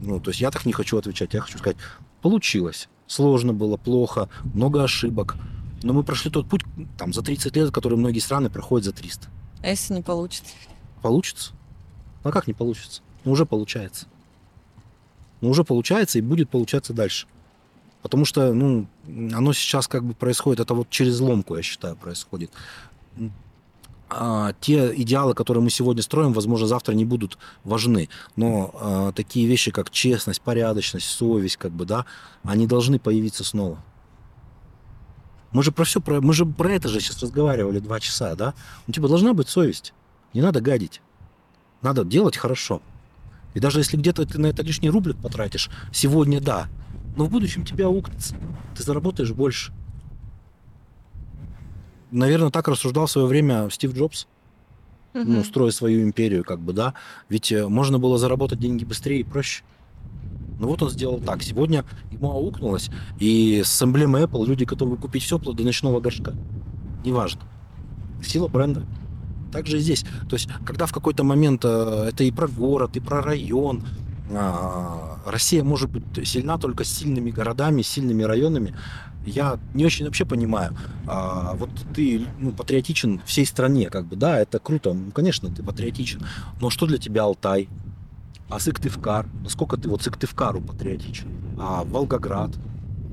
Ну, то есть я так не хочу отвечать. Я хочу сказать, получилось. Сложно было, плохо, много ошибок. Но мы прошли тот путь там, за 30 лет, который многие страны проходят за 300. А если не получится? Получится? А как не получится? Ну, уже получается. Ну, уже получается и будет получаться дальше. Потому что, ну, оно сейчас как бы происходит, это вот через ломку, я считаю, происходит. А, те идеалы, которые мы сегодня строим, возможно, завтра не будут важны. Но а, такие вещи, как честность, порядочность, совесть, как бы, да, они должны появиться снова. Мы же про все, про, мы же про это же сейчас разговаривали два часа, да? У тебя должна быть совесть. Не надо гадить. Надо делать хорошо. И даже если где-то ты на это лишний рублик потратишь, сегодня да, но в будущем тебя аукнется. Ты заработаешь больше. Наверное, так рассуждал в свое время Стив Джобс. Мгм. Ну, строя свою империю, как бы, да. Ведь э, можно было заработать деньги быстрее и проще. Ну вот он сделал так. Сегодня ему аукнулось, и с эмблемой Apple люди готовы купить все вплоть до ночного горшка. Неважно. Сила бренда. Так же и здесь. То есть, когда в какой-то момент э, это и про город, и про район, Россия может быть сильна только сильными городами, сильными районами. Я не очень вообще понимаю. А, вот ты ну, патриотичен всей стране, как бы, да, это круто. Ну, конечно, ты патриотичен. Но что для тебя Алтай? А Сыктывкар? Насколько ты вот Сыктывкару патриотичен? А Волгоград?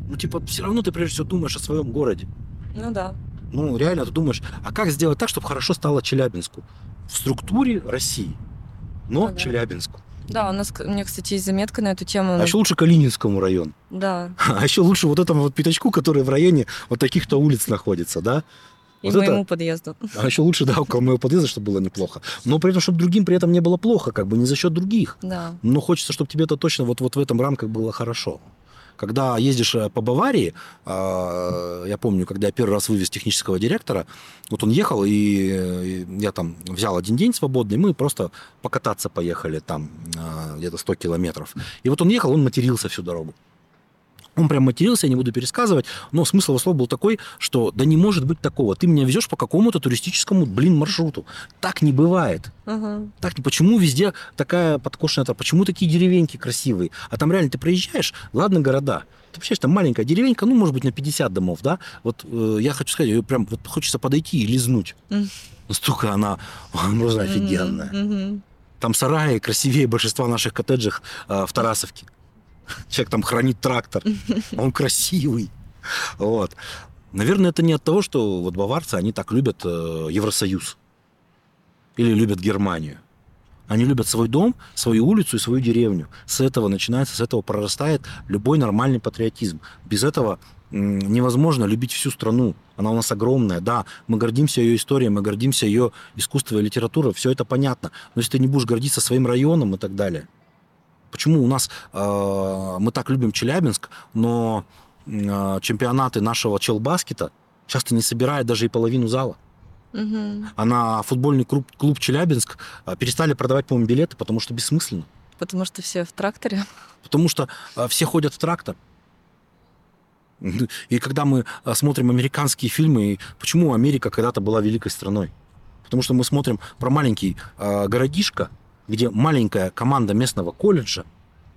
Ну, типа, все равно ты прежде всего думаешь о своем городе. Ну да. Ну, реально ты думаешь, а как сделать так, чтобы хорошо стало Челябинску? В структуре России, но Ага. Челябинску. Да, у нас, у меня, кстати, есть заметка на эту тему. А еще лучше Калининскому району. Да. А еще лучше вот этому вот пятачку, который в районе вот таких-то улиц находится, да? И Вот это- моему подъезду. А еще лучше, да, около моего подъезда, чтобы было неплохо. Но при этом, чтобы другим при этом не было плохо, как бы не за счет других. Да. Но хочется, чтобы тебе это точно вот, вот в этом рамках было хорошо. Когда ездишь э, по Баварии, а, я помню, когда я первый раз вывез технического директора, вот он ехал, и э, я там взял один день свободный, мы просто покататься поехали там где-то 100 километров. И вот он ехал, он матерился всю дорогу. Он прям матерился, я не буду пересказывать, но смысл его слов был такой, что да не может быть такого. Ты меня везешь по какому-то туристическому, блин, маршруту. Так не бывает. Ага. Так, почему везде такая подкошенная трава? Почему такие деревеньки красивые? А там реально ты проезжаешь, ладно, города. Ты представляешь, там маленькая деревенька, ну, может быть, на 50 домов, да? Вот э, я хочу сказать, её прям вот хочется подойти и лизнуть. Мгм. Настолько она просто офигенная. Мгм. Там сараи красивее большинства наших коттеджей э, в Тарасовке. Человек там хранит трактор. Он красивый. Вот. Наверное, это не от того, что вот баварцы, они так любят э, Евросоюз. Или любят Германию. Они любят свой дом, свою улицу и свою деревню. С этого начинается, с этого прорастает любой нормальный патриотизм. Без этого невозможно любить всю страну. Она у нас огромная. Да, мы гордимся ее историей, мы гордимся ее искусством и литературой. Все это понятно. Но если ты не будешь гордиться своим районом и так далее, Почему у нас э, мы так любим Челябинск, но э, чемпионаты нашего челбаскета часто не собирают даже и половину зала. Мгм. А на футбольный клуб, клуб Челябинск э, перестали продавать, по-моему, билеты, потому что бессмысленно. Потому что все в тракторе. Потому что э, все ходят в трактор. И когда мы э, смотрим американские фильмы, почему Америка когда-то была великой страной? Потому что мы смотрим про маленький э, городишко, где маленькая команда местного колледжа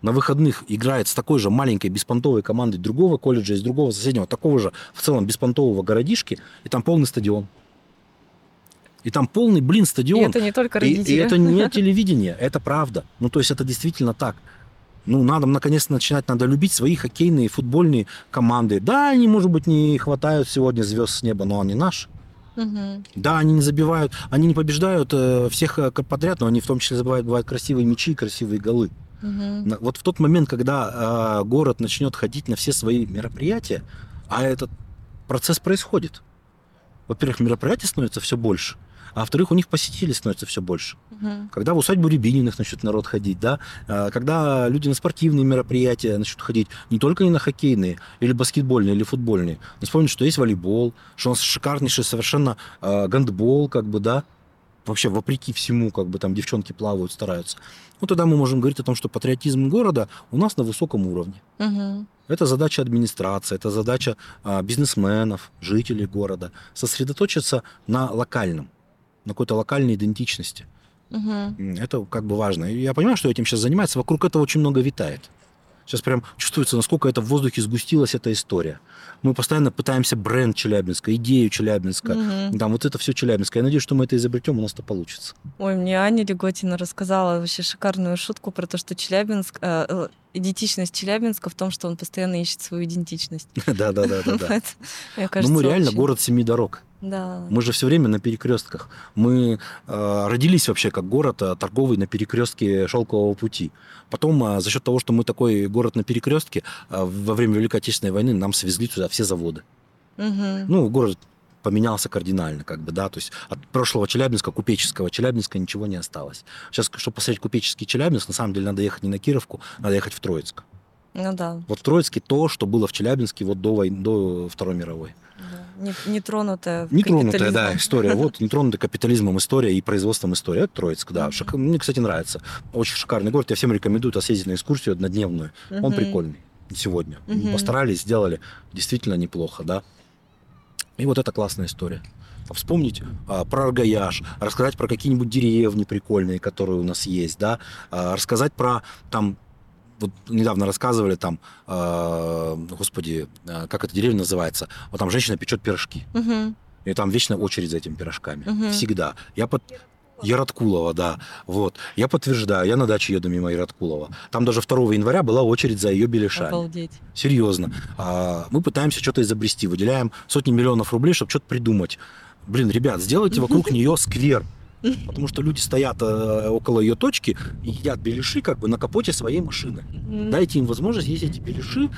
на выходных играет с такой же маленькой беспонтовой командой другого колледжа, из другого соседнего, такого же в целом беспонтового городишки, и там полный стадион. И там полный, блин, И стадион. это не только И, родители. и это не телевидение, это правда. Ну, то есть это действительно так. Ну, надо наконец-то начинать, надо любить свои хоккейные, футбольные команды. Да, они, может быть, не хватают сегодня звезд с неба, но они наши. Мгм. Да, они не забивают, они не побеждают э, всех э, подряд, но они в том числе забивают, бывают красивые мячи, красивые голы. На- Вот в тот момент, когда э, город начнет ходить на все свои мероприятия, а этот процесс происходит. Во-первых, мероприятий становится все больше, А во-вторых, у них посетителей становится все больше. Мгм. Когда в усадьбу Рябининых начнет народ ходить, да, а, когда люди на спортивные мероприятия начнут ходить, не только не на хоккейные, или баскетбольные, или футбольные, но вспомнить, что есть волейбол, что у нас шикарнейший совершенно а, гандбол, как бы, да, вообще вопреки всему, как бы там девчонки плавают, стараются. Ну, тогда мы можем говорить о том, что патриотизм города у нас на высоком уровне. Мгм. Это задача администрации, это задача а, бизнесменов, жителей города. Сосредоточиться на локальном, на какой-то локальной идентичности. М, Это как бы важно. И я понимаю, что этим сейчас занимается. Вокруг этого очень много витает. Сейчас прям чувствуется, насколько это в воздухе сгустилась эта история. Мы постоянно пытаемся бренд Челябинска, идею Челябинска. Мгм. Там вот это все Челябинское. Я надеюсь, что мы это изобретем, у нас это получится. Ой, мне Аня Леготина рассказала вообще шикарную шутку про то, что Челябинск, э, э, идентичность Челябинска в том, что он постоянно ищет свою идентичность. Да, да, кажется, мы реально город семи дорог. Да. Мы же все время на перекрестках. Мы э, родились вообще как город э, торговый на перекрестке шелкового пути. Потом э, за счет того, что мы такой город на перекрестке, э, во время Великой Отечественной войны нам свезли туда все заводы. Мгм. Ну, город поменялся кардинально, как бы, да, то есть от прошлого Челябинска, купеческого Челябинска ничего не осталось. Сейчас, чтобы посмотреть купеческий Челябинск, на самом деле надо ехать не на Кировку, надо ехать в Троицк. Ну да. Вот в Троицке то, что было в Челябинске вот до, войны, до Второй мировой. Не- Нетронутая Нетронутая, да, история. Вот, нетронутая капитализмом история и производством истории. Это Троицк, да. Шик- Мне, кстати, нравится. Очень шикарный город. Я всем рекомендую туда съездить на экскурсию однодневную. Он Мгм. прикольный сегодня. Мгм. Постарались, сделали. Действительно неплохо, да. И вот это классная история. Вспомнить а, про Аргаяш, рассказать про какие-нибудь деревни прикольные, которые у нас есть, да, а, рассказать про там вот недавно рассказывали там, а, господи, а, как эта деревня называется, вот там женщина печет пирожки. Мгм. И там вечно очередь за этими пирожками. Мгм. Всегда. Я под... Яроткулова, да. Вот. Я подтверждаю, я на даче еду мимо Яроткулова. Там даже 2 января была очередь за ее беляшами. Обалдеть. Серьезно. А, мы пытаемся что-то изобрести, выделяем сотни миллионов рублей, чтобы что-то придумать. Блин, ребят, сделайте вокруг нее сквер. Потому что люди стоят э, около ее точки и едят беляши как бы на капоте своей машины. Дайте им возможность есть эти беляши,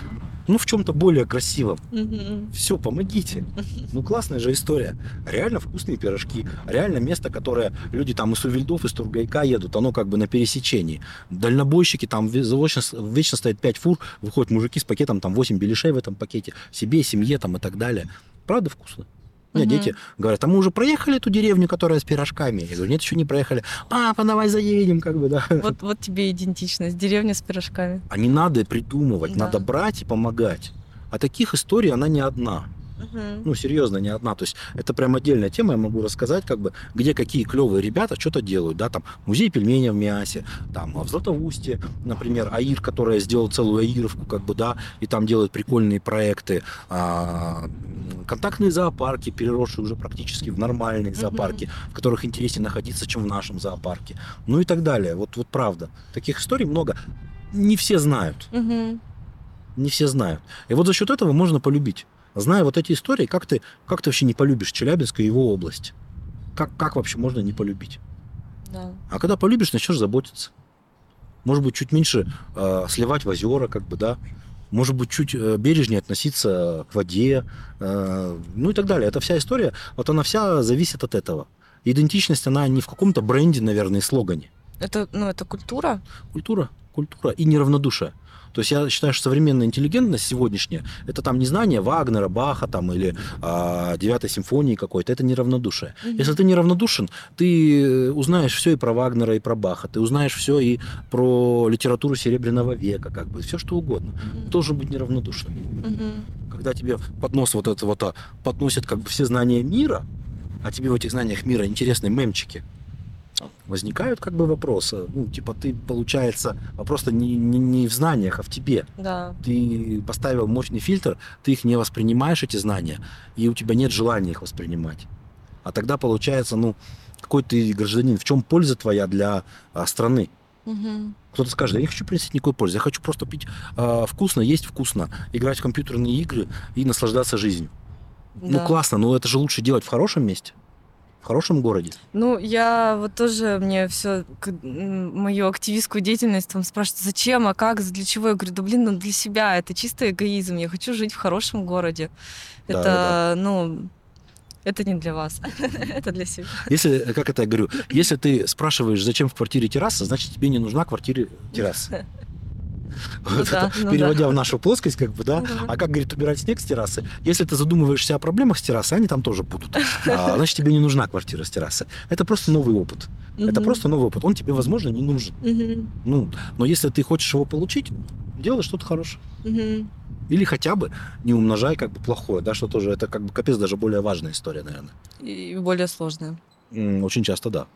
ну, в чем-то более красивом. Все, помогите. Ну, классная же история. Реально вкусные пирожки. Реально место, которое люди там из Увельдов, из Тургайка едут, оно как бы на пересечении. Дальнобойщики, там ве- вечно, вечно стоит 5 фур, выходят мужики с пакетом, там 8 беляшей в этом пакете, себе, семье там и так далее. Правда вкусно? У меня Мгм. дети говорят, а мы уже проехали эту деревню, которая с пирожками? Я говорю, нет, еще не проехали. Папа, давай заедем, как бы, да. Вот, вот тебе идентичность. Деревня с пирожками. А не надо придумывать, Да. надо брать и помогать. А таких историй она не одна. Мгм. Ну, серьезно, не одна. То есть это прям отдельная тема, я могу рассказать, как бы, где какие клевые ребята что-то делают, да, там музей пельменей в Миасе, там в Златоусте, например, АИР, которая сделал целую АИРовку, как бы, да, и там делают прикольные проекты, а, контактные зоопарки, переросшие уже практически в нормальные Мгм. зоопарки, в которых интереснее находиться, чем в нашем зоопарке, ну и так далее. Вот, вот правда. Таких историй много. Не все знают Мгм. не все знают. И вот за счет этого можно полюбить. Зная вот эти истории, как ты, как ты вообще не полюбишь Челябинск и его область? Как, как вообще можно не полюбить? Да. А когда полюбишь, начнешь заботиться. Может быть, чуть меньше э, сливать в озера, как бы, да. Может быть, чуть э, бережнее относиться к воде, э, ну и так далее. Это вся история, вот она вся зависит от этого. Идентичность, она не в каком-то бренде, наверное, и слогане. Это, ну, это культура. Культура, культура и неравнодушие. То есть я считаю, что современная интеллигентность сегодняшняя, это там не знание Вагнера, Баха там, или а, девятой симфонии какой-то, это неравнодушие. Мгм. Если ты неравнодушен, ты узнаешь все и про Вагнера, и про Баха, ты узнаешь все и про литературу Серебряного века, как бы, все что угодно. Мгм. Должен быть неравнодушным. Мгм. Когда тебе под нос вот это вот а, подносят как бы все знания мира, а тебе в этих знаниях мира интересны мемчики, возникают как бы вопросы. Ну, типа, ты, получается, вопрос-то не, не, не в знаниях, а в тебе. Да. Ты поставил мощный фильтр, ты их не воспринимаешь, эти знания, и у тебя нет желания их воспринимать. А тогда получается, ну, какой ты гражданин, в чем польза твоя для а, страны? Мгм. Кто-то скажет, я не хочу приносить никакой пользы, я хочу просто пить а, вкусно, есть вкусно, играть в компьютерные игры и наслаждаться жизнью. Ну, Да. классно, но это же лучше делать в хорошем месте, в хорошем городе. Ну, я вот тоже, мне все мою активистскую деятельность там спрашивают, зачем, а как, для чего? Я говорю, да блин, ну для себя, это чисто эгоизм, я хочу жить в хорошем городе. Да, это, ну, Это не для вас, это для себя. Если, как это я говорю, если ты спрашиваешь, зачем в квартире терраса, значит, тебе не нужна квартира терраса. Ну Вот да, это, ну переводя да. в нашу плоскость, как бы, да. Мгм. А как, говорит, убирать снег с террасы? Если ты задумываешься о проблемах с террасы, они там тоже будут. А, значит, тебе не нужна квартира с террасы. Это просто новый опыт. Это просто новый опыт. Он тебе, возможно, не нужен. Ну, но если ты хочешь его получить, делай что-то хорошее. Или хотя бы не умножай как бы плохое, да, что тоже это как бы капец даже более важная история, наверное. И более сложное. М, Очень часто, да.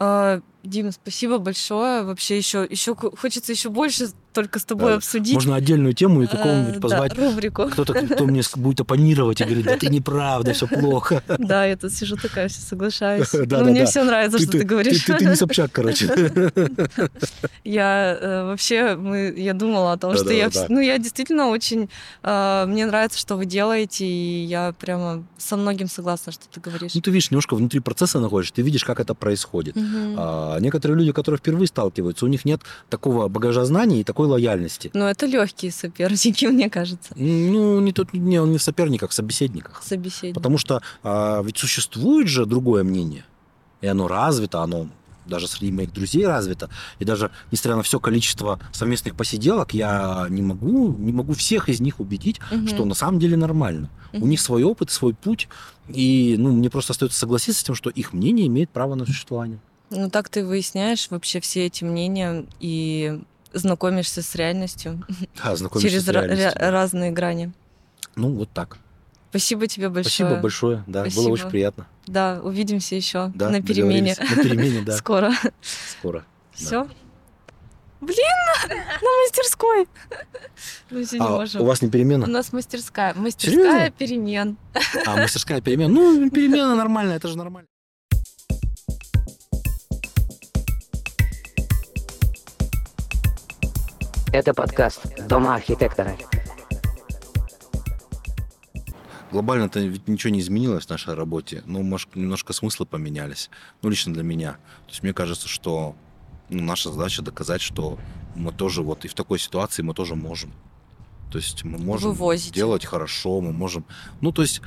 А, Дим, спасибо большое. Вообще еще, еще хочется еще больше только с тобой Да. обсудить. Можно отдельную тему и э, какого-нибудь да, позвать рубрику. кто-то, кто мне будет оппонировать и говорит, да ты неправда, все плохо. Да, я тут сижу такая, все соглашаюсь. Да, Ну, мне все нравится, что ты говоришь. Ты, не Собчак, короче. Я э, вообще, я думала о том, что я, ну, я действительно очень, э, мне нравится, что вы делаете, и я прямо со многим согласна, что ты говоришь. Ну, ты видишь, немножко внутри процесса находишься, ты видишь, как это происходит. А некоторые люди, которые впервые сталкиваются, у них нет такого багажа знаний и такой лояльности. Но это легкие соперники, мне кажется, Ну, не, тут, не, он не в соперниках, в собеседниках. собеседники. Потому что а, ведь существует же другое мнение, и оно развито, оно даже среди моих друзей развито, и даже несмотря на все количество совместных посиделок, я не могу, не могу всех из них убедить, Мгм. что на самом деле нормально. У Мгм. них свой опыт, свой путь, и ну, мне просто остается согласиться с тем, что их мнение имеет право на существование. Ну, так ты выясняешь вообще все эти мнения и знакомишься с реальностью Да, знакомишься через с реальностью. ра- разные грани. Ну, вот так. Спасибо тебе большое. Спасибо большое, да, было Спасибо. очень приятно. Да, увидимся еще Да, на перемене. На перемене, да, Скоро. скоро. Все. Блин, на мастерской. Мы все не А можем. у вас не У перемена? нас мастерская. Мастерская Серьезно? перемен. А, мастерская перемена? Ну, перемена нормальная, это же нормально. Это подкаст Дома архитектора. Глобально-то ведь ничего не изменилось в нашей работе. Ну, может, немножко смыслы поменялись. Ну, лично для меня. То есть мне кажется, что ну, наша задача доказать, что мы тоже вот и в такой ситуации мы тоже можем. То есть мы можем Вывозите. делать хорошо, мы можем... Ну, то есть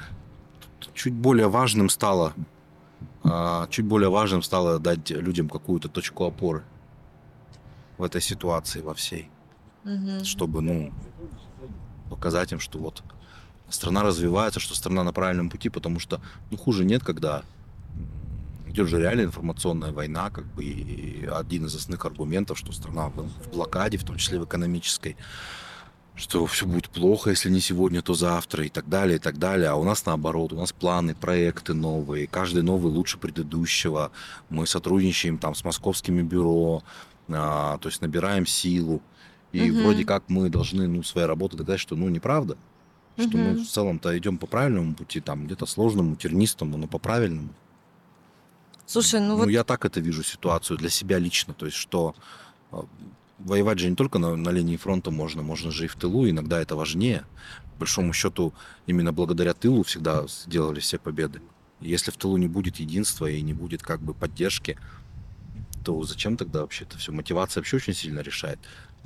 чуть более важным стало а, чуть более важным стало дать людям какую-то точку опоры в этой ситуации во всей Мгм. чтобы, ну, показать им, что вот страна развивается, что страна на правильном пути, потому что, ну, хуже нет, когда идет же реально информационная война, как бы, и один из основных аргументов, что страна в блокаде, в том числе в экономической, что все будет плохо, если не сегодня, то завтра, и так далее, и так далее. А у нас наоборот, у нас планы, проекты новые, каждый новый лучше предыдущего. Мы сотрудничаем там с московскими бюро, а, то есть набираем силу. И Мгм. вроде как мы должны, ну, своей работой доказать, что, ну, неправда. Что мы в целом-то идем по правильному пути, там, где-то сложному, тернистому, но по правильному. Слушай, ну Ну, вот я так это вижу ситуацию для себя лично. То есть, что э, воевать же не только на, на линии фронта можно, можно же и в тылу, иногда это важнее. По большому счету, именно благодаря тылу всегда сделали все победы. Если в тылу не будет единства и не будет как бы поддержки, то зачем тогда вообще это все? Мотивация вообще очень сильно решает.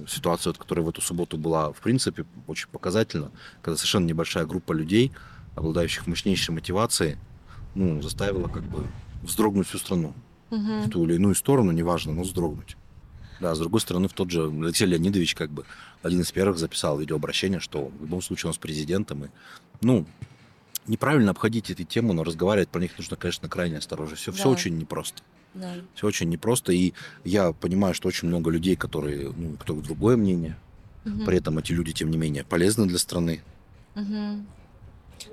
Ситуация, которая в эту субботу была, в принципе, очень показательна, когда совершенно небольшая группа людей, обладающих мощнейшей мотивацией, ну, заставила как бы вздрогнуть всю страну Мгм. в ту или иную сторону, неважно, но вздрогнуть. Да, с другой стороны, в тот же Алексей Леонидович, как бы, один из первых записал видеообращение, что в любом случае он с президентом. И, ну, неправильно обходить эти темы, но разговаривать про них нужно, конечно, крайне осторожно. Все, все Да. очень непросто. Да. Все очень непросто. И я понимаю, что очень много людей, которые, ну, кто другое мнение. Мгм. При этом эти люди, тем не менее, полезны для страны. Мгм.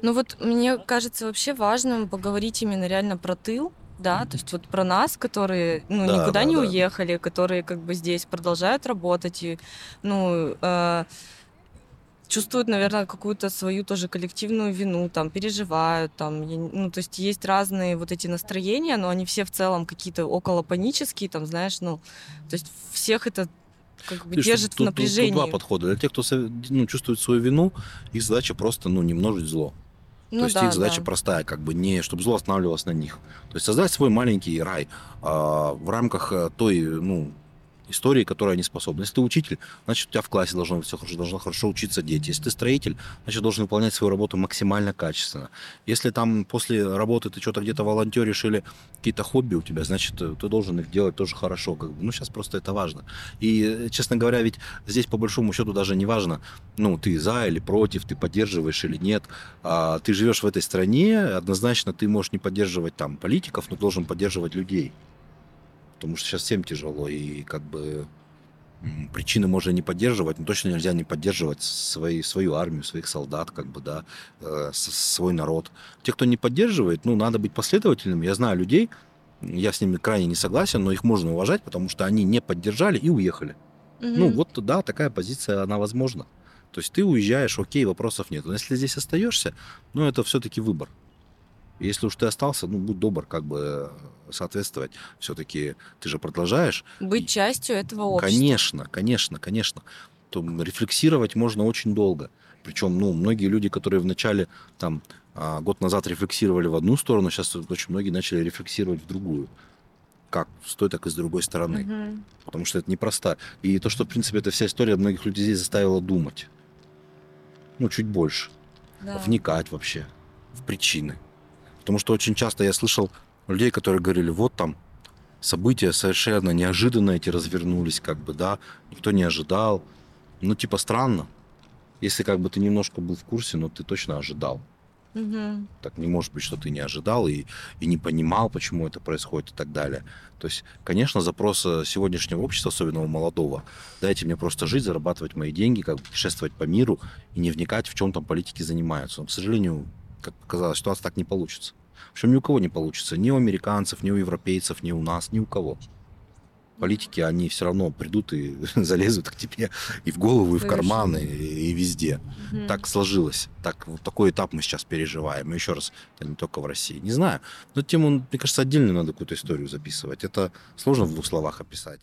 Ну вот мне кажется вообще важным поговорить именно реально про тыл, да, то есть вот про нас, которые ну, Да, никуда да, не да. уехали, которые как бы здесь продолжают работать и, ну, э, чувствуют, наверное, какую-то свою тоже коллективную вину, там, переживают, там, ну, то есть есть разные вот эти настроения, но они все в целом какие-то около панические, там, знаешь, ну, то есть всех это как бы Видишь, держит тут- в тут- тут напряжении. два подхода. Для тех, кто ну, чувствует свою вину, их задача просто ну, не множить зло. Ну То есть да, их задача да. простая, как бы не, чтобы зло останавливалось на них. То есть создать свой маленький рай а, в рамках э, той, ну, истории, которые они способны. Если ты учитель, значит, у тебя в классе должно быть все хорошо, должно хорошо учиться дети. Если ты строитель, значит, должен выполнять свою работу максимально качественно. Если там после работы ты что-то где-то волонтеришь или какие-то хобби у тебя, значит, э, ты должен их делать тоже хорошо. Как бы. Ну, сейчас просто это важно. И, э, честно говоря, ведь здесь по большому счету даже не важно, ну, ты за или против, ты поддерживаешь или нет. А ты живешь в этой стране, однозначно ты можешь не поддерживать там политиков, но должен поддерживать людей. Потому что сейчас всем тяжело, и как бы причины можно не поддерживать, но точно нельзя не поддерживать свои, свою армию, своих солдат, как бы, да, э, свой народ. Те, кто не поддерживает, ну, надо быть последовательным. Я знаю людей, я с ними крайне не согласен, но их можно уважать, потому что они не поддержали и уехали. Ну, Мгм. вот, да, такая позиция, она возможна. То есть ты уезжаешь, окей, вопросов нет. Но если здесь остаешься, ну, это все-таки выбор. Если уж ты остался, ну, будь добр, как бы э, соответствовать. Все-таки ты же продолжаешь. Быть частью этого общества. Конечно, конечно, конечно. То рефлексировать можно очень долго. Причем, ну, многие люди, которые вначале там а, год назад рефлексировали в одну сторону, сейчас очень многие начали рефлексировать в другую. Как с той, так и с другой стороны Мгм. потому что это непросто. И то, что, в принципе, эта вся история многих людей здесь заставила думать. Ну, чуть больше. Да. Вникать вообще в причины. Потому что очень часто я слышал людей, которые говорили, вот там события совершенно неожиданно эти развернулись, как бы, да, никто не ожидал. Ну, типа, странно. Если как бы ты немножко был в курсе, но ты точно ожидал. Мгм. Так не может быть, что ты не ожидал и, и не понимал, почему это происходит и так далее. То есть, конечно, запрос э, сегодняшнего общества, особенно у молодого, дайте мне просто жить, зарабатывать мои деньги, как бы путешествовать по миру и не вникать, в чем там политики занимаются. Но, к сожалению, как показалось, ситуация так не получится. В общем, ни у кого не получится. Ни у американцев, ни у европейцев, ни у нас, ни у кого. Политики, они все равно придут и залезут к тебе и в голову, и в карманы, и, и везде Мгм. так сложилось. Так, вот такой этап мы сейчас переживаем. И еще раз, это не только в России. Не знаю. Но тему, мне кажется, отдельно надо какую-то историю записывать. Это сложно в двух словах описать.